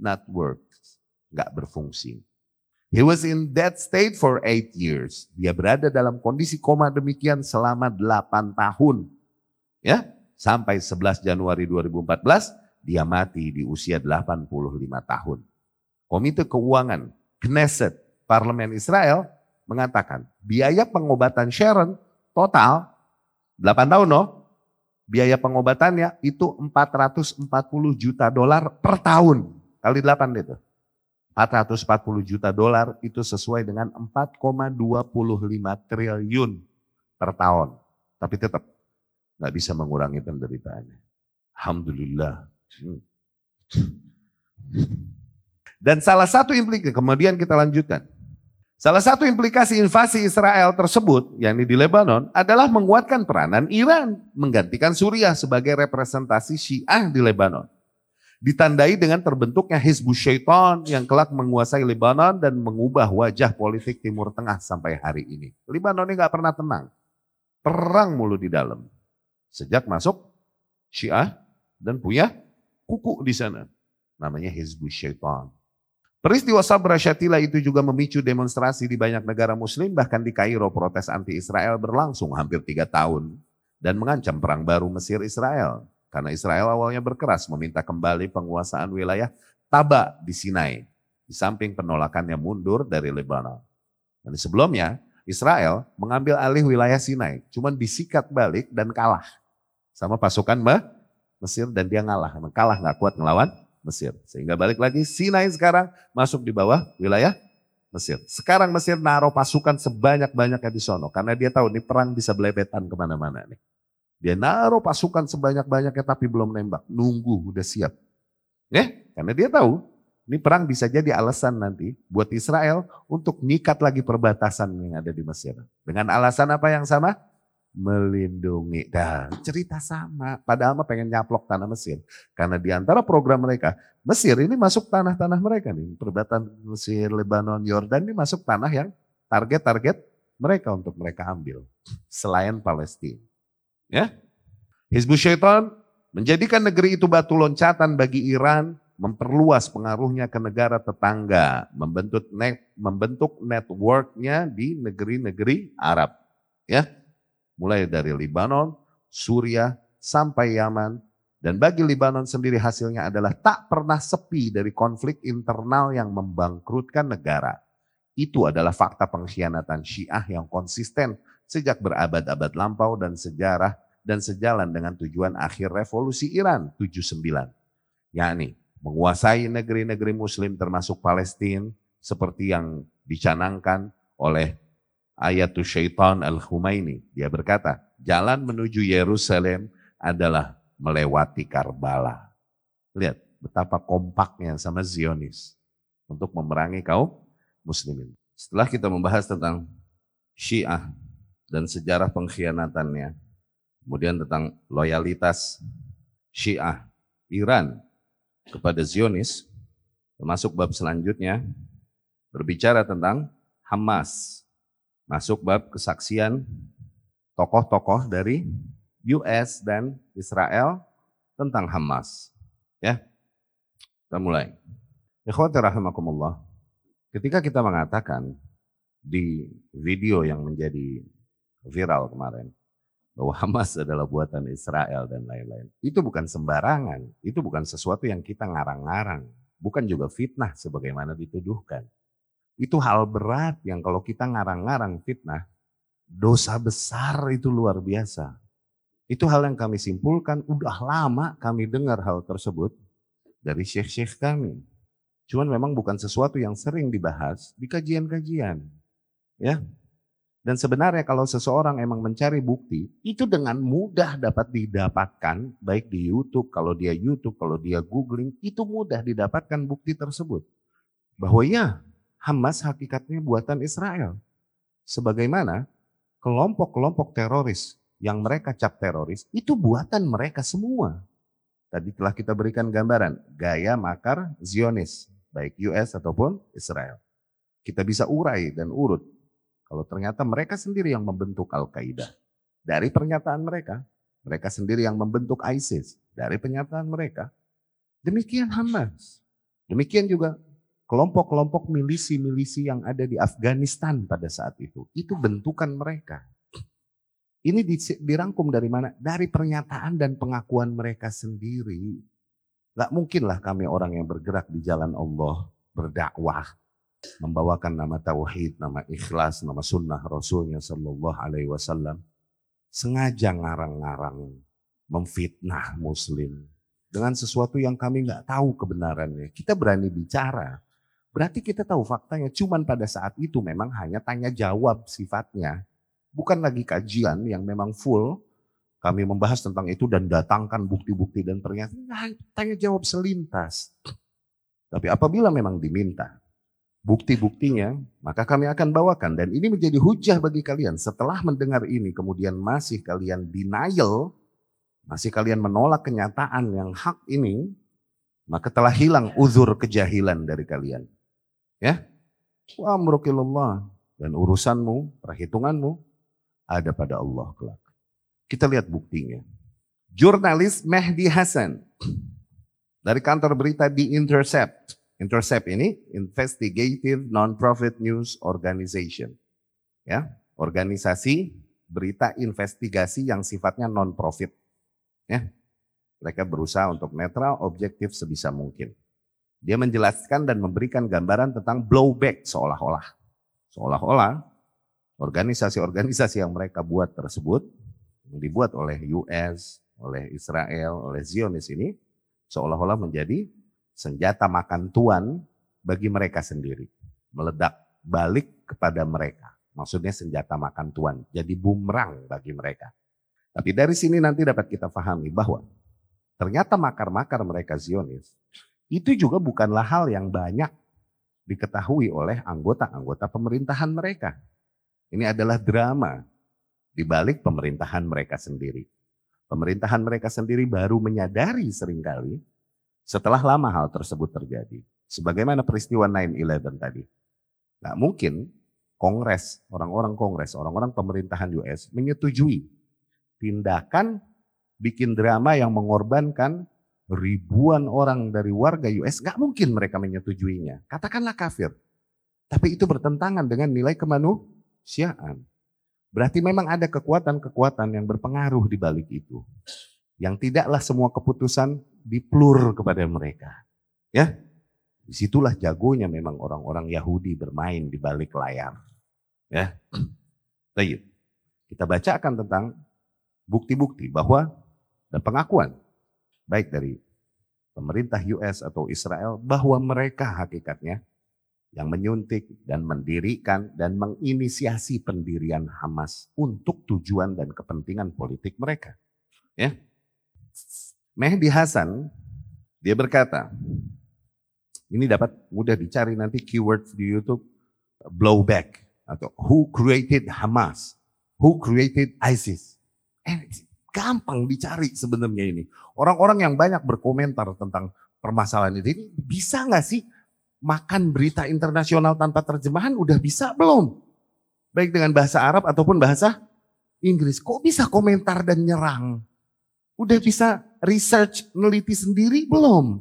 not works, nggak berfungsi. He was in that state for eight years. Dia berada dalam kondisi koma demikian selama delapan tahun. Ya, sampai 11 Januari 2014 dia mati di usia 85 tahun. Komite Keuangan Knesset Parlemen Israel mengatakan biaya pengobatan Sharon total 8 tahun loh. Biaya pengobatannya itu 440 juta dolar per tahun. Kali 8 itu. 440 juta dolar itu sesuai dengan 4,25 triliun per tahun. Tapi tetap nggak bisa mengurangi penderitaannya. Alhamdulillah. Dan salah satu implikasi, kemudian kita lanjutkan. Salah satu implikasi invasi Israel tersebut, yakni di Lebanon, adalah menguatkan peranan Iran menggantikan Suriah sebagai representasi Syiah di Lebanon. Ditandai dengan terbentuknya Hizbus yang kelak menguasai Lebanon dan mengubah wajah politik Timur Tengah sampai hari ini. Lebanon ini gak pernah tenang. Perang mulu di dalam. Sejak masuk Syiah dan punya kuku di sana. Namanya Hizbus. Peristiwa Sabra Syatila itu juga memicu demonstrasi di banyak negara muslim, bahkan di Kairo protes anti-Israel berlangsung hampir tiga tahun dan mengancam perang baru Mesir-Israel. Karena Israel awalnya berkeras meminta kembali penguasaan wilayah Taba di Sinai, di samping penolakannya mundur dari Lebanon. Dan sebelumnya, Israel mengambil alih wilayah Sinai, cuman disikat balik dan kalah sama pasukan Mesir dan dia ngalah. Kalah nggak kuat ngelawan Mesir. Sehingga balik lagi Sinai sekarang masuk di bawah wilayah Mesir. Sekarang Mesir naruh pasukan sebanyak-banyaknya di sono. Karena dia tahu ini perang bisa belebetan ke mana-mana nih. Dia naruh pasukan sebanyak-banyaknya tapi belum nembak. Nunggu udah siap. Ya, karena dia tahu ini perang bisa jadi alasan nanti buat Israel untuk nyikat lagi perbatasan yang ada di Mesir. Dengan alasan apa yang sama? Melindungi. Dan cerita sama, padahal mah pengen nyaplok tanah Mesir. Karena di antara program mereka, Mesir ini masuk tanah-tanah mereka nih. Perbatasan Mesir, Lebanon, Yordan ini masuk tanah yang target-target mereka untuk mereka ambil. Selain Palestina. Ya, Hizbus Syaitan menjadikan negeri itu batu loncatan bagi Iran, memperluas pengaruhnya ke negara tetangga, membentuk net, membentuk networknya di negeri-negeri Arab. Ya, mulai dari Libanon, Suriah, sampai Yaman. Dan bagi Libanon sendiri hasilnya adalah tak pernah sepi dari konflik internal yang membangkrutkan negara. Itu adalah fakta pengkhianatan Syiah yang konsisten sejak berabad-abad lampau dan sejarah dan sejalan dengan tujuan akhir revolusi Iran 79. Yakni menguasai negeri-negeri muslim termasuk Palestina seperti yang dicanangkan oleh Ayatul Syaitan Al-Humaini. Dia berkata, jalan menuju Yerusalem adalah melewati Karbala. Lihat betapa kompaknya sama Zionis untuk memerangi kaum muslimin. Setelah kita membahas tentang Syiah dan sejarah pengkhianatannya, kemudian tentang loyalitas Syiah Iran kepada Zionis, termasuk bab selanjutnya berbicara tentang Hamas Masuk bab kesaksian tokoh-tokoh dari US dan Israel tentang Hamas. Ya, kita mulai. Ikhwati rahimakumullah. Ketika kita mengatakan di video yang menjadi viral kemarin, bahwa Hamas adalah buatan Israel dan lain-lain. Itu bukan sembarangan, itu bukan sesuatu yang kita ngarang-ngarang, bukan juga fitnah sebagaimana dituduhkan. Itu hal berat yang kalau kita ngarang-ngarang fitnah, dosa besar itu luar biasa. Itu hal yang kami simpulkan, udah lama kami dengar hal tersebut dari syekh-syekh kami. Cuman memang bukan sesuatu yang sering dibahas di kajian-kajian. Ya. Dan sebenarnya kalau seseorang emang mencari bukti, itu dengan mudah dapat didapatkan, baik di YouTube, kalau dia YouTube, kalau dia googling, itu mudah didapatkan bukti tersebut. Bahwa ya, Hamas hakikatnya buatan Israel. Sebagaimana kelompok-kelompok teroris yang mereka cap teroris itu buatan mereka semua. Tadi telah kita berikan gambaran gaya makar Zionis, baik US ataupun Israel. kita bisa urai dan urut. Kalau ternyata mereka sendiri yang membentuk Al-Qaeda. Dari pernyataan mereka, mereka sendiri yang membentuk ISIS. Dari pernyataan mereka. Demikian Hamas. Demikian juga kelompok-kelompok milisi-milisi yang ada di Afghanistan pada saat itu. Itu bentukan mereka. Ini dirangkum dari mana? Dari pernyataan dan pengakuan mereka sendiri. Gak mungkinlah kami orang yang bergerak di jalan Allah, berdakwah, membawakan nama tauhid, nama ikhlas, nama sunnah Rasulnya Shallallahu Alaihi Wasallam, sengaja ngarang-ngarang, memfitnah Muslim dengan sesuatu yang kami nggak tahu kebenarannya. Kita berani bicara, berarti kita tahu faktanya. Cuman pada saat itu memang hanya tanya jawab sifatnya bukan lagi kajian yang memang full, kami membahas tentang itu dan datangkan bukti-bukti dan pernyataan, nah, tanya jawab selintas. Tapi apabila memang diminta bukti-buktinya, maka kami akan bawakan. Dan ini menjadi hujah bagi kalian. Setelah mendengar ini, kemudian masih kalian denial, masih kalian menolak kenyataan yang hak ini, maka telah hilang uzur kejahilan dari kalian. Ya, wa amrukillallah. Dan urusanmu, perhitunganmu, ada pada Allah kelak. Kita lihat buktinya. Jurnalis Mehdi Hasan dari kantor berita di Intercept. Intercept ini Investigative Non-Profit News Organization. Ya, organisasi berita investigasi yang sifatnya non-profit. Ya, mereka berusaha untuk netral, objektif sebisa mungkin. Dia menjelaskan dan memberikan gambaran tentang blowback seolah-olah. Seolah-olah organisasi-organisasi yang mereka buat tersebut, yang dibuat oleh US, oleh Israel, oleh Zionis ini, seolah-olah menjadi senjata makan tuan bagi mereka sendiri. Meledak balik kepada mereka. Maksudnya senjata makan tuan, jadi bumerang bagi mereka. Tapi dari sini nanti dapat kita pahami bahwa ternyata makar-makar mereka Zionis itu juga bukanlah hal yang banyak diketahui oleh anggota-anggota pemerintahan mereka. Ini adalah drama di balik pemerintahan mereka sendiri. Pemerintahan mereka sendiri baru menyadari sering kali setelah lama hal tersebut terjadi. Sebagaimana peristiwa 9-11 tadi. Nah mungkin kongres, orang-orang kongres, orang-orang pemerintahan US menyetujui tindakan bikin drama yang mengorbankan ribuan orang dari warga US. Gak mungkin mereka menyetujuinya. Katakanlah kafir. Tapi itu bertentangan dengan nilai kemanusiaan. Berarti memang ada kekuatan-kekuatan yang berpengaruh di balik itu. Yang tidaklah semua keputusan diplur kepada mereka. Ya, di situlah jagonya memang orang-orang Yahudi bermain di balik layar. Ya, Baik. Kita bacakan tentang bukti-bukti bahwa dan pengakuan baik dari pemerintah US atau Israel bahwa mereka hakikatnya yang menyuntik dan mendirikan dan menginisiasi pendirian Hamas untuk tujuan dan kepentingan politik mereka. Ya. Mehdi Hasan dia berkata, ini dapat mudah dicari nanti keywords di YouTube blowback atau who created Hamas, who created ISIS. Eh, gampang dicari sebenarnya ini. Orang-orang yang banyak berkomentar tentang permasalahan ini, bisa nggak sih makan berita internasional tanpa terjemahan udah bisa belum? Baik dengan bahasa Arab ataupun bahasa Inggris. Kok bisa komentar dan nyerang? Udah bisa research, meneliti sendiri belum?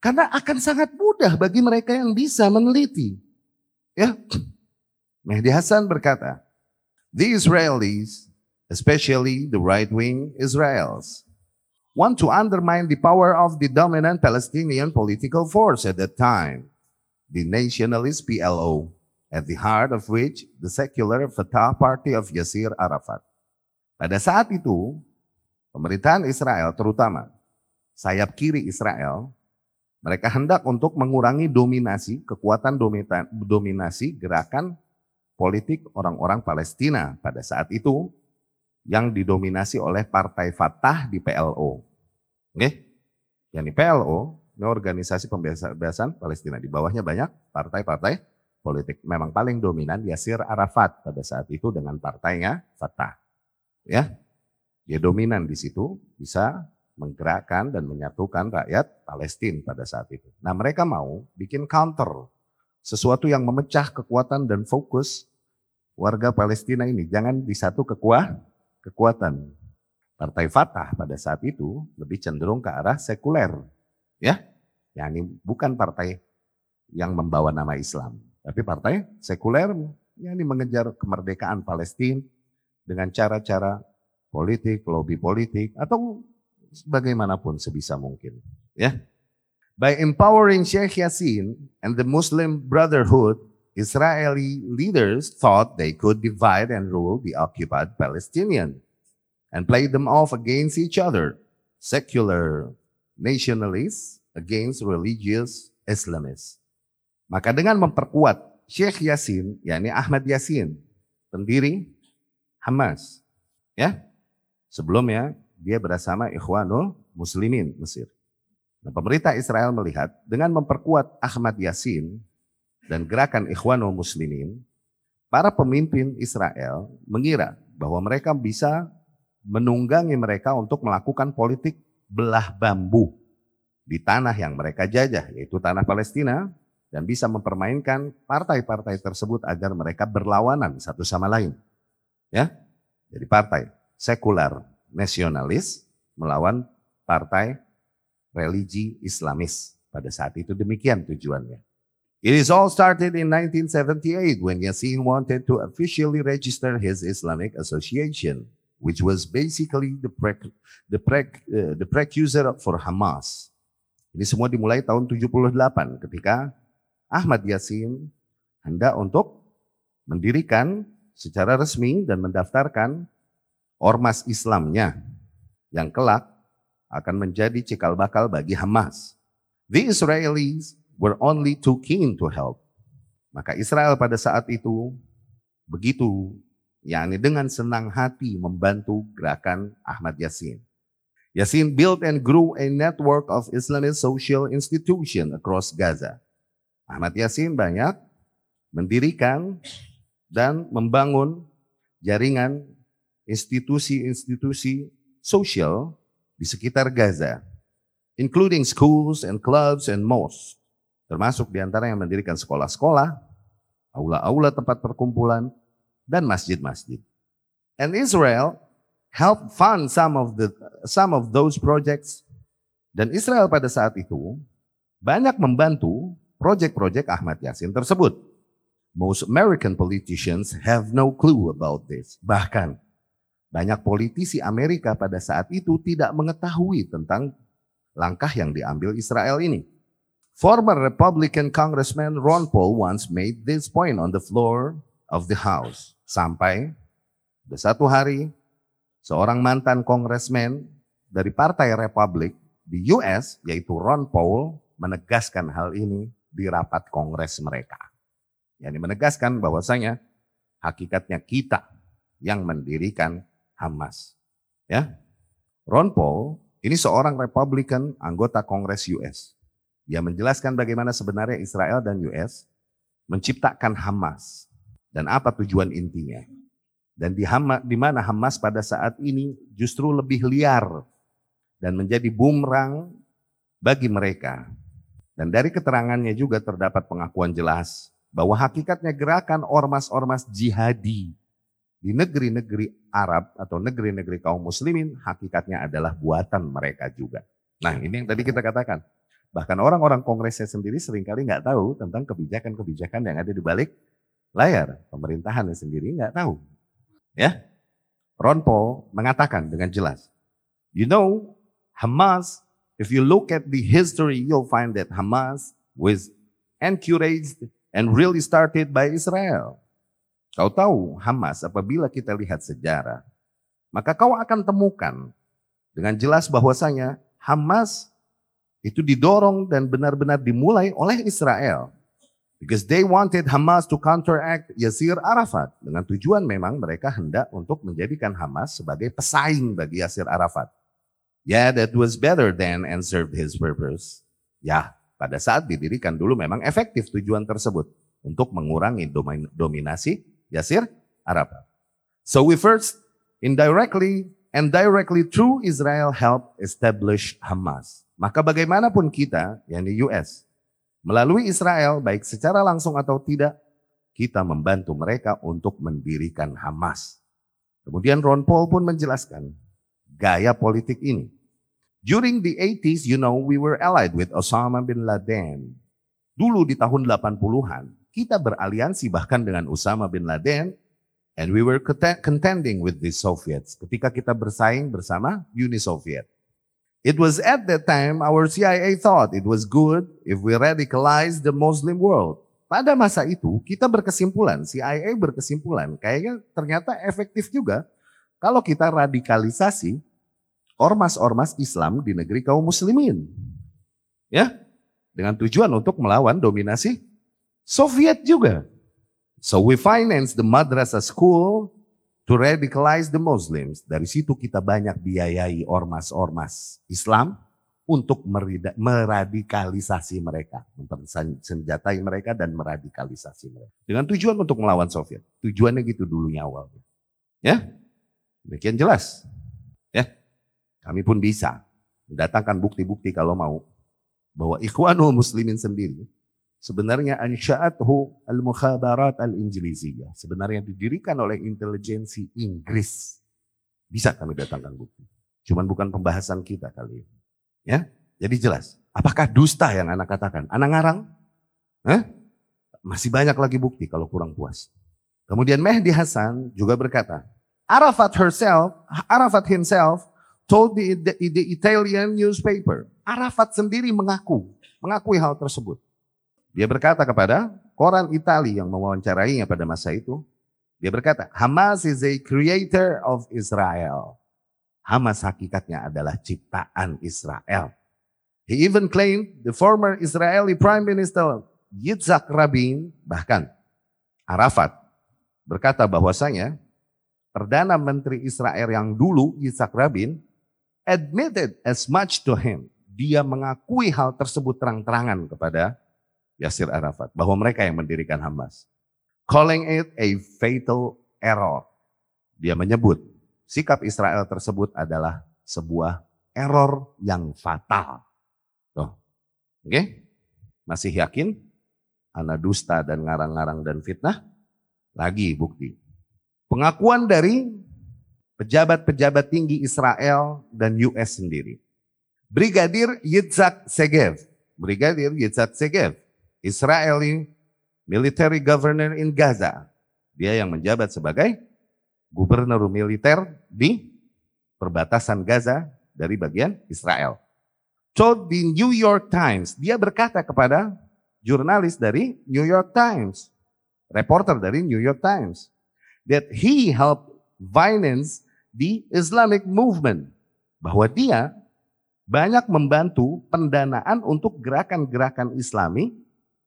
Karena akan sangat mudah bagi mereka yang bisa meneliti. Ya, Mehdi Hasan berkata, The Israelis, especially the right-wing Israels, want to undermine the power of the dominant Palestinian political force at that time the nationalist PLO, at the heart of which the secular Fatah Party of Yasir Arafat. Pada saat itu, pemerintahan Israel terutama sayap kiri Israel, mereka hendak untuk mengurangi dominasi, kekuatan dominasi gerakan politik orang-orang Palestina pada saat itu yang didominasi oleh Partai Fatah di PLO. Oke? Yang di PLO ini organisasi pembebasan Palestina. Di bawahnya banyak partai-partai politik. Memang paling dominan Yasir Arafat pada saat itu dengan partainya Fatah. Ya, dia dominan di situ, bisa menggerakkan dan menyatukan rakyat Palestina pada saat itu. Nah mereka mau bikin counter sesuatu yang memecah kekuatan dan fokus warga Palestina ini. Jangan di satu kekuah, kekuatan. Partai Fatah pada saat itu lebih cenderung ke arah sekuler. Ya, ini bukan partai yang membawa nama Islam. Tapi partai sekuler yang ini mengejar kemerdekaan Palestina dengan cara-cara politik, lobby politik, atau bagaimanapun sebisa mungkin. Ya, By empowering Sheikh Yassin and the Muslim Brotherhood, Israeli leaders thought they could divide and rule the occupied Palestinian and play them off against each other, secular nationalists against religious Islamists. Maka dengan memperkuat Sheikh Yasin, yakni Ahmad Yasin, pendiri Hamas, ya. Sebelumnya dia bersama Ikhwanul Muslimin Mesir. Nah, pemerintah Israel melihat dengan memperkuat Ahmad Yasin dan gerakan Ikhwanul Muslimin, para pemimpin Israel mengira bahwa mereka bisa menunggangi mereka untuk melakukan politik belah bambu di tanah yang mereka jajah, yaitu tanah Palestina, dan bisa mempermainkan partai-partai tersebut agar mereka berlawanan satu sama lain. Ya, jadi partai sekular nasionalis melawan partai religi Islamis. Pada saat itu demikian tujuannya. It is all started in 1978 when Yassin wanted to officially register his Islamic Association which was basically the pre, the pre, uh, the precursor for Hamas. Ini semua dimulai tahun 78 ketika Ahmad Yasin hendak untuk mendirikan secara resmi dan mendaftarkan ormas Islamnya yang kelak akan menjadi cikal bakal bagi Hamas. The Israelis were only too keen to help. Maka Israel pada saat itu begitu yakni dengan senang hati membantu gerakan Ahmad Yasin. Yasin built and grew a network of Islamic social institution across Gaza. Ahmad Yasin banyak mendirikan dan membangun jaringan institusi-institusi sosial di sekitar Gaza, including schools and clubs and mosques, termasuk di antara yang mendirikan sekolah-sekolah, aula-aula tempat perkumpulan, dan masjid-masjid. And Israel helped fund some of the some of those projects. Dan Israel pada saat itu banyak membantu proyek-proyek Ahmad Yasin tersebut. Most American politicians have no clue about this. Bahkan banyak politisi Amerika pada saat itu tidak mengetahui tentang langkah yang diambil Israel ini. Former Republican Congressman Ron Paul once made this point on the floor of the House. Sampai ada satu hari seorang mantan kongresmen dari Partai Republik di US yaitu Ron Paul menegaskan hal ini di rapat kongres mereka. Yang menegaskan bahwasanya hakikatnya kita yang mendirikan Hamas. Ya. Ron Paul ini seorang Republican anggota Kongres US. Dia menjelaskan bagaimana sebenarnya Israel dan US menciptakan Hamas dan apa tujuan intinya. Dan di, Hama, di mana Hamas pada saat ini justru lebih liar dan menjadi bumerang bagi mereka. Dan dari keterangannya juga terdapat pengakuan jelas bahwa hakikatnya gerakan ormas-ormas jihadi di negeri-negeri Arab atau negeri-negeri kaum muslimin hakikatnya adalah buatan mereka juga. Nah ini yang tadi kita katakan. Bahkan orang-orang kongresnya sendiri sering kali nggak tahu tentang kebijakan-kebijakan yang ada di balik layar. Pemerintahan sendiri nggak tahu. Ya, Ron Paul mengatakan dengan jelas, you know, Hamas, if you look at the history, you'll find that Hamas was encouraged and really started by Israel. Kau tahu Hamas apabila kita lihat sejarah, maka kau akan temukan dengan jelas bahwasanya Hamas itu didorong dan benar-benar dimulai oleh Israel. Because they wanted Hamas to counteract Yasir Arafat. Dengan tujuan memang mereka hendak untuk menjadikan Hamas sebagai pesaing bagi Yasir Arafat. Yeah, that was better than and served his purpose. Ya, pada saat didirikan dulu memang efektif tujuan tersebut untuk mengurangi dominasi Yasir Arafat. So we first indirectly and directly through Israel help establish Hamas. Maka bagaimanapun kita, yakni US, Melalui Israel, baik secara langsung atau tidak, kita membantu mereka untuk mendirikan Hamas. Kemudian Ron Paul pun menjelaskan gaya politik ini. During the 80s, you know, we were allied with Osama bin Laden. Dulu di tahun 80-an, kita beraliansi bahkan dengan Osama bin Laden and we were contending with the Soviets ketika kita bersaing bersama Uni Soviet. It was at that time our CIA thought it was good if we radicalize the Muslim world. Pada masa itu kita berkesimpulan, CIA berkesimpulan, kayaknya ternyata efektif juga kalau kita radikalisasi ormas-ormas Islam di negeri kaum muslimin. Ya, dengan tujuan untuk melawan dominasi Soviet juga. So we finance the madrasah school to radicalize the Muslims. Dari situ kita banyak biayai ormas-ormas Islam untuk meradikalisasi mereka, mempersenjatai mereka dan meradikalisasi mereka. Dengan tujuan untuk melawan Soviet. Tujuannya gitu dulunya awalnya. Ya, demikian jelas. Ya, kami pun bisa mendatangkan bukti-bukti kalau mau bahwa ikhwanul muslimin sendiri sebenarnya ansya'athu al-mukhabarat al-injiliziyah. Sebenarnya didirikan oleh intelijensi Inggris. Bisa kami datangkan bukti. Cuman bukan pembahasan kita kali ini. Ya, jadi jelas. Apakah dusta yang anak katakan? Anak ngarang? Hah? Masih banyak lagi bukti kalau kurang puas. Kemudian Mehdi Hasan juga berkata, Arafat herself, Arafat himself told the, the, the Italian newspaper. Arafat sendiri mengaku, mengakui hal tersebut. Dia berkata kepada koran Itali yang mewawancarainya pada masa itu, dia berkata, Hamas is a creator of Israel. Hamas hakikatnya adalah ciptaan Israel. He even claimed the former Israeli Prime Minister Yitzhak Rabin, bahkan Arafat, berkata bahwasanya Perdana Menteri Israel yang dulu Yitzhak Rabin admitted as much to him. Dia mengakui hal tersebut terang-terangan kepada Yasir Arafat. Bahwa mereka yang mendirikan Hamas. Calling it a fatal error. Dia menyebut sikap Israel tersebut adalah sebuah error yang fatal. Tuh. Oke? Okay? Masih yakin? Anak dusta dan ngarang-ngarang dan fitnah? Lagi bukti. Pengakuan dari pejabat-pejabat tinggi Israel dan US sendiri. Brigadir Yitzhak Segev, Brigadir Yitzhak Segev, Israeli military governor in Gaza. Dia yang menjabat sebagai gubernur militer di perbatasan Gaza dari bagian Israel. Told the New York Times, dia berkata kepada jurnalis dari New York Times, reporter dari New York Times, that he helped finance di Islamic Movement. Bahwa dia banyak membantu pendanaan untuk gerakan-gerakan islami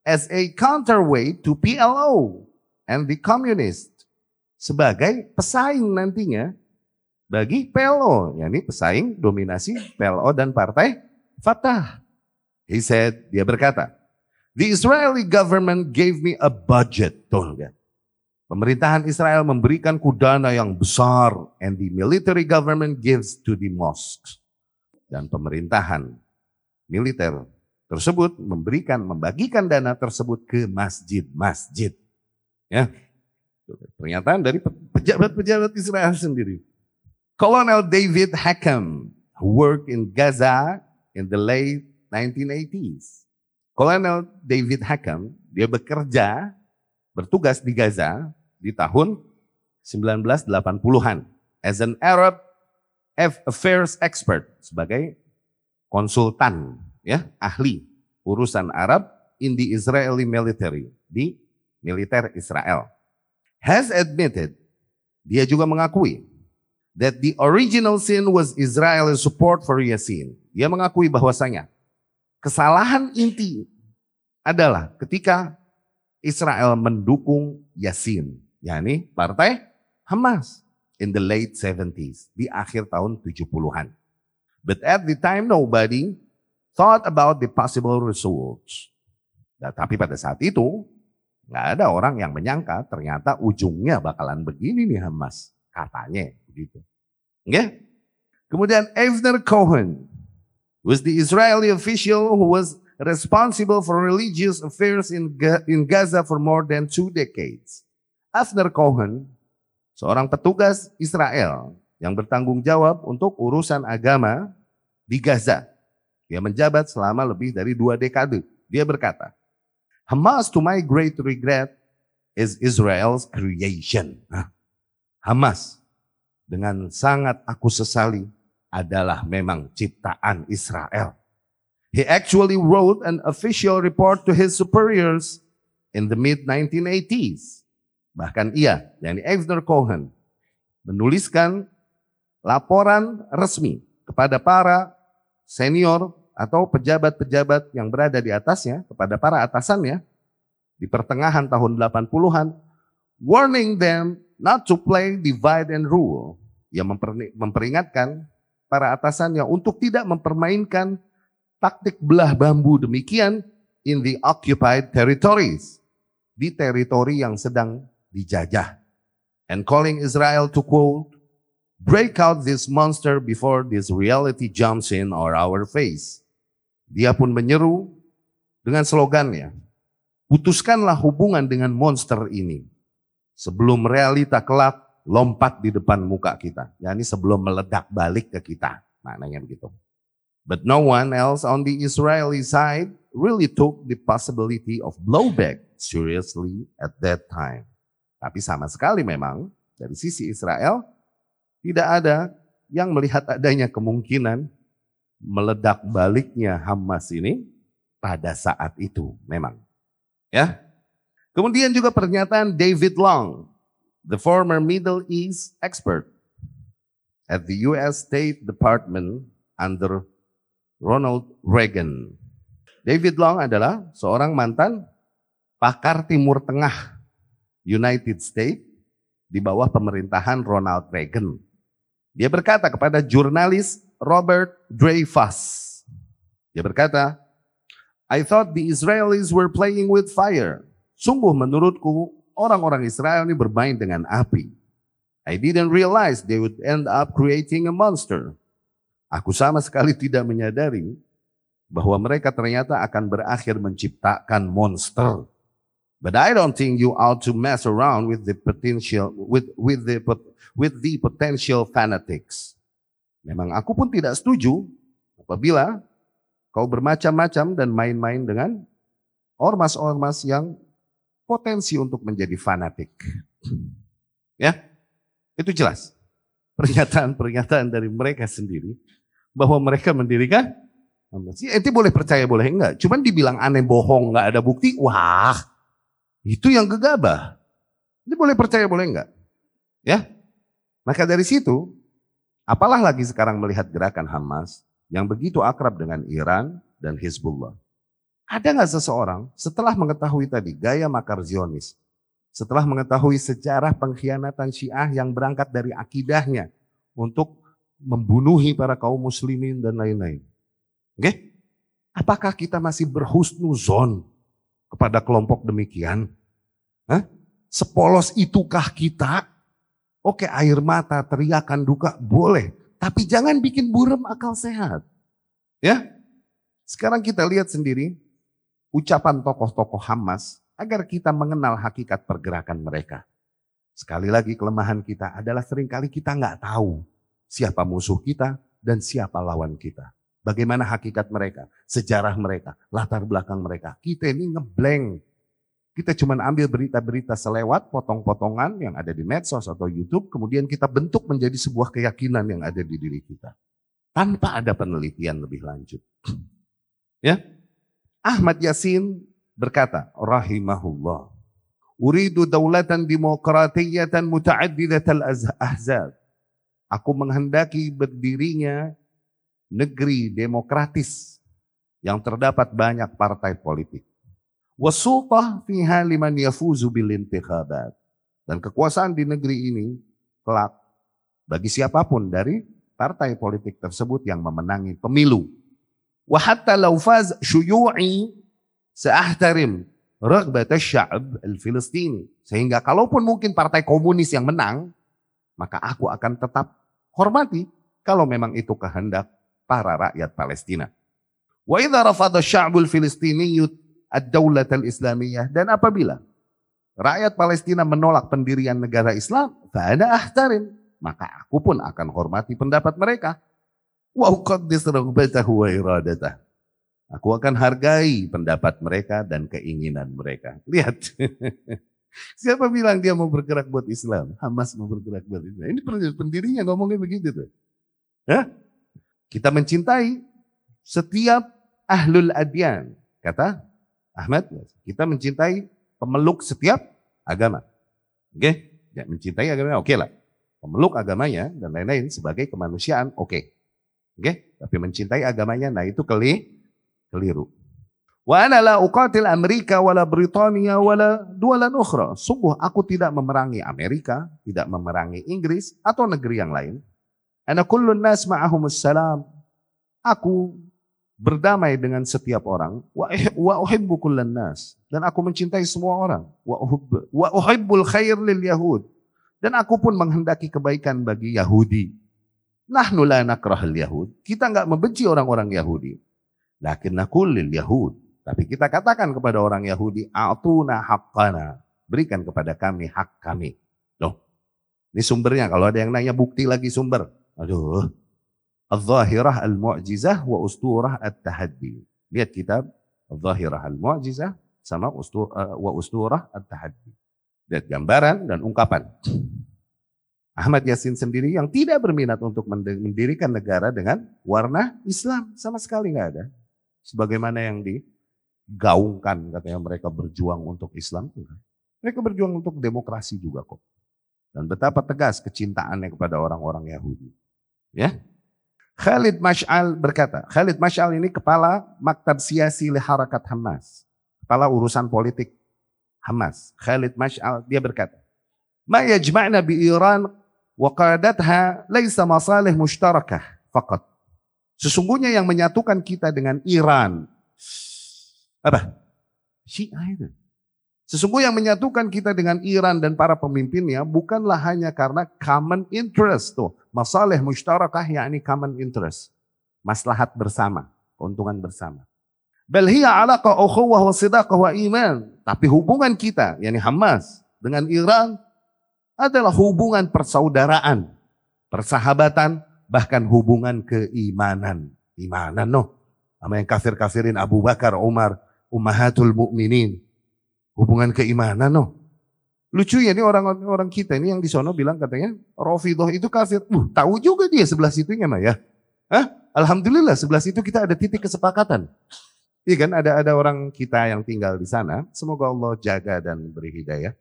as a counterweight to PLO and the communist. Sebagai pesaing nantinya bagi PLO, yakni pesaing dominasi PLO dan partai Fatah. He said, dia berkata, The Israeli government gave me a budget. Tuh, lihat. Pemerintahan Israel memberikan kudana yang besar and the military government gives to the mosques. Dan pemerintahan militer tersebut memberikan membagikan dana tersebut ke masjid-masjid. Ya. Pernyataan dari pejabat-pejabat Israel sendiri. Colonel David Hackham who in Gaza in the late 1980s. Colonel David Hackham, dia bekerja bertugas di Gaza di tahun 1980-an as an Arab affairs expert sebagai konsultan ya ahli urusan Arab in the Israeli military di militer Israel has admitted dia juga mengakui that the original sin was Israel's support for Yasin. Dia mengakui bahwasanya kesalahan inti adalah ketika Israel mendukung Yasin yakni partai Hamas in the late 70s, di akhir tahun 70-an. But at the time nobody thought about the possible results. Nah, tapi pada saat itu nggak ada orang yang menyangka ternyata ujungnya bakalan begini nih Hamas. Katanya begitu. Okay? Kemudian Avner Cohen was the Israeli official who was responsible for religious affairs in, in Gaza for more than two decades. Afner Cohen, seorang petugas Israel yang bertanggung jawab untuk urusan agama di Gaza. Dia menjabat selama lebih dari dua dekade. Dia berkata, Hamas to my great regret is Israel's creation. Hamas dengan sangat aku sesali adalah memang ciptaan Israel. He actually wrote an official report to his superiors in the mid-1980s. Bahkan ia, yakni Exner Cohen, menuliskan laporan resmi kepada para senior atau pejabat-pejabat yang berada di atasnya, kepada para atasannya, di pertengahan tahun 80-an, warning them not to play divide and rule. Yang memperingatkan para atasannya untuk tidak mempermainkan taktik belah bambu demikian in the occupied territories. Di teritori yang sedang dijajah. And calling Israel to quote, break out this monster before this reality jumps in or our face. Dia pun menyeru dengan slogannya, putuskanlah hubungan dengan monster ini. Sebelum realita kelak lompat di depan muka kita. yakni sebelum meledak balik ke kita. Maknanya begitu. But no one else on the Israeli side really took the possibility of blowback seriously at that time. Tapi sama sekali memang dari sisi Israel tidak ada yang melihat adanya kemungkinan meledak baliknya Hamas ini pada saat itu memang. Ya. Kemudian juga pernyataan David Long, the former Middle East expert at the US State Department under Ronald Reagan. David Long adalah seorang mantan pakar Timur Tengah United States di bawah pemerintahan Ronald Reagan. Dia berkata kepada jurnalis Robert Dreyfus. Dia berkata, I thought the Israelis were playing with fire. Sungguh menurutku orang-orang Israel ini bermain dengan api. I didn't realize they would end up creating a monster. Aku sama sekali tidak menyadari bahwa mereka ternyata akan berakhir menciptakan monster. But I don't think you ought to mess around with the potential with with the with the potential fanatics. Memang aku pun tidak setuju apabila kau bermacam-macam dan main-main dengan ormas-ormas yang potensi untuk menjadi fanatik. Ya, itu jelas. Pernyataan-pernyataan dari mereka sendiri bahwa mereka mendirikan sih Ente boleh percaya boleh enggak. Cuman dibilang aneh bohong enggak ada bukti. Wah itu yang gegabah. Ini boleh percaya boleh enggak. Ya. Maka dari situ apalah lagi sekarang melihat gerakan Hamas yang begitu akrab dengan Iran dan Hizbullah. Ada nggak seseorang setelah mengetahui tadi gaya makar Zionis, setelah mengetahui sejarah pengkhianatan Syiah yang berangkat dari akidahnya untuk membunuhi para kaum muslimin dan lain-lain. Oke? Apakah kita masih berhusnuzon kepada kelompok demikian? Hah? Sepolos itukah kita? Oke, air mata, teriakan duka boleh, tapi jangan bikin buram akal sehat. Ya? Sekarang kita lihat sendiri ucapan tokoh-tokoh Hamas agar kita mengenal hakikat pergerakan mereka. Sekali lagi kelemahan kita adalah sering kali kita nggak tahu siapa musuh kita dan siapa lawan kita. Bagaimana hakikat mereka, sejarah mereka, latar belakang mereka. Kita ini ngeblank. Kita cuma ambil berita-berita selewat, potong-potongan yang ada di medsos atau YouTube, kemudian kita bentuk menjadi sebuah keyakinan yang ada di diri kita. Tanpa ada penelitian lebih lanjut. ya, Ahmad Yasin berkata, rahimahullah, Uridu daulatan demokratiyatan muta'addidatal ahzab. Aku menghendaki berdirinya negeri demokratis yang terdapat banyak partai politik. Wasultah fiha liman yafuzu. Dan kekuasaan di negeri ini kelak bagi siapa pun dari partai politik tersebut yang memenangi pemilu. Wa hatta syuyu'i sa'ahtarim raghbat al-Filistini. Sehingga kalaupun mungkin partai komunis yang menang, maka aku akan tetap hormati kalau memang itu kehendak para rakyat Palestina. Wa idza rafadha sya'bul filistini ad-daulah al-islamiyah dan apabila rakyat Palestina menolak pendirian negara Islam, fa'ana ahtarim, maka aku pun akan hormati pendapat mereka. Wa. Aku akan hargai pendapat mereka dan keinginan mereka. Lihat. Siapa bilang dia mau bergerak buat Islam? Hamas mau bergerak buat Islam. Ini pendirinya ngomongnya begitu tuh. Hah? Kita mencintai setiap ahlul adyan. Kata Ahmad, kita mencintai pemeluk setiap agama. Oke? Okay? Ya, mencintai agama, oke okay lah. Pemeluk agamanya dan lain-lain sebagai kemanusiaan, oke. Okay. Oke? Okay? Tapi mencintai agamanya, nah itu keli Keliru. Wa ana la uqatil Amerika wala Britania wala dualan ukhra. Sungguh aku tidak memerangi Amerika, tidak memerangi Inggris atau negeri yang lain. Ana kullun nas ma'ahumus. Aku berdamai dengan setiap orang. Wa uhibbu kullan nas. Dan aku mencintai semua orang. Wa khair lil yahud. Dan aku pun menghendaki kebaikan bagi Yahudi. Nahnu la nakrahul yahud. Kita enggak membenci orang-orang Yahudi. Lakin nakulil Yahud. Tapi kita katakan kepada orang Yahudi, A'tuna haqqana. Berikan kepada kami hak kami. Loh, ini sumbernya. Kalau ada yang nanya bukti lagi sumber. Aduh. Al-Zahirah Al-Mu'jizah wa Usturah At-Tahaddi. Lihat kitab Al-Zahirah Al-Mu'jizah sama ustur, uh, wa Usturah At-Tahaddi. Lihat gambaran dan ungkapan. Ahmad Yasin sendiri yang tidak berminat untuk mendirikan negara dengan warna Islam. Sama sekali nggak ada sebagaimana yang digaungkan katanya mereka berjuang untuk Islam. Mereka berjuang untuk demokrasi juga kok. Dan betapa tegas kecintaannya kepada orang-orang Yahudi. Ya. Khalid Mash'al berkata, Khalid Mash'al ini kepala Maktab Siasi Harakat Hamas. Kepala urusan politik Hamas. Khalid Mash'al dia berkata, Ma yajma'na bi Iran wa qadatha laysa masalih mushtarakah faqat. Sesungguhnya yang menyatukan kita dengan Iran. Apa? Syiah itu. Sesungguhnya yang menyatukan kita dengan Iran dan para pemimpinnya bukanlah hanya karena common interest. Tuh, masalah mustarakah yakni common interest. Maslahat bersama, keuntungan bersama. Bal hiya wa wa iman. Tapi hubungan kita, yakni Hamas dengan Iran adalah hubungan persaudaraan, persahabatan, bahkan hubungan keimanan. Imanan no. Sama yang kafir-kafirin Abu Bakar, Umar, Ummahatul Mukminin. Hubungan keimanan no. Lucu ya ini orang-orang kita ini yang di sono bilang katanya Rafidah itu kafir. Uh, tahu juga dia sebelah situnya mah ya. Hah? Alhamdulillah sebelah situ kita ada titik kesepakatan. Iya kan ada ada orang kita yang tinggal di sana. Semoga Allah jaga dan beri hidayah.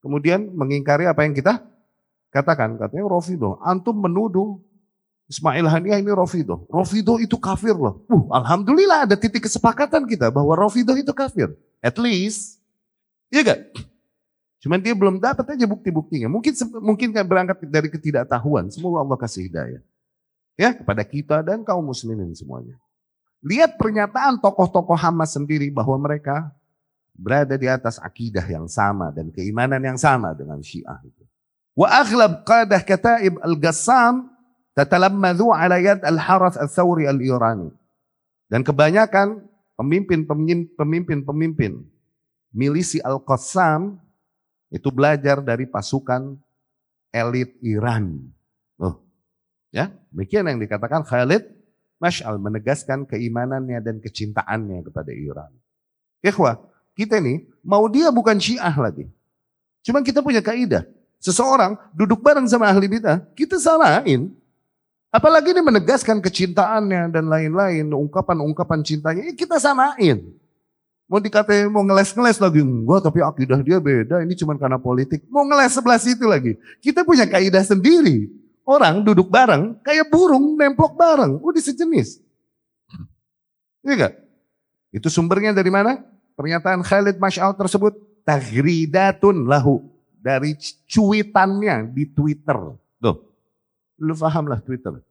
Kemudian mengingkari apa yang kita katakan. Katanya Rafidah. Antum menuduh Ismail Haniah ini Rofido. Rofido itu kafir loh. Uh, Alhamdulillah ada titik kesepakatan kita bahwa Rofido itu kafir. At least. Iya gak? Cuman dia belum dapat aja bukti-buktinya. Mungkin mungkin kan berangkat dari ketidaktahuan. Semoga Allah kasih hidayah. Ya, kepada kita dan kaum muslimin semuanya. Lihat pernyataan tokoh-tokoh Hamas sendiri bahwa mereka berada di atas akidah yang sama dan keimanan yang sama dengan Syiah itu. Wa aghlab qadah kataib al-Gassam tatalammadhu ala yad al-Harath al-Thawri al-Irani. Dan kebanyakan pemimpin-pemimpin milisi Al-Qassam itu belajar dari pasukan elit Iran. Oh, ya, demikian yang dikatakan Khalid Mash'al menegaskan keimanannya dan kecintaannya kepada Iran. Ikhwah, kita ini mau dia bukan Syiah lagi. Cuma kita punya kaidah. Seseorang duduk bareng sama ahli bidah, kita salahin. Apalagi ini menegaskan kecintaannya dan lain-lain, ungkapan-ungkapan cintanya, ya kita samain. Mau dikatain mau ngeles-ngeles lagi, enggak tapi akidah dia beda, ini cuma karena politik. Mau ngeles sebelah situ lagi. Kita punya kaidah sendiri. Orang duduk bareng, kayak burung nemplok bareng, udah sejenis. Iya gak? Itu sumbernya dari mana? Pernyataan Khalid Mash'al tersebut, tagridatun lahu. Dari cuitannya di Twitter. Tuh, Lu fahamlah Twitter.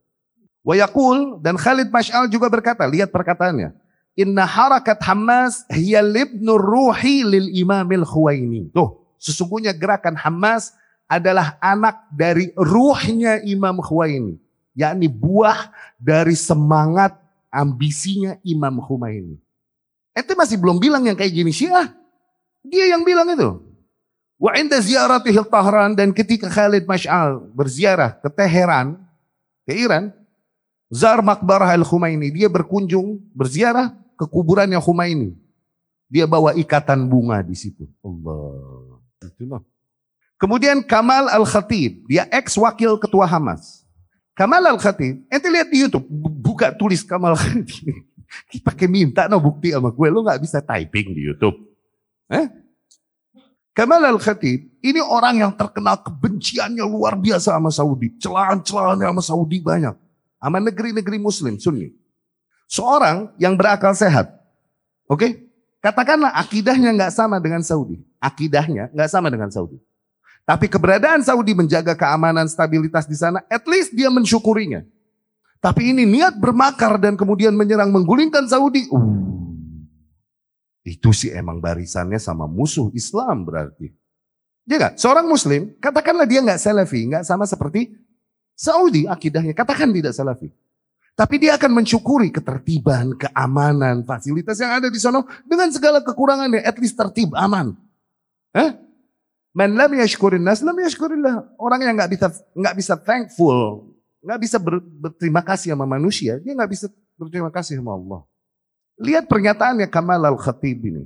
Wayakul dan Khalid Mash'al juga berkata, lihat perkataannya. Inna harakat Hamas hiya libnur ruhi lil imamil khuwaini. Tuh, sesungguhnya gerakan Hamas adalah anak dari ruhnya Imam Khuwaini. Yakni buah dari semangat ambisinya Imam Khomeini. Itu masih belum bilang yang kayak gini Syiah. Dia yang bilang itu. Wa inda ziyaratihil Tahran dan ketika Khalid Mash'al berziarah ke Teheran, ke Iran, Zar Makbarah al-Khumaini, dia berkunjung, berziarah ke kuburannya Khumaini. Dia bawa ikatan bunga di situ. Allah. Kemudian Kamal Al-Khatib, dia ex wakil ketua Hamas. Kamal Al-Khatib, ente lihat di Youtube, buka tulis Kamal Khatib. Pakai minta no bukti sama gue, lo gak bisa typing di Youtube. Eh? Kamal Al-Khatib, ini orang yang terkenal kebenciannya luar biasa sama Saudi. Celahan-celahannya sama Saudi banyak sama negeri-negeri muslim sunni. Seorang yang berakal sehat. Oke? Okay? Katakanlah akidahnya nggak sama dengan Saudi. Akidahnya nggak sama dengan Saudi. Tapi keberadaan Saudi menjaga keamanan stabilitas di sana, at least dia mensyukurinya. Tapi ini niat bermakar dan kemudian menyerang menggulingkan Saudi. Uh, itu sih emang barisannya sama musuh Islam berarti. Dia nggak? Seorang Muslim, katakanlah dia nggak salafi, nggak sama seperti Saudi akidahnya, katakan tidak salafi. Tapi dia akan mensyukuri ketertiban, keamanan, fasilitas yang ada di sana dengan segala kekurangannya. At least tertib, aman. Eh? Man lam yashkurin nas, lam yashkurillah. Orang yang gak bisa gak bisa thankful, gak bisa ber, berterima kasih sama manusia, dia nggak bisa berterima kasih sama Allah. Lihat pernyataannya Kamal al Khatib ini.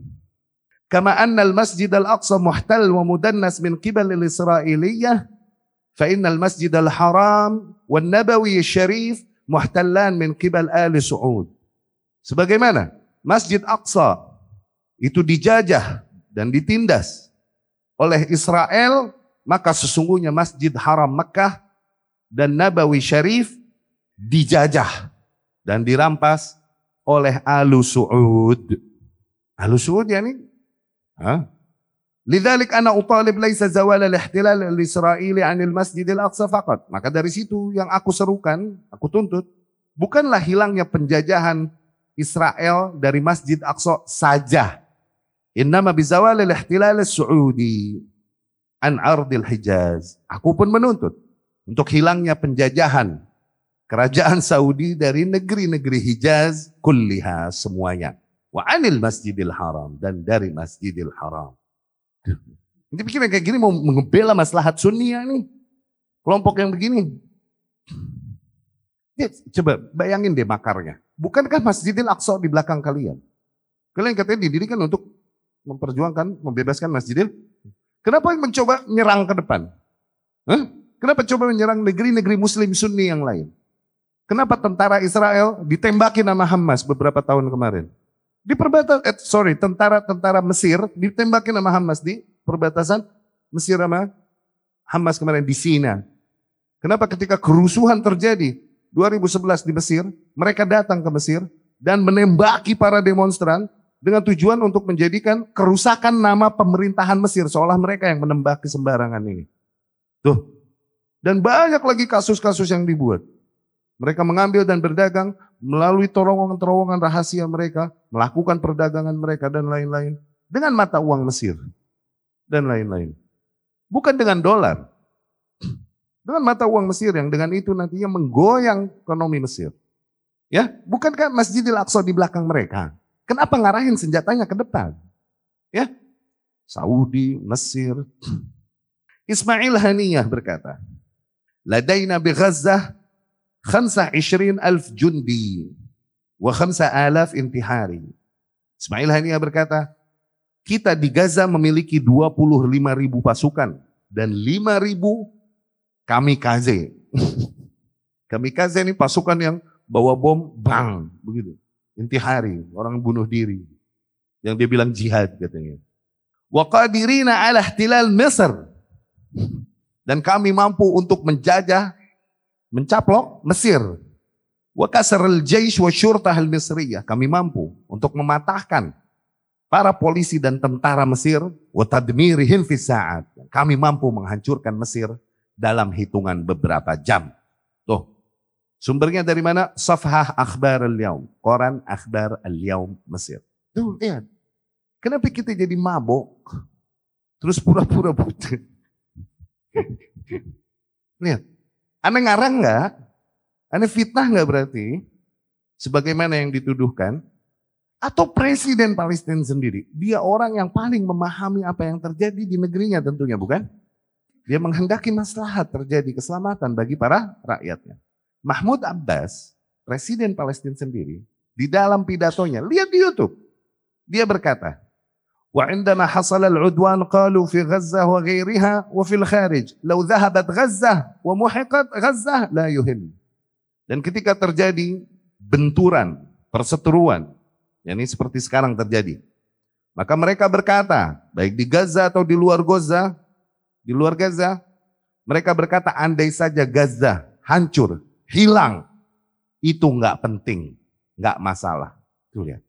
Kama anna al-masjid al-aqsa muhtal wa mudannas min kibal al-Israeliyah, fa innal al-masjid al-haram wa nabawi syarif muhtallan min kibal ali Saud. Sebagaimana Masjid Aqsa itu dijajah dan ditindas oleh Israel, maka sesungguhnya Masjid Haram Mekah dan Nabawi Syarif dijajah dan dirampas oleh Alu Su'ud. Alu Su'ud ya nih? Hah? Lidzalik ana utalib laisa zawal al-ihtilal al-Israili 'anil Masjidil Aqsa faqat. Maka dari situ yang aku serukan, aku tuntut, bukanlah hilangnya penjajahan Israel dari Masjid Aqsa saja. Innama bizawal al-ihtilal as-Saudi an ardil Hijaz. Aku pun menuntut untuk hilangnya penjajahan kerajaan Saudi dari negeri-negeri Hijaz kulliha semuanya. Wa anil Masjidil Haram dan dari Masjidil Haram. Ini pikiran kayak gini mau mengebela maslahat sunnia nih. Kelompok yang begini. Ya, coba bayangin deh makarnya. Bukankah Masjidil Aqsa di belakang kalian? Kalian katanya didirikan untuk memperjuangkan, membebaskan Masjidil. Kenapa mencoba menyerang ke depan? Hah? Kenapa coba menyerang negeri-negeri muslim sunni yang lain? Kenapa tentara Israel ditembaki nama Hamas beberapa tahun kemarin? Di perbatasan, eh, sorry, tentara-tentara Mesir ditembakin sama Hamas di perbatasan Mesir sama Hamas kemarin di Sina. Kenapa ketika kerusuhan terjadi 2011 di Mesir, mereka datang ke Mesir dan menembaki para demonstran dengan tujuan untuk menjadikan kerusakan nama pemerintahan Mesir seolah mereka yang menembaki sembarangan ini. Tuh. Dan banyak lagi kasus-kasus yang dibuat. Mereka mengambil dan berdagang melalui terowongan-terowongan rahasia mereka, melakukan perdagangan mereka dan lain-lain dengan mata uang Mesir dan lain-lain. Bukan dengan dolar. Dengan mata uang Mesir yang dengan itu nantinya menggoyang ekonomi Mesir. Ya, bukankah Masjidil Aqsa di belakang mereka? Kenapa ngarahin senjatanya ke depan? Ya, Saudi, Mesir. Ismail Haniyah berkata, Ladaina bi Ghazzah khamsa ishrin alf jundi wa khamsa alaf intihari. Ismail Hania berkata, kita di Gaza memiliki 25 ribu pasukan dan 5 ribu kamikaze. kamikaze ini pasukan yang bawa bom, bang, begitu. Intihari, orang bunuh diri. Yang dia bilang jihad katanya. Wa qadirina ala ihtilal Mesir. Dan kami mampu untuk menjajah mencaplok Mesir. Wa kasarul jaish wa syurtah al-misriyah. Kami mampu untuk mematahkan para polisi dan tentara Mesir. Wa tadmirihim fi sa'at. Kami mampu menghancurkan Mesir dalam hitungan beberapa jam. Tuh. Sumbernya dari mana? Safhah Akhbar al-Yaum. Koran Akhbar al-Yaum Mesir. Tuh, lihat. Kenapa kita jadi mabok? Terus pura-pura buta. lihat. Anda ngarang nggak? Anda fitnah nggak berarti? sebagaimana yang dituduhkan atau presiden Palestina sendiri, dia orang yang paling memahami apa yang terjadi di negerinya tentunya, bukan? Dia menghendaki maslahat terjadi keselamatan bagi para rakyatnya. Mahmud Abbas, presiden Palestina sendiri, di dalam pidatonya, lihat di YouTube. Dia berkata, وعندما حصل العدوان قالوا في غزة وغيرها وفي الخارج لو ذهبت غزة ومحقت غزة لا يهم dan ketika terjadi benturan, perseteruan, ya ini seperti sekarang terjadi. Maka mereka berkata, baik di Gaza atau di luar Gaza, di luar Gaza, mereka berkata andai saja Gaza hancur, hilang, itu nggak penting, nggak masalah. Tuh lihat.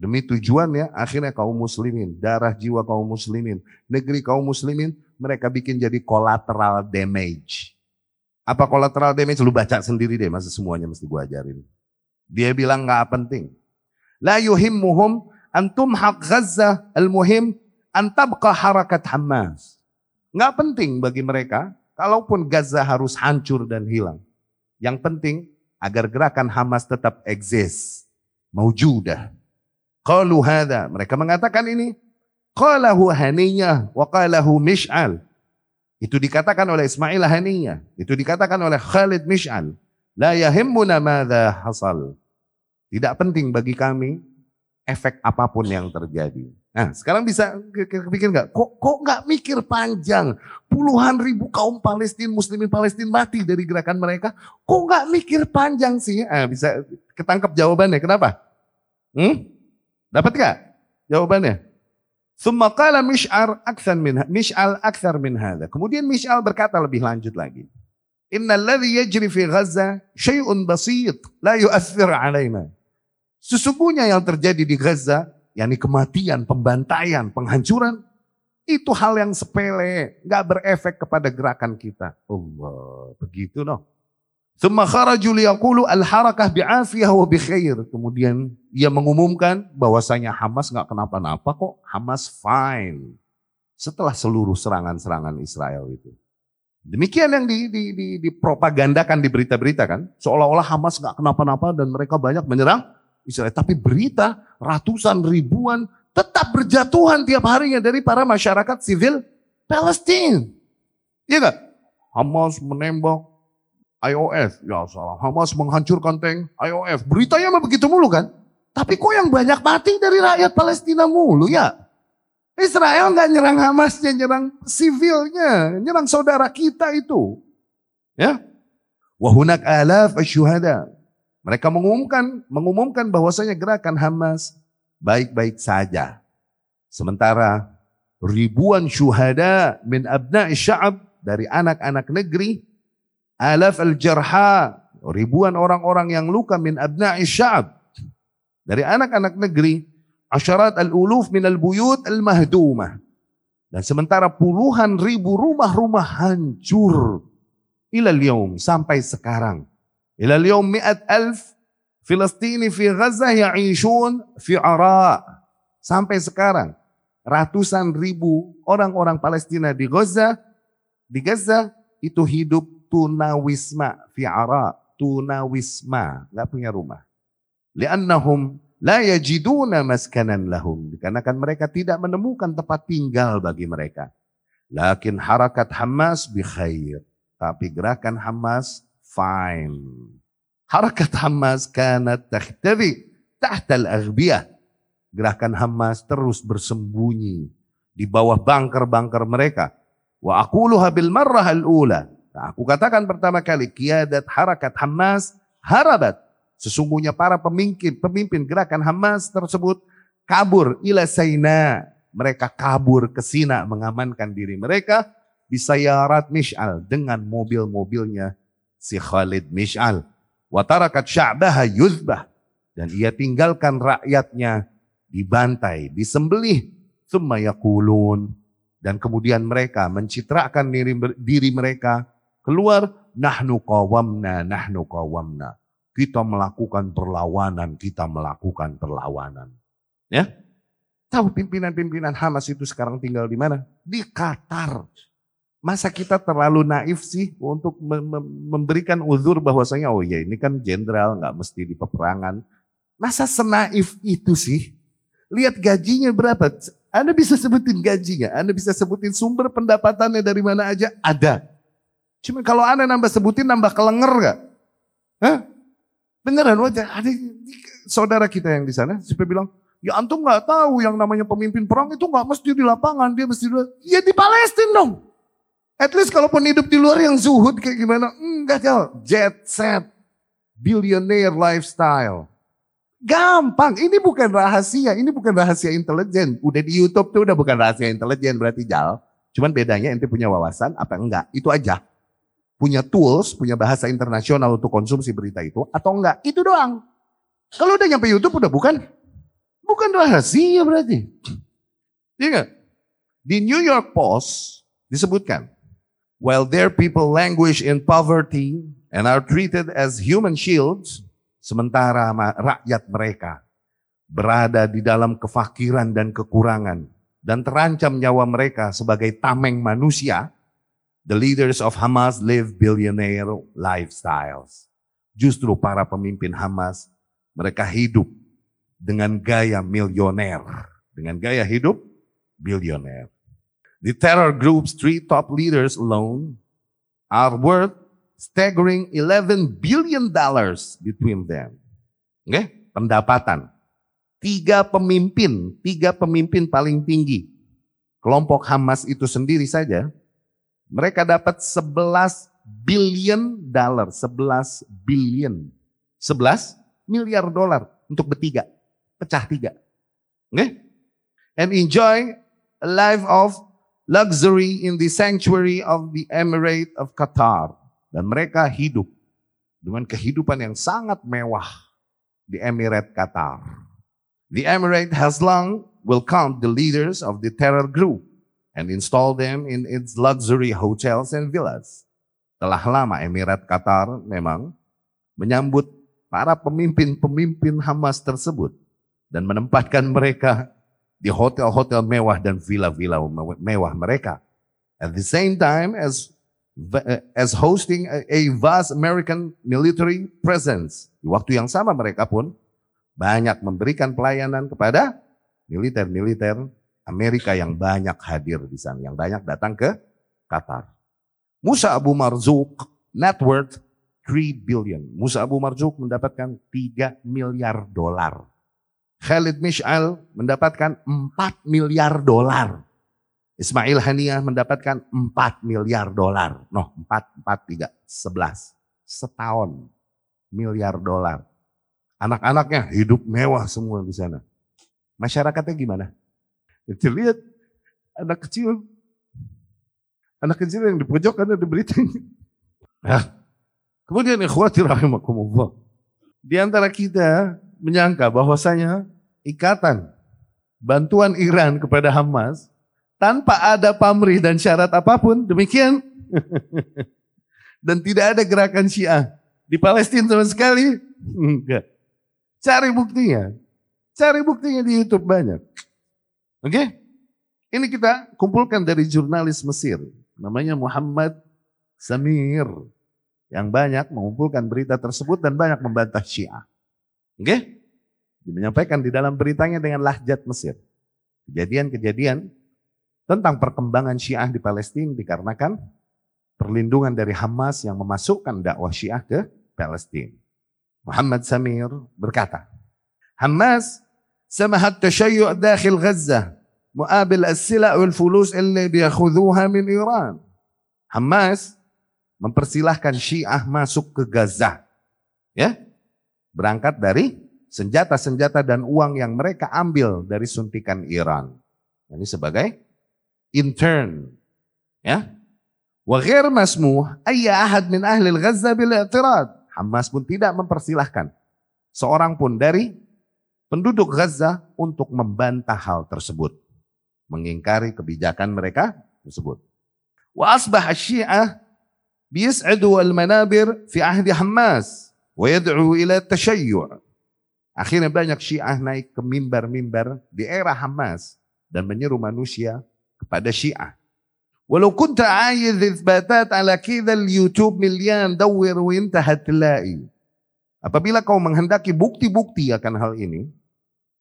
Demi tujuannya akhirnya kaum muslimin, darah jiwa kaum muslimin, negeri kaum muslimin, mereka bikin jadi collateral damage. Apa collateral damage? Lu baca sendiri deh, masa semuanya mesti gua ajarin. Dia bilang nggak penting. La yuhimmuhum antum haq Gaza al-muhim antabqa harakat Hamas. Nggak penting bagi mereka, kalaupun Gaza harus hancur dan hilang. Yang penting agar gerakan Hamas tetap eksis. Maujudah. Qalu hadha. Mereka mengatakan ini. Qalahu haniyah wa qalahu mish'al. Itu dikatakan oleh Ismail Haniyah. Itu dikatakan oleh Khalid Mish'al. La yahimmuna madha hasal. Tidak penting bagi kami efek apa pun yang terjadi. Nah, sekarang bisa kepikir nggak? Kok kok nggak mikir panjang? Puluhan ribu kaum Palestina, Muslimin Palestina mati dari gerakan mereka. Kok nggak mikir panjang sih? Ah, bisa ketangkep jawabannya. Kenapa? Hmm? Dapat nggak jawabannya? Thumma qala Mish'ar akthar min Mish'al akthar min hadha. Kemudian Mish'al berkata lebih lanjut lagi. Innal ladzi yajri fi Gaza syai'un basit la yu'athir 'alaina. Sesungguhnya yang terjadi di Gaza, yakni kematian, pembantaian, penghancuran, itu hal yang sepele, nggak berefek kepada gerakan kita. Allah, begitu noh. Thumma kharaju liyaqulu al-harakah bi'afiyah wa bikhair. Kemudian ia mengumumkan bahwasanya Hamas nggak kenapa-napa kok, Hamas fine. Setelah seluruh serangan-serangan Israel itu. Demikian yang di, di, di, dipropagandakan di berita-berita kan. Seolah-olah Hamas nggak kenapa-napa dan mereka banyak menyerang Israel. Tapi berita ratusan ribuan tetap berjatuhan tiap harinya dari para masyarakat sivil Palestina. Iya gak? Hamas menembak IOF, ya salah. Hamas menghancurkan tank IOF. Beritanya mah begitu mulu kan? Tapi kok yang banyak mati dari rakyat Palestina mulu ya? Israel nggak nyerang Hamasnya, nyerang sivilnya, nyerang saudara kita itu. Ya. Wahunak alaf asyuhada. Mereka mengumumkan mengumumkan bahwasanya gerakan Hamas baik-baik saja. Sementara ribuan syuhada min abna'i sya'ab dari anak-anak negeri, alaf al-jarha, ribuan orang-orang yang luka min abna isyab Dari anak-anak negeri, asyarat al-uluf min al-buyut al-mahdumah. Dan sementara puluhan ribu rumah-rumah hancur ilal yaum sampai sekarang. Ilal yaum mi'at alf filastini fi Gaza ya'ishun fi ara. Sampai sekarang ratusan ribu orang-orang Palestina di Gaza di Gaza itu hidup tunawisma fi Ara, tunawisma, nggak punya rumah. Li'annahum la yajiduna maskanan lahum. Dikarenakan mereka tidak menemukan tempat tinggal bagi mereka. Lakin harakat Hamas bi khair. Tapi gerakan Hamas fine. Harakat Hamas kanat takhtabi tahta al-aghbiyah. Gerakan Hamas terus bersembunyi di bawah bangker-bangker mereka. Wa aquluha bil marrah al-ula. Nah, aku katakan pertama kali kiadat harakat Hamas harabat. Sesungguhnya para pemimpin pemimpin gerakan Hamas tersebut kabur ila Saina. Mereka kabur ke Sina mengamankan diri mereka di sayarat Mish'al dengan mobil-mobilnya si Khalid Mish'al. Watarakat sya'baha yuzbah. Dan ia tinggalkan rakyatnya dibantai, disembelih. Thumma yakulun. Dan kemudian mereka mencitrakan diri mereka keluar. Nahnu qawamna, nahnu qawamna. Kita melakukan perlawanan, kita melakukan perlawanan. Ya, Tahu pimpinan-pimpinan Hamas itu sekarang tinggal di mana? Di Qatar. Masa kita terlalu naif sih untuk memberikan uzur bahwasanya oh ya ini kan jenderal nggak mesti di peperangan. Masa senaif itu sih? Lihat gajinya berapa. Anda bisa sebutin gajinya, Anda bisa sebutin sumber pendapatannya dari mana aja, ada. Cuma kalau Anda nambah sebutin nambah kelenger gak? Hah? Beneran wajah, ada saudara kita yang di sana, supaya bilang, ya antum nggak tahu yang namanya pemimpin perang itu nggak mesti di lapangan, dia mesti di, ya di Palestina dong. At least kalaupun hidup di luar yang zuhud kayak gimana, enggak jauh. Jet set, billionaire lifestyle. Gampang, ini bukan rahasia, ini bukan rahasia intelijen. Udah di Youtube tuh udah bukan rahasia intelijen berarti Jal. Cuman bedanya ente punya wawasan apa enggak, itu aja. Punya tools, punya bahasa internasional untuk konsumsi berita itu atau enggak, itu doang. Kalau udah nyampe Youtube udah bukan, bukan rahasia berarti. Iya? Di New York Post disebutkan, while their people languish in poverty and are treated as human shields, sementara rakyat mereka berada di dalam kefakiran dan kekurangan dan terancam nyawa mereka sebagai tameng manusia, the leaders of Hamas live billionaire lifestyles. Justru para pemimpin Hamas, mereka hidup dengan gaya milioner, dengan gaya hidup bilioner. The terror group's three top leaders alone are worth staggering 11 billion dollars between them. Oke, okay? pendapatan. Tiga pemimpin, tiga pemimpin paling tinggi. Kelompok Hamas itu sendiri saja, mereka dapat 11 billion dollar, 11 billion. 11 miliar dolar untuk bertiga, pecah tiga. Okay? And enjoy a life of luxury in the sanctuary of the Emirate of Qatar. Dan mereka hidup dengan kehidupan yang sangat mewah di Emirate Qatar. The Emirate has long welcomed the leaders of the terror group and installed them in its luxury hotels and villas. Telah lama Emirat Qatar memang menyambut para pemimpin-pemimpin Hamas tersebut dan menempatkan mereka di hotel-hotel mewah dan villa-villa mewah mereka. At the same time as as hosting a vast American military presence. Di waktu yang sama mereka pun banyak memberikan pelayanan kepada militer-militer Amerika yang banyak hadir di sana, yang banyak datang ke Qatar. Musa Abu Marzuk net worth 3 billion. Musa Abu Marzuk mendapatkan 3 miliar dolar. Khalid Mish'al mendapatkan 4 miliar dolar. Ismail Haniah mendapatkan 4 miliar dolar. Noh, 4, 4, 3, 11. Setahun miliar dolar. Anak-anaknya hidup mewah semua di sana. Masyarakatnya gimana? Kita lihat anak kecil. Anak kecil yang di pojok ada di berita. Nah, kemudian ikhwati rahimakumullah. Di antara kita menyangka bahwasanya ikatan bantuan Iran kepada Hamas tanpa ada pamrih dan syarat apa pun demikian dan tidak ada gerakan Syiah di Palestina sama sekali enggak cari buktinya cari buktinya di YouTube banyak oke okay? ini kita kumpulkan dari jurnalis Mesir namanya Muhammad Samir yang banyak mengumpulkan berita tersebut dan banyak membantah Syiah Oke? Okay? Menyampaikan di dalam beritanya dengan lahjat Mesir. Kejadian-kejadian tentang perkembangan Syiah di Palestina dikarenakan perlindungan dari Hamas yang memasukkan dakwah Syiah ke Palestina. Muhammad Samir berkata, Hamas samahat tashayyu' dakhil Gaza muabil as-sila' wal fulus اللي بياخذوها min Iran. Hamas mempersilahkan Syiah masuk ke Gaza. Ya, Berangkat dari senjata-senjata dan uang yang mereka ambil dari suntikan Iran. Ini sebagai intern. Ya. Wa ghair masmuh ayya ahad min ahli Gaza bil i'tirad. Hamas pun tidak mempersilahkan seorang pun dari penduduk Gaza untuk membantah hal tersebut. Mengingkari kebijakan mereka tersebut. Wa asbah syiah biyas'adu al-manabir fi ahdi Hamas ويدعو ila tashayyu' Akhirnya banyak Syiah naik ke mimbar-mimbar di era Hamas dan menyeru manusia kepada Syiah. ولو كنت عايز إثباتات على كذا اليوتيوب مليان دور وانت هتلاقي Apabila kau menghendaki bukti-bukti akan hal ini,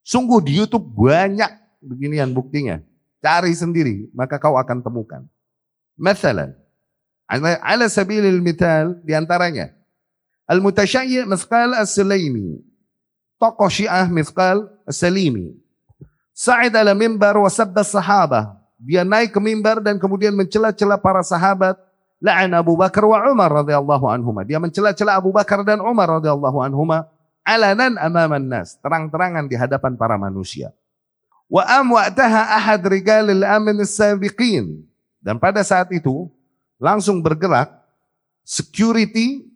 sungguh di YouTube banyak beginian buktinya. Cari sendiri, maka kau akan temukan. Masalah, ala, sabilil mithal, di antaranya, Al-Mutasyayyi' Mithqal As-Sulaimi, tokoh syiah Mithqal As-Salimi, Sa'id ala mimbar wa sabda sahabah, dia naik ke mimbar dan kemudian mencela-cela para sahabat la'an Abu Bakar wa Umar radhiyallahu anhuma. Dia mencela-cela Abu Bakar dan Umar radhiyallahu anhuma alanan amaman nas, terang-terangan di hadapan para manusia. Wa am wa'taha ahad rigalil amin sabiqin. Dan pada saat itu langsung bergerak security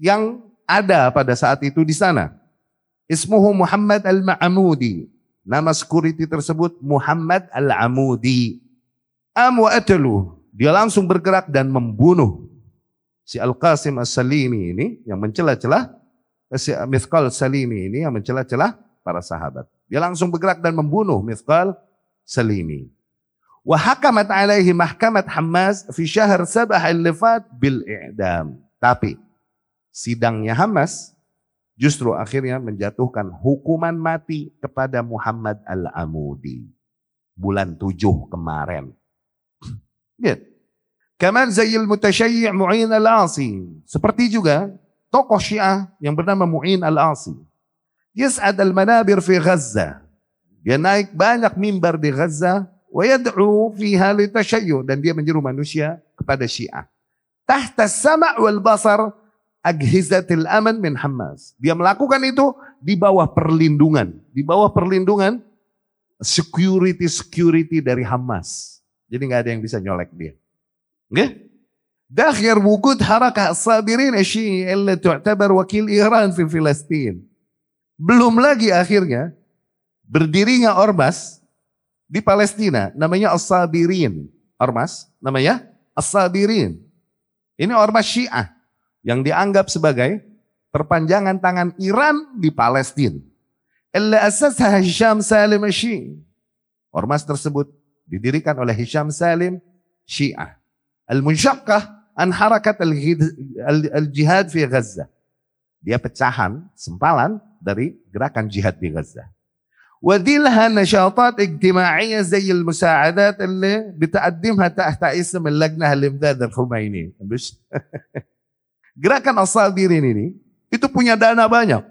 yang ada pada saat itu di sana. Ismuhu Muhammad Al-Ma'amudi. Nama security tersebut Muhammad Al-Amudi. Am wa atalu. Dia langsung bergerak dan membunuh si Al-Qasim As-Salimi ini yang mencela-cela si Mithqal Salimi ini yang mencela-cela para sahabat. Dia langsung bergerak dan membunuh Mithqal Salimi. Wa hakamat alaihi mahkamat Hamas fi syahr sabah al-lifat bil i'dam. Tapi sidangnya Hamas justru akhirnya menjatuhkan hukuman mati kepada Muhammad Al-Amudi. Bulan tujuh kemarin. Lihat. Kaman Zayyil Mutasyayyi' Mu'in Al-Asi. Seperti juga tokoh Syiah yang bernama Mu'in Al-Asi. Yas'ad al-manabir fi Gaza. Dia naik banyak mimbar di Gaza. Wa yad'u fiha litashayyu. Dan dia menyeru manusia kepada Syiah. Tahta sama' wal basar aghizatil aman min Hamas. Dia melakukan itu di bawah perlindungan. Di bawah perlindungan security-security dari Hamas. Jadi nggak ada yang bisa nyolek dia. Oke? داخل وجود حركة الصابرين الشيعي اللي تعتبر wakil Iran di Palestina. Belum lagi akhirnya berdirinya ormas di Palestina namanya As-Sabirin. Ormas namanya As-Sabirin. Ini ormas Syiah yang dianggap sebagai perpanjangan tangan Iran di Palestina. Illa asasah Hisham Salim Syiah. Ormas tersebut didirikan oleh Hisham Salim Syiah. Al-Munsyaqqah an harakat al-jihad fi Gaza. Dia pecahan, sempalan dari gerakan jihad di Gaza. وديلها نشاطات اجتماعية زي المساعدات اللي بتقدمها تحت اسم اللجنة الإمداد الخميني. Gerakan As-Sabirin ini itu punya dana banyak.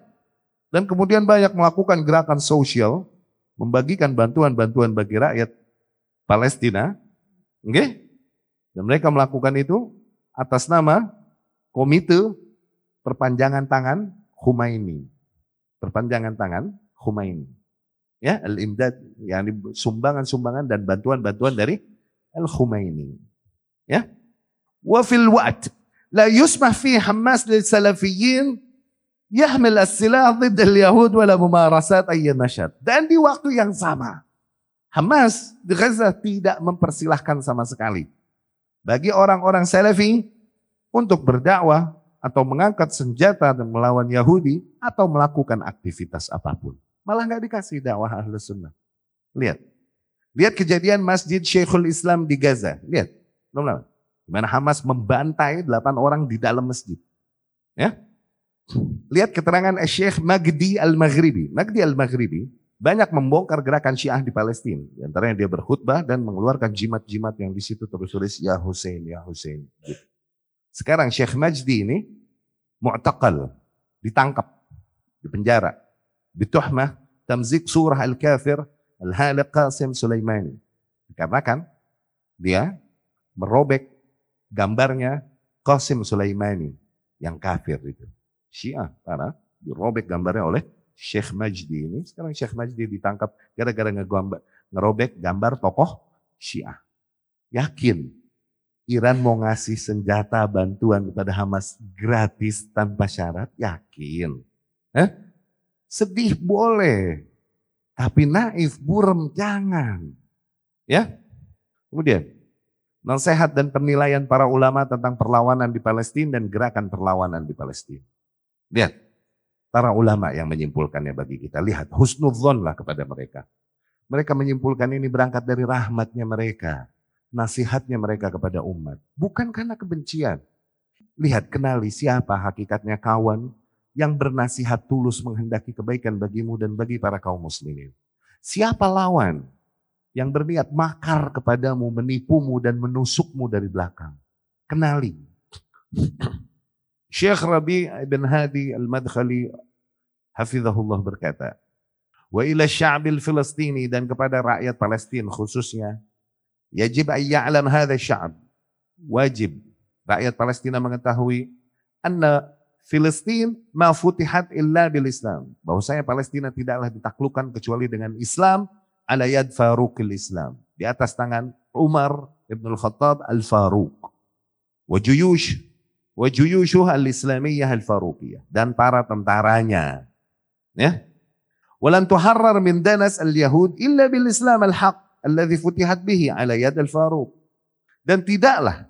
Dan kemudian banyak melakukan gerakan sosial, membagikan bantuan-bantuan bagi rakyat Palestina. Oke? Okay? Dan mereka melakukan itu atas nama Komite Perpanjangan Tangan Humaini. Perpanjangan Tangan Humaini. Ya, al-imdad, yani sumbangan-sumbangan dan bantuan-bantuan dari al-Humaini. Ya. Wa fil la yusmah fi Hamas lil salafiyyin yahmil as-silah ضد al-yahud wala mumarasat ayy nasyad. Dan di waktu yang sama Hamas di Gaza tidak mempersilahkan sama sekali bagi orang-orang Salafi untuk berdakwah atau mengangkat senjata dan melawan Yahudi atau melakukan aktivitas apa pun. Malah nggak dikasih dakwah ahlus sunnah. Lihat. Lihat kejadian Masjid Syekhul Islam di Gaza. Lihat. Belum Di mana Hamas membantai delapan orang di dalam masjid. Ya. Lihat keterangan Syekh Magdi Al-Maghribi. Magdi Al-Maghribi banyak membongkar gerakan Syiah di Palestina. Di antaranya dia berkhutbah dan mengeluarkan jimat-jimat yang di situ tertulis Ya Hussein, Ya Hussein. Sekarang Syekh Majdi ini mu'taqal, ditangkap, di penjara bituhmah tamzik surah al-kafir al-haliq Qasim Sulaimani. Dikarenakan dia merobek gambarnya Qasim Sulaimani yang kafir itu. Syiah karena dirobek gambarnya oleh Syekh Majdi ini. Sekarang Syekh Majdi ditangkap gara-gara ngegambar, ngerobek gambar tokoh Syiah. Yakin Iran mau ngasih senjata bantuan kepada Hamas gratis tanpa syarat? Yakin. Eh? Sedih boleh, tapi naif, burem jangan. Ya. Kemudian, nasihat dan penilaian para ulama tentang perlawanan di Palestina dan gerakan perlawanan di Palestina. Lihat, para ulama yang menyimpulkannya bagi kita. Lihat, husnudzon lah kepada mereka. Mereka menyimpulkan ini berangkat dari rahmatnya mereka. nasihatnya mereka kepada umat. Bukan karena kebencian. Lihat, kenali siapa hakikatnya kawan yang bernasihat tulus menghendaki kebaikan bagimu dan bagi para kaum muslimin. Siapa lawan yang berniat makar kepadamu, menipumu dan menusukmu dari belakang. Kenali. Syekh Rabi ibn Hadi al-Madkhali hafizahullah berkata, Wa ila sya'bil Filistini dan kepada rakyat Palestina khususnya, yajib hadha sya'b. Wajib rakyat Palestina mengetahui anna Filistin ma futihat illa bil Islam. Bahwasanya Palestina tidaklah ditaklukkan kecuali dengan Islam ala yad Faruqil Islam. Di atas tangan Umar Ibn Al-Khattab Al-Faruq. Wa wa juyushuh al-islamiyah al-faruqiyah dan para tentaranya. Ya. Walan tuharrar min danas al-yahud illa bil Islam al-haq alladhi futihat bihi ala yad al-Faruq. Dan tidaklah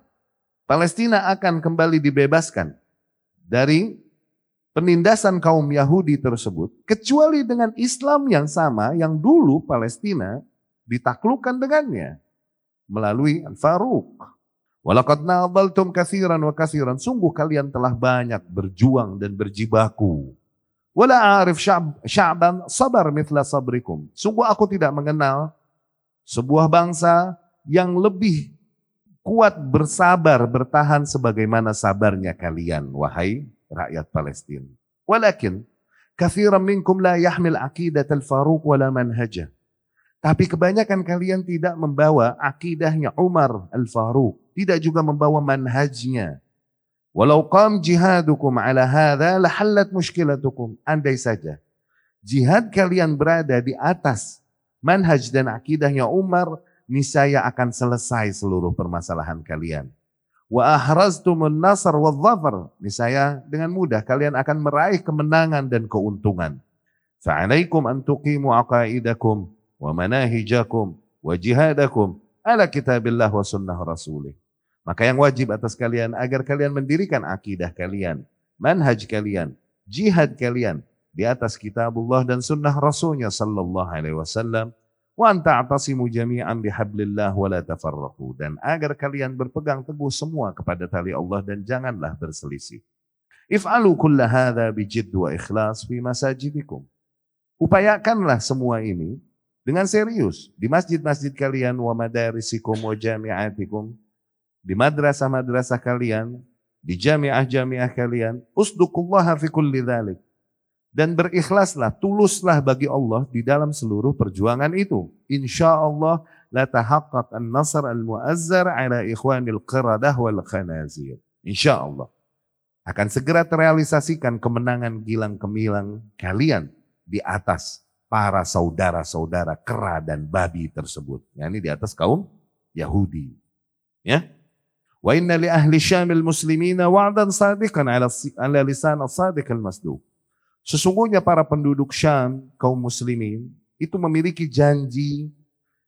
Palestina akan kembali dibebaskan dari penindasan kaum Yahudi tersebut, kecuali dengan Islam yang sama yang dulu Palestina ditaklukkan dengannya melalui Al-Faruq. Walaqad nadaltum kathiran wa kathiran. Sungguh kalian telah banyak berjuang dan berjibaku. Wala arif sya'ban sabar mithla sabrikum. Sungguh aku tidak mengenal sebuah bangsa yang lebih kuat bersabar bertahan sebagaimana sabarnya kalian wahai rakyat Palestina. Walakin kathiran minkum la yahmil aqidat al-Faruq wala manhajah. Tapi kebanyakan kalian tidak membawa akidahnya Umar al-Faruq, tidak juga membawa manhajnya. Walau qam jihadukum ala hadha lahallat mushkilatukum. Andai saja jihad kalian berada di atas manhaj dan akidahnya Umar, niscaya akan selesai seluruh permasalahan kalian. Wa ahraztumun nasar wa dhafar. Niscaya dengan mudah kalian akan meraih kemenangan dan keuntungan. Fa'alaikum an tuqimu aqaidakum wa manahijakum wa jihadakum ala kitabillah wa sunnah rasulih. Maka yang wajib atas kalian agar kalian mendirikan akidah kalian, manhaj kalian, jihad kalian di atas kitabullah dan sunnah rasulnya sallallahu alaihi wasallam Wa anta'tasimu jami'an bihablillah wa la tafarraqu. Dan agar kalian berpegang teguh semua kepada tali Allah dan janganlah berselisih. If'alu kulla hadha bijid wa ikhlas fi masajidikum. Upayakanlah semua ini dengan serius di masjid-masjid kalian wa madarisikum wa jami'atikum di madrasah-madrasah kalian di jamiah-jamiah kalian usdukullaha fi kulli dhalik dan berikhlaslah, tuluslah bagi Allah di dalam seluruh perjuangan itu. Insya Allah la tahaqqaq an-nasr al-mu'azzar ala ikhwanil qiradah wal khanazir. Insya Allah akan segera terrealisasikan kemenangan gilang kemilang kalian di atas para saudara-saudara kera dan babi tersebut. Ya, ini di atas kaum Yahudi. Ya. Wa inna li ahli syamil muslimina wa'dan sadiqan ala, ala lisan as-sadiq al-masduq. Sesungguhnya para penduduk Syam, kaum muslimin, itu memiliki janji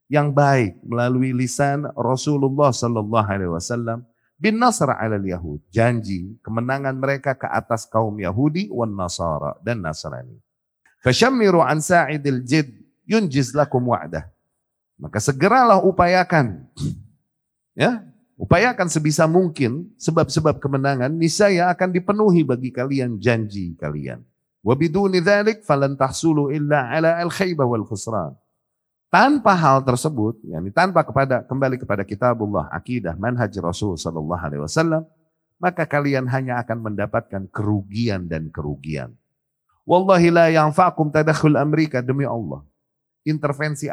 yang baik melalui lisan Rasulullah sallallahu alaihi wasallam bin nasr ala yahud. Janji kemenangan mereka ke atas kaum Yahudi wan Nasara dan Nasrani. Fashammiru an sa'idil jid yunjiz lakum wa'dah. Maka segeralah upayakan ya upayakan sebisa mungkin sebab-sebab kemenangan niscaya akan dipenuhi bagi kalian janji kalian Wa biduni dzalik falan tahsulu illa ala al-khaybah wal khusran. Tanpa hal tersebut, yakni tanpa kepada kembali kepada kitabullah, akidah, manhaj Rasul sallallahu alaihi wasallam, maka kalian hanya akan mendapatkan kerugian dan kerugian. Wallahi la yanfa'kum tadakhul Amerika demi Allah. Intervensi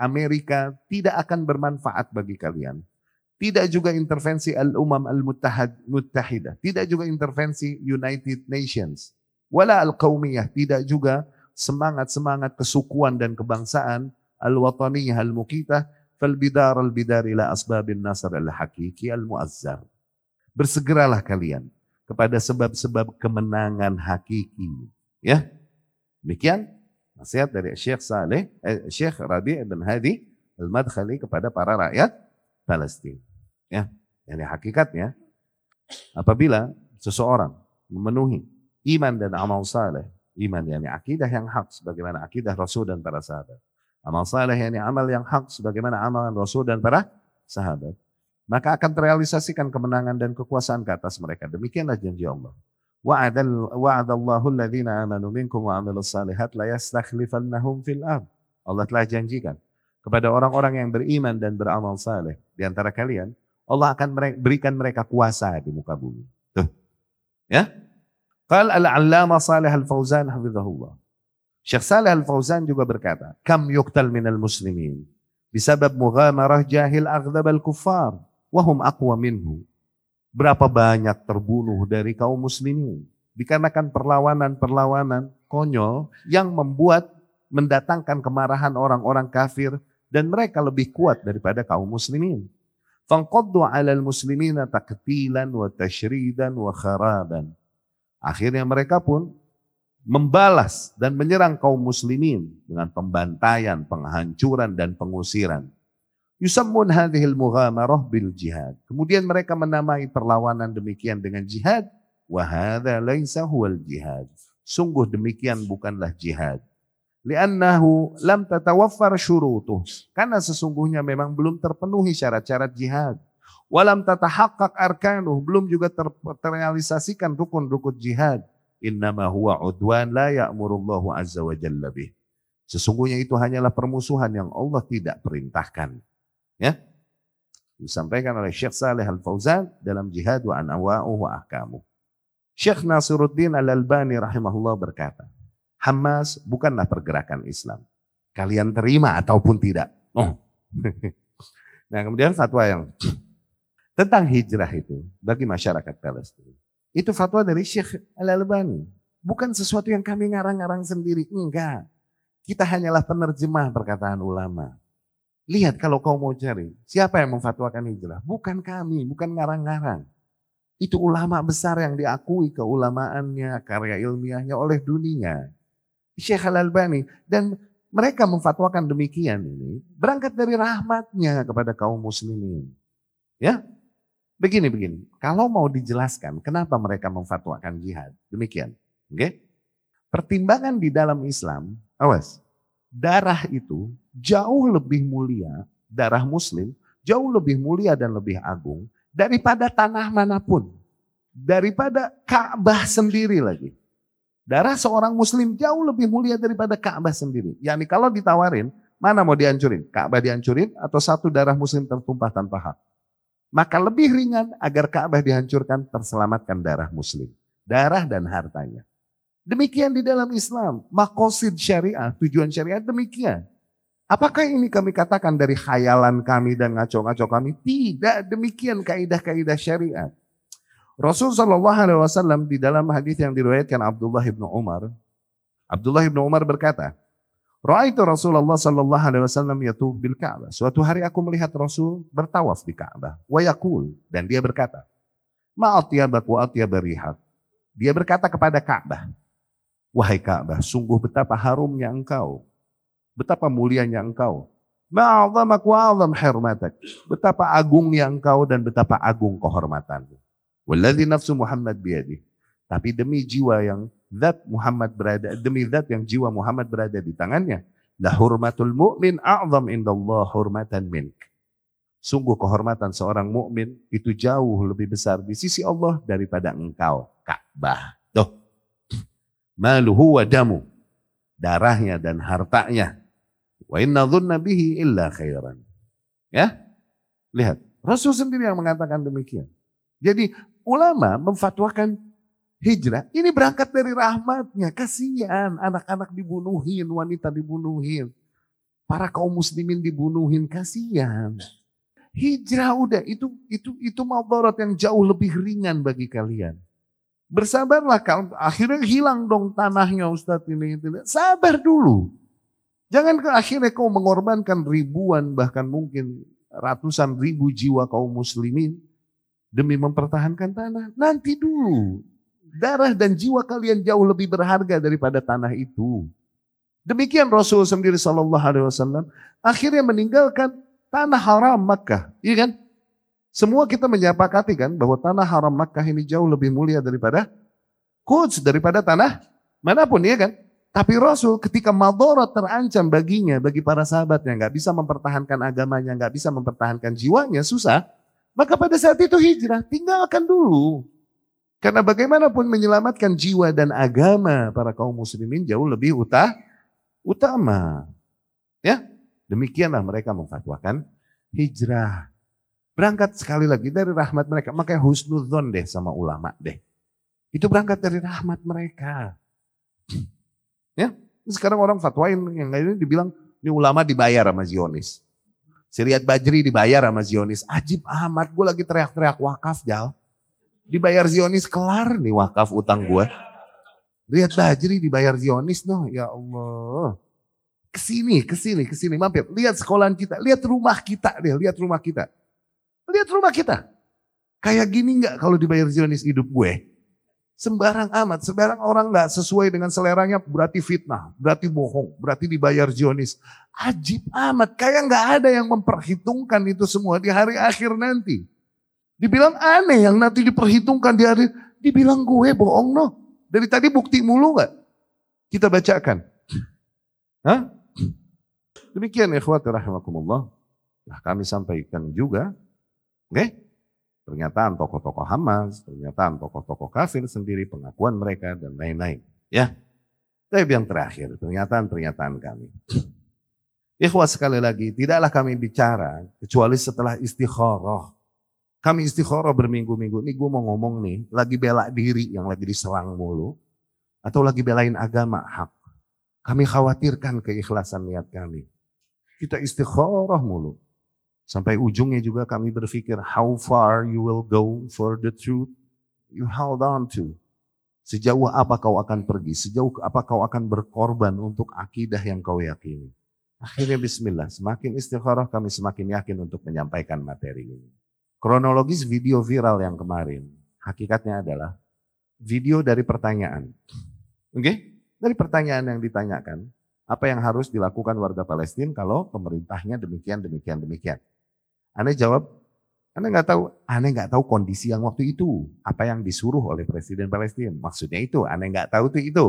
Amerika tidak akan bermanfaat bagi kalian. Tidak juga intervensi Al-Umam Al-Muttahidah. Tidak juga intervensi United Nations Wala al-qaumiyah, tidak juga semangat-semangat kesukuan dan kebangsaan al-wataniyah al-mukitah fal bidar al-bidar ila asbabin nasr al-hakiki al-muazzar. Bersegeralah kalian kepada sebab-sebab kemenangan hakiki. Ya, demikian nasihat dari Syekh Saleh, eh, Syekh Rabi' bin Hadi al-Madkhali kepada para rakyat Palestina. Ya, ini hakikatnya apabila seseorang memenuhi Iman dan amal saleh. Iman yakni akidah yang hak sebagaimana akidah Rasul dan para sahabat. Amal saleh yakni amal yang hak sebagaimana amalan Rasul dan para sahabat, maka akan terrealisasikan kemenangan dan kekuasaan ke atas mereka. Demikianlah janji Allah. Allah telah janjikan kepada orang-orang yang beriman dan beramal saleh di antara kalian, Allah akan berikan mereka kuasa di muka bumi. Tuh. Ya? Qal al-'allama Salih Al-Fauzan hafizahullah. Syekh Salih Al-Fauzan juga berkata, "Kam yuqtal minal muslimin bisabab mughamarah jahil aghdab al-kuffar wa hum aqwa minhu." Berapa banyak terbunuh dari kaum muslimin dikarenakan perlawanan-perlawanan konyol yang membuat mendatangkan kemarahan orang-orang kafir dan mereka lebih kuat daripada kaum muslimin. Fanqaddu 'alal muslimina taqtilan wa tashridan wa kharaban. Akhirnya mereka pun membalas dan menyerang kaum muslimin dengan pembantaian, penghancuran dan pengusiran. Yusammun hadhil mughamarah bil jihad. Kemudian mereka menamai perlawanan demikian dengan jihad. Wahada laisa huwal jihad. Sungguh demikian bukanlah jihad. Liannahu lam tatawaffar syurutuh. Karena sesungguhnya memang belum terpenuhi syarat-syarat jihad. Walam tatahaqqaq arkanuh. Belum juga ter terrealisasikan rukun-rukun jihad innama huwa udwan la ya'murullahu azza wa jalla bih. Sesungguhnya itu hanyalah permusuhan yang Allah tidak perintahkan. Ya. Disampaikan oleh Syekh Saleh Al-Fauzan dalam Jihad wa Anawa'u wa Ahkamu. Syekh Nasiruddin Al-Albani rahimahullah berkata, Hamas bukanlah pergerakan Islam. Kalian terima ataupun tidak. Oh. nah kemudian fatwa yang tentang hijrah itu bagi masyarakat Palestina. Itu fatwa dari Syekh Al-Albani. Bukan sesuatu yang kami ngarang-ngarang sendiri. Enggak. Kita hanyalah penerjemah perkataan ulama. Lihat kalau kau mau cari, siapa yang memfatwakan hijrah? Bukan kami, bukan ngarang-ngarang. Itu ulama besar yang diakui keulamaannya, karya ilmiahnya oleh dunia. Syekh Al-Albani. Dan mereka memfatwakan demikian ini berangkat dari rahmatnya kepada kaum muslimin. Ya, Begini begini, kalau mau dijelaskan kenapa mereka memfatwakan jihad, demikian. Oke? Okay? Pertimbangan di dalam Islam, awas. Darah itu jauh lebih mulia, darah muslim jauh lebih mulia dan lebih agung daripada tanah mana pun. Daripada Ka'bah sendiri lagi. Darah seorang muslim jauh lebih mulia daripada Ka'bah sendiri. Yani kalau ditawarin, mana mau dihancurin? Ka'bah dihancurin atau satu darah muslim tertumpah tanpa hak? Maka lebih ringan agar Ka'bah dihancurkan terselamatkan darah muslim. Darah dan hartanya. Demikian di dalam Islam. Makosid syariah, tujuan syariah demikian. Apakah ini kami katakan dari khayalan kami dan ngaco-ngaco kami? Tidak demikian kaidah-kaidah syariat. Rasul Shallallahu Alaihi Wasallam di dalam hadis yang diriwayatkan Abdullah ibnu Umar, Abdullah ibnu Umar berkata, Ra'aitu Rasulullah sallallahu alaihi wasallam yatuf bil Ka'bah. Suatu hari aku melihat Rasul bertawaf di Ka'bah. Wa yakul dan dia berkata, "Ma'atiyabak wa atiyabarihat." Dia berkata kepada Ka'bah, "Wahai Ka'bah, sungguh betapa harumnya engkau. Betapa mulianya engkau. Ma'azamak wa azam hirmatak." Betapa agungnya engkau dan betapa agung kehormatanmu. Walladzi nafsu Muhammad biyadih. Tapi demi jiwa yang zat Muhammad berada demi zat yang jiwa Muhammad berada di tangannya. La hurmatul mu'min a'zam indallah hurmatan mink. Sungguh kehormatan seorang mukmin itu jauh lebih besar di sisi Allah daripada engkau Ka'bah. Tuh. Maluhu wa damu. Darahnya dan hartanya. Wa inna dhunna bihi illa khairan. Ya? Lihat. Rasul sendiri yang mengatakan demikian. Jadi ulama memfatwakan hijrah, ini berangkat dari rahmatnya. Kasihan anak-anak dibunuhin, wanita dibunuhin. Para kaum muslimin dibunuhin, kasihan. Hijrah udah, itu itu itu madarat yang jauh lebih ringan bagi kalian. Bersabarlah kalau akhirnya hilang dong tanahnya Ustadz ini. Sabar dulu. Jangan ke akhirnya kau mengorbankan ribuan bahkan mungkin ratusan ribu jiwa kaum muslimin demi mempertahankan tanah. Nanti dulu darah dan jiwa kalian jauh lebih berharga daripada tanah itu. Demikian Rasul sendiri Shallallahu Alaihi Wasallam akhirnya meninggalkan tanah haram Makkah, iya kan? Semua kita menyepakati kan bahwa tanah haram Makkah ini jauh lebih mulia daripada Quds, daripada tanah mana pun, iya kan? Tapi Rasul ketika madorot terancam baginya, bagi para sahabatnya, nggak bisa mempertahankan agamanya, nggak bisa mempertahankan jiwanya, susah. Maka pada saat itu hijrah, tinggalkan dulu. Karena bagaimanapun menyelamatkan jiwa dan agama para kaum muslimin jauh lebih utah, utama. Ya, demikianlah mereka memfatwakan hijrah. Berangkat sekali lagi dari rahmat mereka. Makanya husnudzon deh sama ulama deh. Itu berangkat dari rahmat mereka. Ya, sekarang orang fatwain yang ini dibilang ini ulama dibayar sama Zionis. Siriat Bajri dibayar sama Zionis. Ajib amat, gue lagi teriak-teriak wakaf jal. Dibayar Zionis kelar nih wakaf utang gue. Lihat Bajri dibayar Zionis noh, ya Allah. Ke sini, ke sini, ke sini, mampir. Lihat sekolahan kita, lihat rumah kita deh, lihat rumah kita. Lihat rumah kita. Kayak gini nggak kalau dibayar Zionis hidup gue? Sembarang amat, sembarang orang nggak sesuai dengan seleranya berarti fitnah, berarti bohong, berarti dibayar Zionis. Ajib amat, kayak nggak ada yang memperhitungkan itu semua di hari akhir nanti. Dibilang aneh yang nanti diperhitungkan di hari, dibilang gue bohong no. Dari tadi bukti mulu nggak? Kita bacakan. Hah? Demikian ikhwati rahimakumullah. Nah kami sampaikan juga Oke? Okay? Pernyataan tokoh-tokoh Hamas, pernyataan tokoh-tokoh kafir sendiri, pengakuan mereka dan lain-lain. Ya. Tapi yang terakhir, pernyataan-pernyataan kami. Ikhwah sekali lagi, tidaklah kami bicara kecuali setelah istikharah. Kami istikharah berminggu-minggu. Ini gue mau ngomong nih, lagi bela diri yang lagi diserang mulu. Atau lagi belain agama hak. Kami khawatirkan keikhlasan niat kami. Kita istikharah mulu. Sampai ujungnya juga kami berpikir, how far you will go for the truth you held on to. Sejauh apa kau akan pergi, sejauh apa kau akan berkorban untuk akidah yang kau yakini. Akhirnya bismillah, semakin istikharah kami semakin yakin untuk menyampaikan materi ini. Kronologis video viral yang kemarin, hakikatnya adalah video dari pertanyaan. Oke? Okay? Dari pertanyaan yang ditanyakan, apa yang harus dilakukan warga Palestina kalau pemerintahnya demikian, demikian, demikian. Anda jawab, Anda nggak tahu, Anda nggak tahu kondisi yang waktu itu, apa yang disuruh oleh Presiden Palestina. Maksudnya itu, Anda nggak tahu itu itu.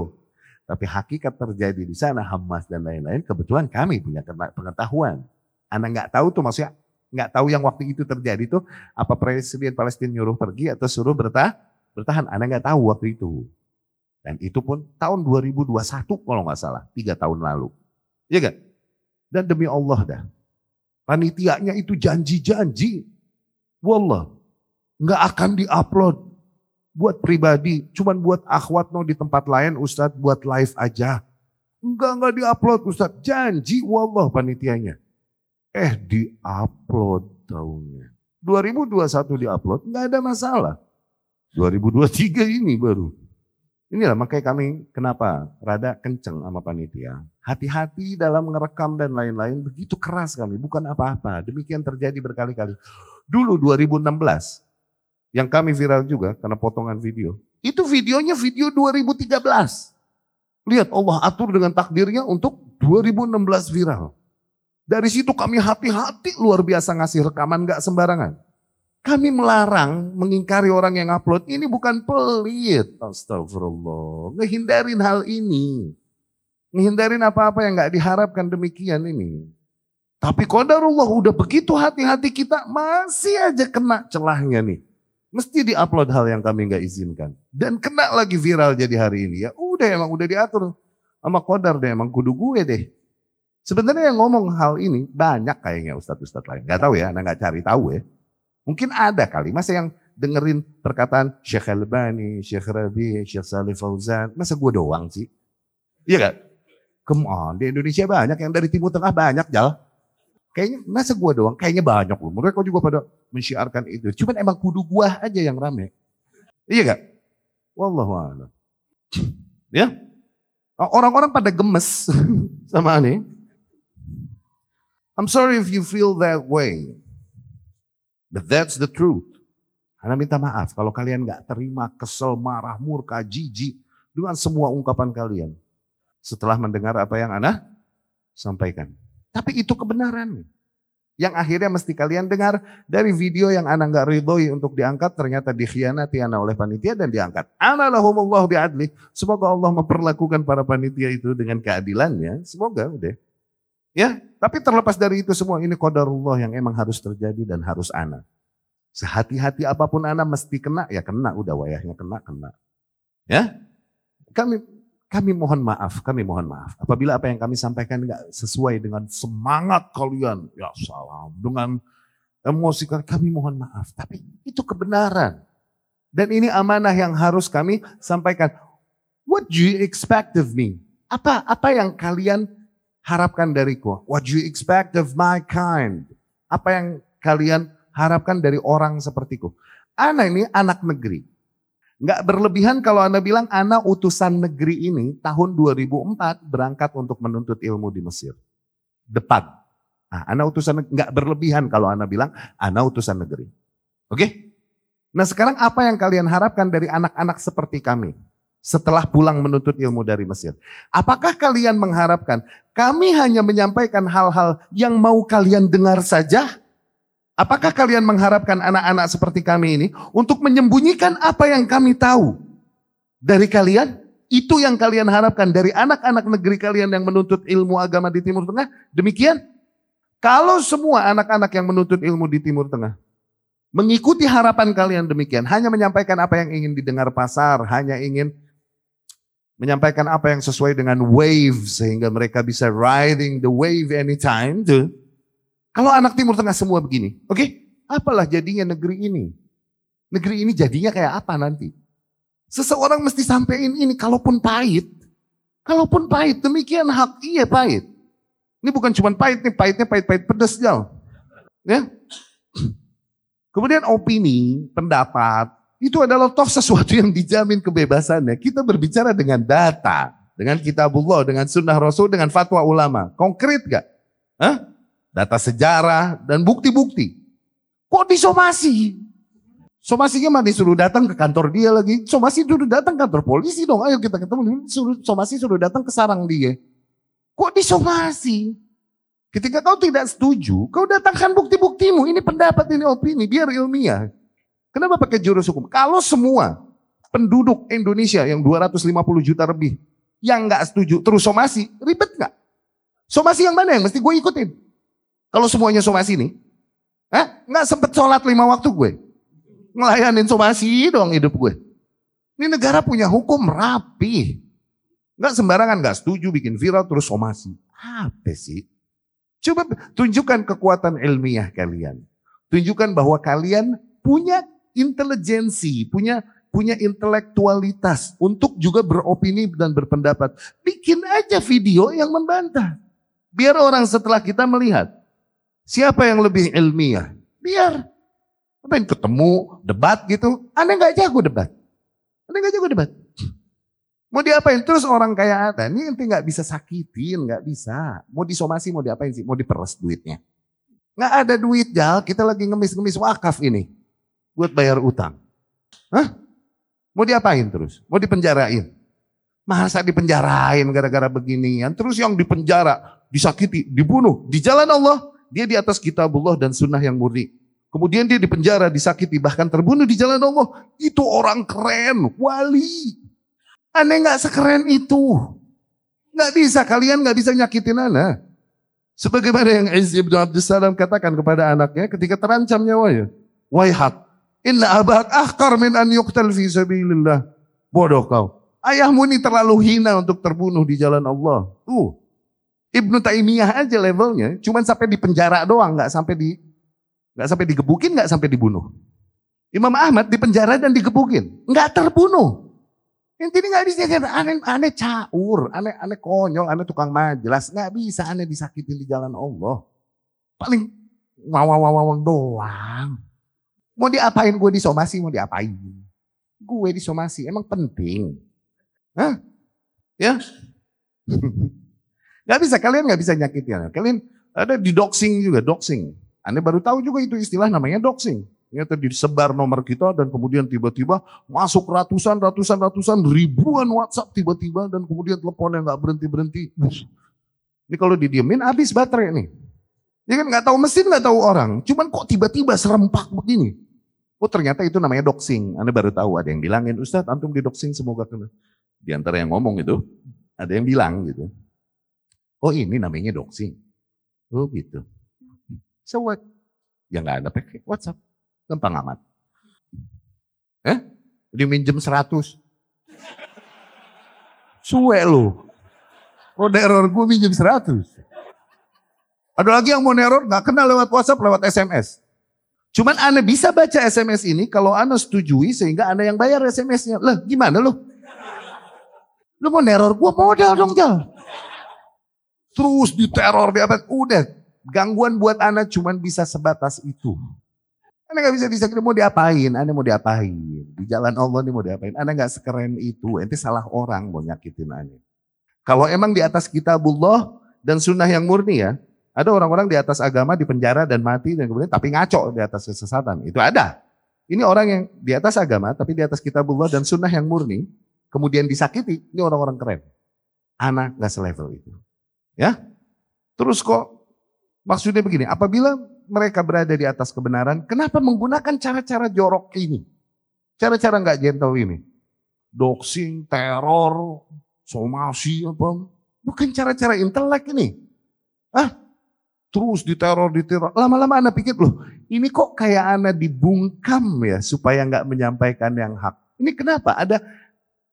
Tapi hakikat terjadi di sana, Hamas dan lain-lain, kebetulan kami punya pengetahuan. Anda nggak tahu tuh maksudnya nggak tahu yang waktu itu terjadi tuh apa Presiden Palestina nyuruh pergi atau suruh bertah, bertahan. Anda nggak tahu waktu itu. Dan itu pun tahun 2021 kalau nggak salah, tiga tahun lalu. Iya gak? Dan demi Allah dah, Panitianya itu janji-janji. Wallah, nggak akan diupload buat pribadi, cuman buat akhwat no di tempat lain Ustadz buat live aja. Enggak, enggak diupload Ustadz, janji wallah panitianya. Eh diupload tahunnya. 2021 diupload, nggak ada masalah. 2023 ini baru. Inilah makanya kami kenapa rada kenceng sama panitia. Hati-hati dalam merekam dan lain-lain begitu keras kami, bukan apa-apa. Demikian terjadi berkali-kali. Dulu 2016 yang kami viral juga karena potongan video. Itu videonya video 2013. Lihat Allah atur dengan takdirnya untuk 2016 viral. Dari situ kami hati-hati luar biasa ngasih rekaman gak sembarangan. Kami melarang mengingkari orang yang upload. Ini bukan pelit. Astagfirullah. Ngehindarin hal ini. Ngehindarin apa-apa yang gak diharapkan demikian ini. Tapi kodarullah udah begitu hati-hati kita masih aja kena celahnya nih. Mesti diupload hal yang kami nggak izinkan. Dan kena lagi viral jadi hari ini. Ya udah emang udah diatur sama kodar deh emang kudu gue deh. Sebenarnya yang ngomong hal ini banyak kayaknya ustadz-ustadz lain. Gak tahu ya, anda gak cari tahu ya. Mungkin ada kali, masa yang dengerin perkataan Syekh Albani, Syekh Rabi, Syekh Salih Fauzan, masa gue doang sih? Iya gak? Come on, di Indonesia banyak, yang dari Timur Tengah banyak, Jal. Kayaknya, masa gue doang? Kayaknya banyak loh. Mereka juga pada mensyiarkan itu. Cuman emang kudu gua aja yang rame. Iya gak? Wallahu Ya? Orang-orang pada gemes sama ini. I'm sorry if you feel that way. But that's the truth. Anda minta maaf kalau kalian gak terima, kesel, marah, murka, jijik dengan semua ungkapan kalian. Setelah mendengar apa yang Anda sampaikan. Tapi itu kebenaran. Yang akhirnya mesti kalian dengar dari video yang anak nggak ridhoi untuk diangkat ternyata dikhianati anak oleh panitia dan diangkat. Analahumullah biadli. Semoga Allah memperlakukan para panitia itu dengan keadilannya. Semoga udah. Ya, tapi terlepas dari itu semua ini qadarullah yang emang harus terjadi dan harus anak. Sehati-hati apa pun anak mesti kena, ya kena, udah wayahnya kena, kena. Ya, kami kami mohon maaf, kami mohon maaf. Apabila apa yang kami sampaikan nggak sesuai dengan semangat kalian, ya salam. Dengan emosi kami mohon maaf. Tapi itu kebenaran. Dan ini amanah yang harus kami sampaikan. What do you expect of me? Apa apa yang kalian harapkan dariku? What you expect of my kind? Apa yang kalian harapkan dari orang sepertiku? Anak ini anak negeri. Nggak berlebihan kalau Anda bilang anak utusan negeri ini tahun 2004 berangkat untuk menuntut ilmu di Mesir. Depan. Nah, anak utusan nggak berlebihan kalau Anda bilang anak utusan negeri. Oke? Nah sekarang apa yang kalian harapkan dari anak-anak seperti kami? Setelah pulang menuntut ilmu dari Mesir. Apakah kalian mengharapkan kami hanya menyampaikan hal-hal yang mau kalian dengar saja? Apakah kalian mengharapkan anak-anak seperti kami ini untuk menyembunyikan apa yang kami tahu dari kalian? Itu yang kalian harapkan dari anak-anak negeri kalian yang menuntut ilmu agama di Timur Tengah? Demikian? Kalau semua anak-anak yang menuntut ilmu di Timur Tengah mengikuti harapan kalian demikian, hanya menyampaikan apa yang ingin didengar pasar, hanya ingin menyampaikan apa yang sesuai dengan wave sehingga mereka bisa riding the wave anytime tuh. Kalau anak Timur Tengah semua begini, oke? Okay? Apalah jadinya negeri ini? Negeri ini jadinya kayak apa nanti? Seseorang mesti sampaikan ini kalaupun pahit. Kalaupun pahit, demikian hak iya pahit. Ini bukan cuma pahit nih, pahitnya pahit-pahit pedas jauh. Ya. Kemudian opini, pendapat, itu adalah toh sesuatu yang dijamin kebebasannya. Kita berbicara dengan data, dengan kitabullah, dengan sunnah rasul, dengan fatwa ulama. Konkret gak? Hah? Data sejarah dan bukti-bukti. Kok disomasi? Somasinya mah disuruh datang ke kantor dia lagi. Somasi dulu datang kantor polisi dong. Ayo kita ketemu. Suruh, somasi suruh datang ke sarang dia. Kok disomasi? Ketika kau tidak setuju, kau datangkan bukti-buktimu. Ini pendapat, ini opini. Biar ilmiah. Kenapa pakai jurus hukum? Kalau semua penduduk Indonesia yang 250 juta lebih yang nggak setuju terus somasi, ribet nggak? Somasi yang mana yang mesti gue ikutin? Kalau semuanya somasi nih, eh, nggak sempet sholat lima waktu gue, ngelayanin somasi dong hidup gue. Ini negara punya hukum rapi, nggak sembarangan, nggak setuju bikin viral terus somasi. Apa sih? Coba tunjukkan kekuatan ilmiah kalian. Tunjukkan bahwa kalian punya intelijensi, punya punya intelektualitas untuk juga beropini dan berpendapat. Bikin aja video yang membantah. Biar orang setelah kita melihat siapa yang lebih ilmiah. Biar apa yang ketemu debat gitu. Anda nggak jago debat. Anda nggak jago debat. Mau diapain? Terus orang kayak ada, ini nanti nggak bisa sakitin, nggak bisa. Mau disomasi, mau diapain sih? Mau diperes duitnya. Nggak ada duit, Jal. Kita lagi ngemis-ngemis wakaf ini buat bayar utang. Hah? Mau diapain terus? Mau dipenjarain? Masa dipenjarain gara-gara beginian? Terus yang dipenjara, disakiti, dibunuh. Di jalan Allah, dia di atas kitabullah dan sunnah yang murni. Kemudian dia dipenjara, disakiti, bahkan terbunuh di jalan Allah. Itu orang keren, wali. Aneh gak sekeren itu. Gak bisa, kalian gak bisa nyakitin anak. Sebagaimana yang Izz ibn Abdussalam katakan kepada anaknya ketika terancam nyawanya. Waihat, Inna abak ahkar min an yuktal fi sabilillah. Bodoh kau. Ayahmu ini terlalu hina untuk terbunuh di jalan Allah. Tuh. Ibnu Taimiyah aja levelnya, cuman sampai di penjara doang, nggak sampai di nggak sampai digebukin, nggak sampai dibunuh. Imam Ahmad di penjara dan digebukin, nggak terbunuh. Intinya nggak bisa aneh, aneh caur, aneh aneh konyol, aneh tukang majelas, nggak bisa aneh disakitin di jalan Allah. Paling wawawawaw doang. Mau diapain gue disomasi, mau diapain. Gue disomasi, emang penting. Hah? Ya? gak bisa, kalian gak bisa nyakitin. Kalian ada di doxing juga, doxing. Anda baru tahu juga itu istilah namanya doxing. Ya, disebar nomor kita dan kemudian tiba-tiba masuk ratusan, ratusan, ratusan, ribuan WhatsApp tiba-tiba dan kemudian telepon yang gak berhenti-berhenti. Ini kalau didiemin habis baterai nih. Ya kan nggak tahu mesin, nggak tahu orang. Cuman kok tiba-tiba serempak begini. Oh ternyata itu namanya doxing. Anda baru tahu ada yang bilangin, Ustadz antum di doxing semoga kena. Di antara yang ngomong itu, ada yang bilang gitu. Oh ini namanya doxing. Oh gitu. So what? Ya nggak ada pakai WhatsApp. Gampang amat. Eh? Dia minjem 100. Suwe lu. Oh error gue minjem 100. Ada lagi yang mau neror nggak kenal lewat WhatsApp, lewat SMS. Cuman Anda bisa baca SMS ini kalau Anda setujui sehingga Anda yang bayar SMS-nya. Lah gimana lu? Lu mau neror gua modal dong Jal. Terus diteror di apa? Udah gangguan buat Anda cuman bisa sebatas itu. Anda gak bisa bisa mau diapain, Anda mau diapain. Di jalan Allah ini mau diapain. Anda gak sekeren itu, ente salah orang mau nyakitin Anda. Kalau emang di atas kitabullah dan sunnah yang murni ya, ada orang-orang di atas agama di penjara dan mati dan kemudian tapi ngaco di atas kesesatan. Itu ada. Ini orang yang di atas agama tapi di atas kitabullah dan sunnah yang murni, kemudian disakiti, ini orang-orang keren. Anak gak selevel itu. Ya. Terus kok maksudnya begini, apabila mereka berada di atas kebenaran, kenapa menggunakan cara-cara jorok ini? Cara-cara nggak gentle ini. Doxing, teror, somasi apa. Bukan cara-cara intelek ini. Ah, terus diteror, diteror. Lama-lama Anda pikir loh, ini kok kayak Anda dibungkam ya supaya nggak menyampaikan yang hak. Ini kenapa? Ada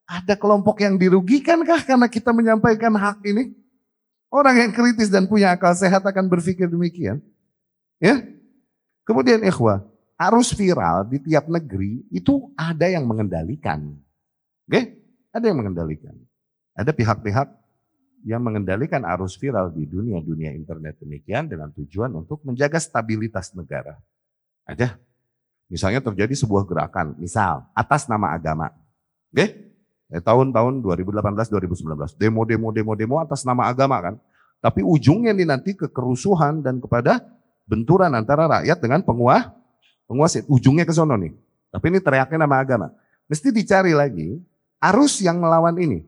ada kelompok yang dirugikan kah karena kita menyampaikan hak ini? Orang yang kritis dan punya akal sehat akan berpikir demikian. Ya. Kemudian ikhwah, arus viral di tiap negeri itu ada yang mengendalikan. Oke? Ada yang mengendalikan. Ada pihak-pihak yang mengendalikan arus viral di dunia-dunia internet demikian dengan tujuan untuk menjaga stabilitas negara. Aja. Misalnya terjadi sebuah gerakan, misal atas nama agama. Oke? Eh, tahun-tahun 2018 2019 demo-demo demo-demo atas nama agama kan. Tapi ujungnya ini nanti ke kerusuhan dan kepada benturan antara rakyat dengan penguasa. Penguasa ujungnya ke sono nih. Tapi ini teriaknya nama agama. Mesti dicari lagi arus yang melawan ini.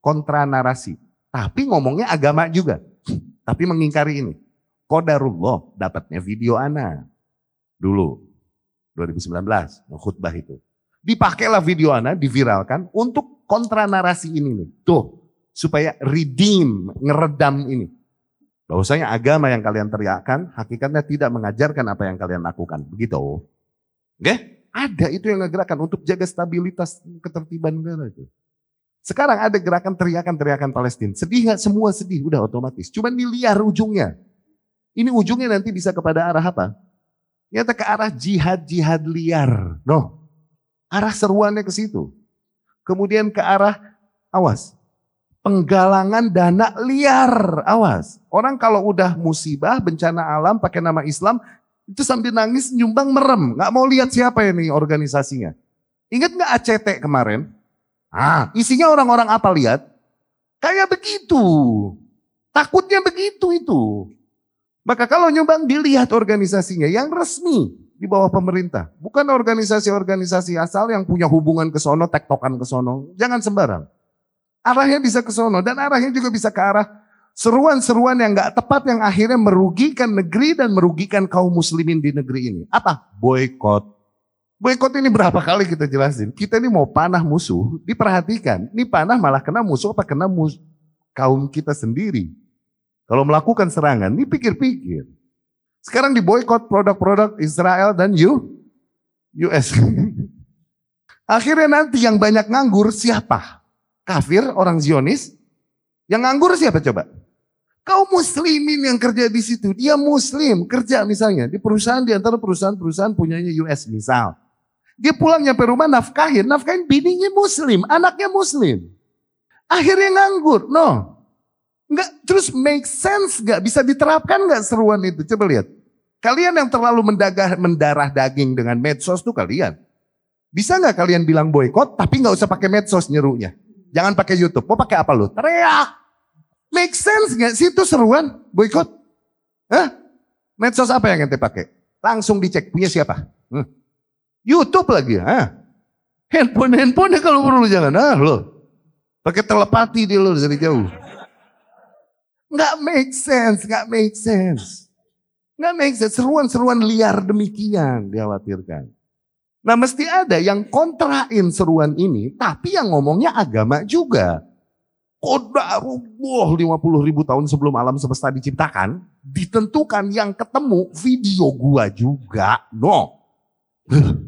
Kontra narasi. Tapi ngomongnya agama juga. Tapi mengingkari ini. Kodarullah dapatnya video ana. Dulu. 2019. Khutbah itu. Dipakailah video ana, diviralkan untuk kontra narasi ini nih. Tuh. Supaya redeem, ngeredam ini. Bahwasanya agama yang kalian teriakkan hakikatnya tidak mengajarkan apa yang kalian lakukan. Begitu. Oke? Ada itu yang ngegerakan untuk jaga stabilitas ketertiban negara itu. Sekarang ada gerakan teriakan-teriakan Palestina. Sedih gak? Semua sedih, udah otomatis. Cuman liar ujungnya. Ini ujungnya nanti bisa kepada arah apa? Nyata ke arah jihad-jihad liar. No. Arah seruannya ke situ. Kemudian ke arah, awas, penggalangan dana liar. Awas. Orang kalau udah musibah, bencana alam pakai nama Islam, itu sambil nangis nyumbang merem. Nggak mau lihat siapa ini organisasinya. Ingat nggak ACT kemarin? Ah, isinya orang-orang apa lihat? Kayak begitu. Takutnya begitu itu. Maka kalau nyumbang dilihat organisasinya yang resmi di bawah pemerintah. Bukan organisasi-organisasi asal yang punya hubungan ke sono, tektokan ke sono. Jangan sembarang. Arahnya bisa ke sono dan arahnya juga bisa ke arah seruan-seruan yang gak tepat yang akhirnya merugikan negeri dan merugikan kaum muslimin di negeri ini. Apa? Boykot. Boykot ini berapa kali kita jelasin? Kita ini mau panah musuh, diperhatikan. Ini panah malah kena musuh apa kena mus kaum kita sendiri. Kalau melakukan serangan, ini pikir-pikir. Sekarang diboykot produk-produk Israel dan you, US. Akhirnya nanti yang banyak nganggur siapa? kafir, orang Zionis. Yang nganggur siapa coba? Kau muslimin yang kerja di situ. Dia muslim, kerja misalnya. Di perusahaan, di antara perusahaan-perusahaan punyanya US misal. Dia pulang nyampe rumah nafkahin. Nafkahin bininya muslim, anaknya muslim. Akhirnya nganggur. No. Enggak, terus make sense gak? Bisa diterapkan gak seruan itu? Coba lihat. Kalian yang terlalu mendagah, mendarah daging dengan medsos tuh kalian. Bisa nggak kalian bilang boykot tapi nggak usah pakai medsos nyerunya? Jangan pakai YouTube. Mau pakai apa lu? Teriak. Make sense gak sih itu seruan boykot? Hah? Medsos apa yang ente pakai? Langsung dicek punya siapa? Hmm. YouTube lagi. Hah? Handphone handphone kalau perlu jangan ah lo. Pakai telepati di lo dari jauh. Nggak make sense, nggak make sense. Nggak make sense. Seruan-seruan liar demikian dikhawatirkan. Nah mesti ada yang kontrain seruan ini, tapi yang ngomongnya agama juga. Qadarullah 50 ribu tahun sebelum alam semesta diciptakan, ditentukan yang ketemu video gua juga. No.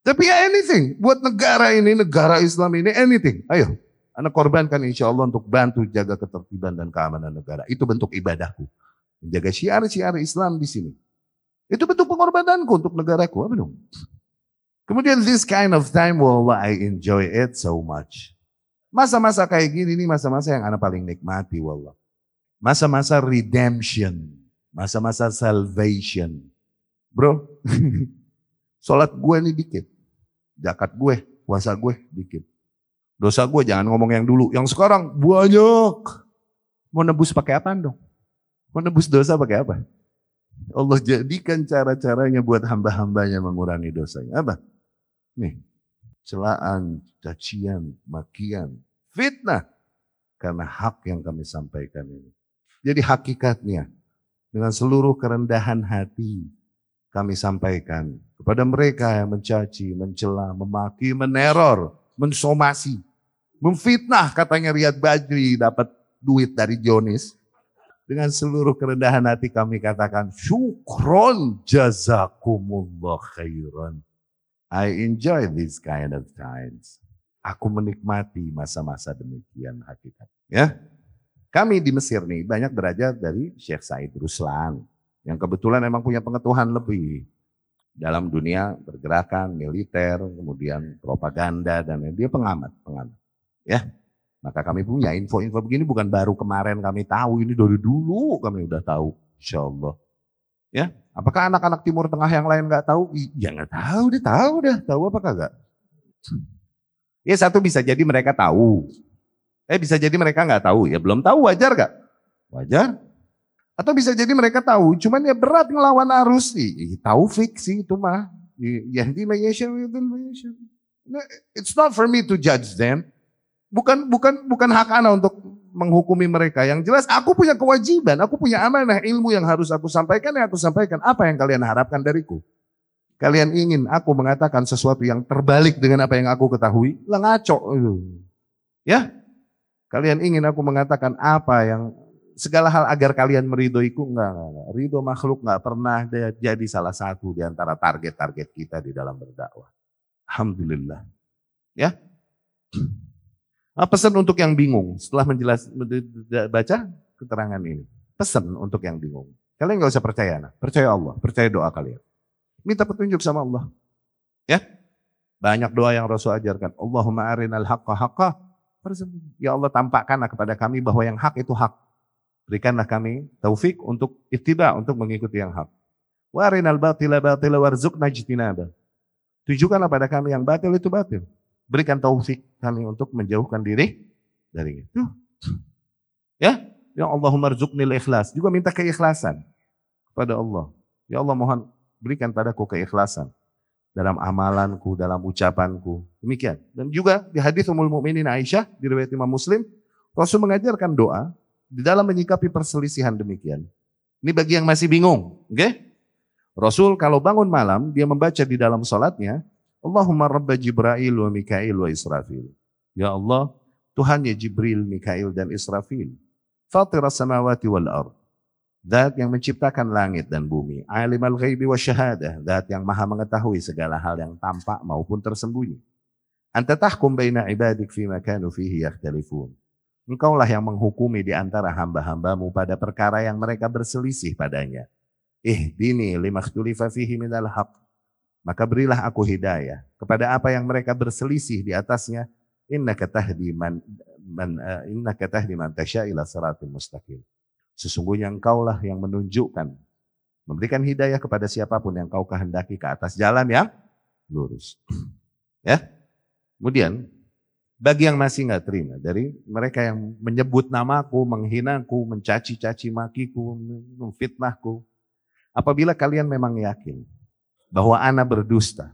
Tapi ya anything, buat negara ini, negara Islam ini, anything. Ayo, anak korbankan insya Allah untuk bantu jaga ketertiban dan keamanan negara. Itu bentuk ibadahku. Menjaga syiar-syiar Islam di sini. Itu bentuk pengorbananku untuk negaraku. Apa dong? Kemudian this kind of time, wallah I enjoy it so much. Masa-masa kayak gini nih masa-masa yang anak paling nikmati wallah. Masa-masa redemption. Masa-masa salvation. Bro, sholat gue nih dikit. Zakat gue, puasa gue dikit. Dosa gue jangan ngomong yang dulu. Yang sekarang banyak. Mau nebus pakai apa dong? Mau nebus dosa pakai apa? Allah jadikan cara-caranya buat hamba-hambanya mengurangi dosanya. Apa? Nih, celaan, cacian, makian, fitnah. Karena hak yang kami sampaikan ini. Jadi hakikatnya, dengan seluruh kerendahan hati, kami sampaikan kepada mereka yang mencaci, mencela, memaki, meneror, mensomasi, memfitnah katanya Riyad Badri dapat duit dari Jonis. Dengan seluruh kerendahan hati kami katakan syukron jazakumullah khairan. I enjoy this kind of times. Aku menikmati masa-masa demikian hakikat. Ya, kami di Mesir nih banyak belajar dari Syekh Said Ruslan yang kebetulan emang punya pengetahuan lebih dalam dunia pergerakan militer, kemudian propaganda dan dia pengamat, pengamat. Ya, maka kami punya info-info begini bukan baru kemarin kami tahu, ini dari dulu kami udah tahu, insya Allah. Ya, apakah anak-anak Timur Tengah yang lain nggak tahu? Ya nggak tahu, dia tahu dah. Tahu apa kagak? Ya satu bisa jadi mereka tahu. Eh bisa jadi mereka nggak tahu. Ya belum tahu wajar gak? Wajar. Atau bisa jadi mereka tahu, cuman ya berat ngelawan arus. Tahu fiksi itu mah. Yahdi It's not for me to judge them. Bukan bukan bukan hak ana untuk menghukumi mereka. Yang jelas aku punya kewajiban, aku punya amanah ilmu yang harus aku sampaikan, yang aku sampaikan. Apa yang kalian harapkan dariku? Kalian ingin aku mengatakan sesuatu yang terbalik dengan apa yang aku ketahui? Lah ngaco. Ya? Kalian ingin aku mengatakan apa yang segala hal agar kalian meridoiku? Enggak, enggak. Ridho makhluk enggak pernah jadi salah satu di antara target-target kita di dalam berdakwah. Alhamdulillah. Ya? Nah, pesan untuk yang bingung setelah menjelas baca keterangan ini. Pesan untuk yang bingung. Kalian nggak usah percaya, nah. percaya Allah, percaya doa kalian. Minta petunjuk sama Allah. Ya, banyak doa yang Rasul ajarkan. Allahumma arinal haqqa haqqa. Ya Allah tampakkanlah kepada kami bahwa yang hak itu hak. Berikanlah kami taufik untuk ittiba, untuk mengikuti yang hak. Wa arinal batila batila warzuqna jitinaba. Tunjukkanlah pada kami yang batil itu batil berikan taufik kami untuk menjauhkan diri dari itu. Ya, ya Allahumma rzuqnil ikhlas. Juga minta keikhlasan kepada Allah. Ya Allah mohon berikan padaku keikhlasan dalam amalanku, dalam ucapanku. Demikian. Dan juga di hadis Ummul Mukminin Aisyah di riwayat Imam Muslim, Rasul mengajarkan doa di dalam menyikapi perselisihan demikian. Ini bagi yang masih bingung, oke? Okay? Rasul kalau bangun malam dia membaca di dalam sholatnya Allahumma rabba Jibril wa Mikail wa Israfil. Ya Allah, Tuhannya Jibril, Mikail dan Israfil. Fatir samawati wal ard. Zat yang menciptakan langit dan bumi. Alim al-ghaibi wa syahadah. Zat yang maha mengetahui segala hal yang tampak maupun tersembunyi. Anta tahkum baina ibadik fima kanu fihi yakhtalifun. Engkaulah yang menghukumi di antara hamba-hambamu pada perkara yang mereka berselisih padanya. Ihdini lima fihi minal haq. Maka berilah aku hidayah kepada apa yang mereka berselisih di atasnya. Inna tahdi man, man uh, innaka tahdi man tasya ila siratil mustaqim. Sesungguhnya engkaulah yang menunjukkan memberikan hidayah kepada siapa pun yang kau kehendaki ke atas jalan yang lurus. ya. Kemudian bagi yang masih nggak terima dari mereka yang menyebut namaku, menghinaku, mencaci-caci makiku, memfitnahku. Apabila kalian memang yakin bahwa anak berdusta,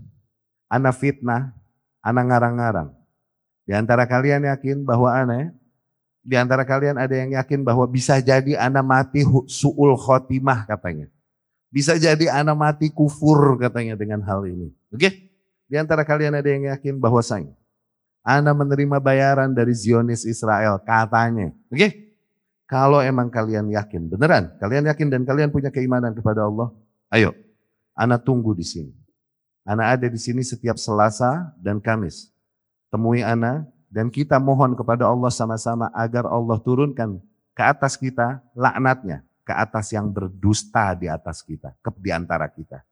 anak fitnah, anak ngarang-ngarang. Di antara kalian yakin bahwa anak Di antara kalian ada yang yakin bahwa bisa jadi anak mati su'ul khotimah katanya. Bisa jadi anak mati kufur katanya dengan hal ini. Oke? Di antara kalian ada yang yakin bahwa anak menerima bayaran dari Zionis Israel katanya. Oke? Kalau emang kalian yakin, beneran, kalian yakin dan kalian punya keimanan kepada Allah, ayo, anak tunggu di sini. Anak ada di sini setiap Selasa dan Kamis. Temui anak, dan kita mohon kepada Allah sama-sama agar Allah turunkan ke atas kita laknatnya, ke atas yang berdusta di atas kita, ke di antara kita.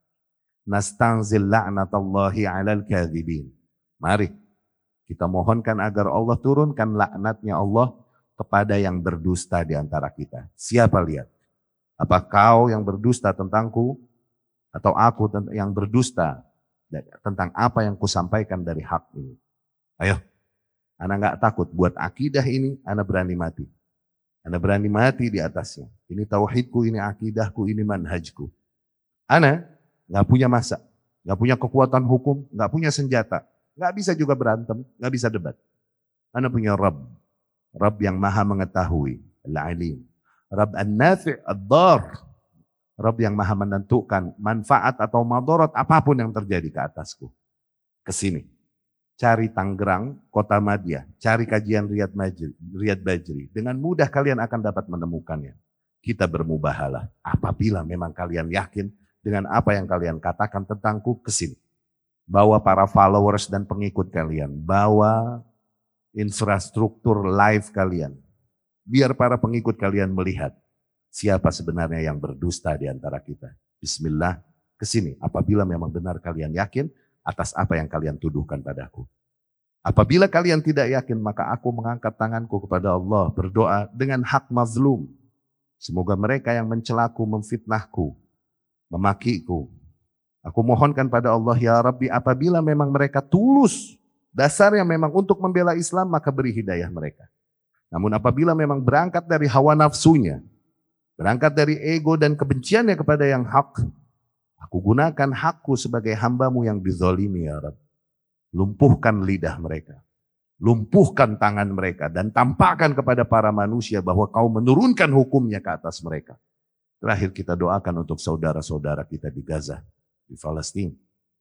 Nastanzil la'natallahi 'alal kadhibin. Mari kita mohonkan agar Allah turunkan laknatnya Allah kepada yang berdusta di antara kita. Siapa lihat? Apa kau yang berdusta tentangku atau aku yang berdusta tentang apa yang kusampaikan dari hak ini? Ayo, Anak nggak takut buat akidah ini, anak berani mati. Anak berani mati di atasnya. Ini tauhidku, ini akidahku, ini manhajku. Anak nggak punya masa, nggak punya kekuatan hukum, nggak punya senjata, nggak bisa juga berantem, nggak bisa debat. Anak punya Rabb, Rabb yang maha mengetahui, al-alim. Rabb an-nafi' ad-dar, Rabb yang maha menentukan manfaat atau madarat apa pun yang terjadi ke atasku. Ke sini cari Tanggerang, kota Madia, cari kajian Riyad, Majri, Riyad Bajri. Dengan mudah kalian akan dapat menemukannya. Kita bermubahalah apabila memang kalian yakin dengan apa yang kalian katakan tentangku ke sini. Bawa para followers dan pengikut kalian, bawa infrastruktur live kalian. Biar para pengikut kalian melihat siapa sebenarnya yang berdusta di antara kita. Bismillah, ke sini. Apabila memang benar kalian yakin, atas apa yang kalian tuduhkan padaku. Apabila kalian tidak yakin, maka aku mengangkat tanganku kepada Allah, berdoa dengan hak mazlum. Semoga mereka yang mencelaku, memfitnahku, memakiku. Aku mohonkan pada Allah, ya Rabbi, apabila memang mereka tulus, dasarnya memang untuk membela Islam, maka beri hidayah mereka. Namun apabila memang berangkat dari hawa nafsunya, berangkat dari ego dan kebenciannya kepada yang hak, Aku gunakan hakku sebagai hambamu yang dizolimi ya Rabb. Lumpuhkan lidah mereka. Lumpuhkan tangan mereka. Dan tampakkan kepada para manusia bahwa kau menurunkan hukumnya ke atas mereka. Terakhir kita doakan untuk saudara-saudara kita di Gaza, di Palestina.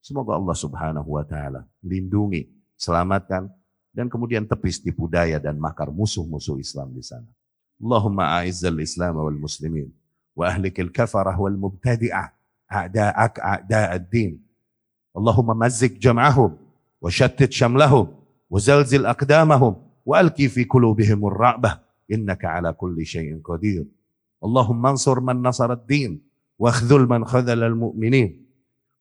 Semoga Allah Subhanahu wa taala lindungi, selamatkan dan kemudian tepis tipu daya dan makar musuh-musuh Islam di sana. Allahumma a'izzal Islam wal muslimin wa ahlikil kafarah wal mubtadi'ah a'da'ak a'da'ad din. Allahumma mazzik jam'ahum wa shattit shamlahum wa zalzil aqdamahum wa alqi fi qulubihim ar-ra'bah innaka ala kulli shay'in qadir. Allahumma ansur man nasara ad-din واخذل من خذل المؤمنين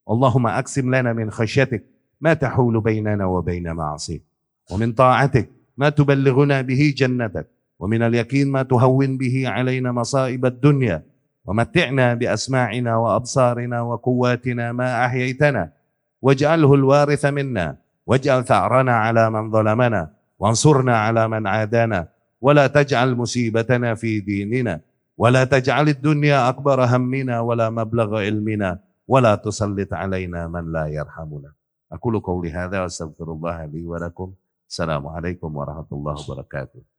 اللهم أقسم لنا من خشيتك ما تحول بيننا وبين معصيك ومن طاعتك ما تبلغنا به جنتك ومن اليقين ما تهون به علينا مصائب الدنيا ومتعنا بأسماعنا وأبصارنا وقواتنا ما أحييتنا واجعله الوارث منا واجعل ثأرنا على من ظلمنا وانصرنا على من عادانا ولا تجعل مصيبتنا في ديننا ولا تجعل الدنيا أكبر همنا ولا مبلغ علمنا. ولا تسلط علينا من لا يرحمنا أقول قولي هذا وأستغفر الله لي ولكم السلام عليكم ورحمة الله وبركاته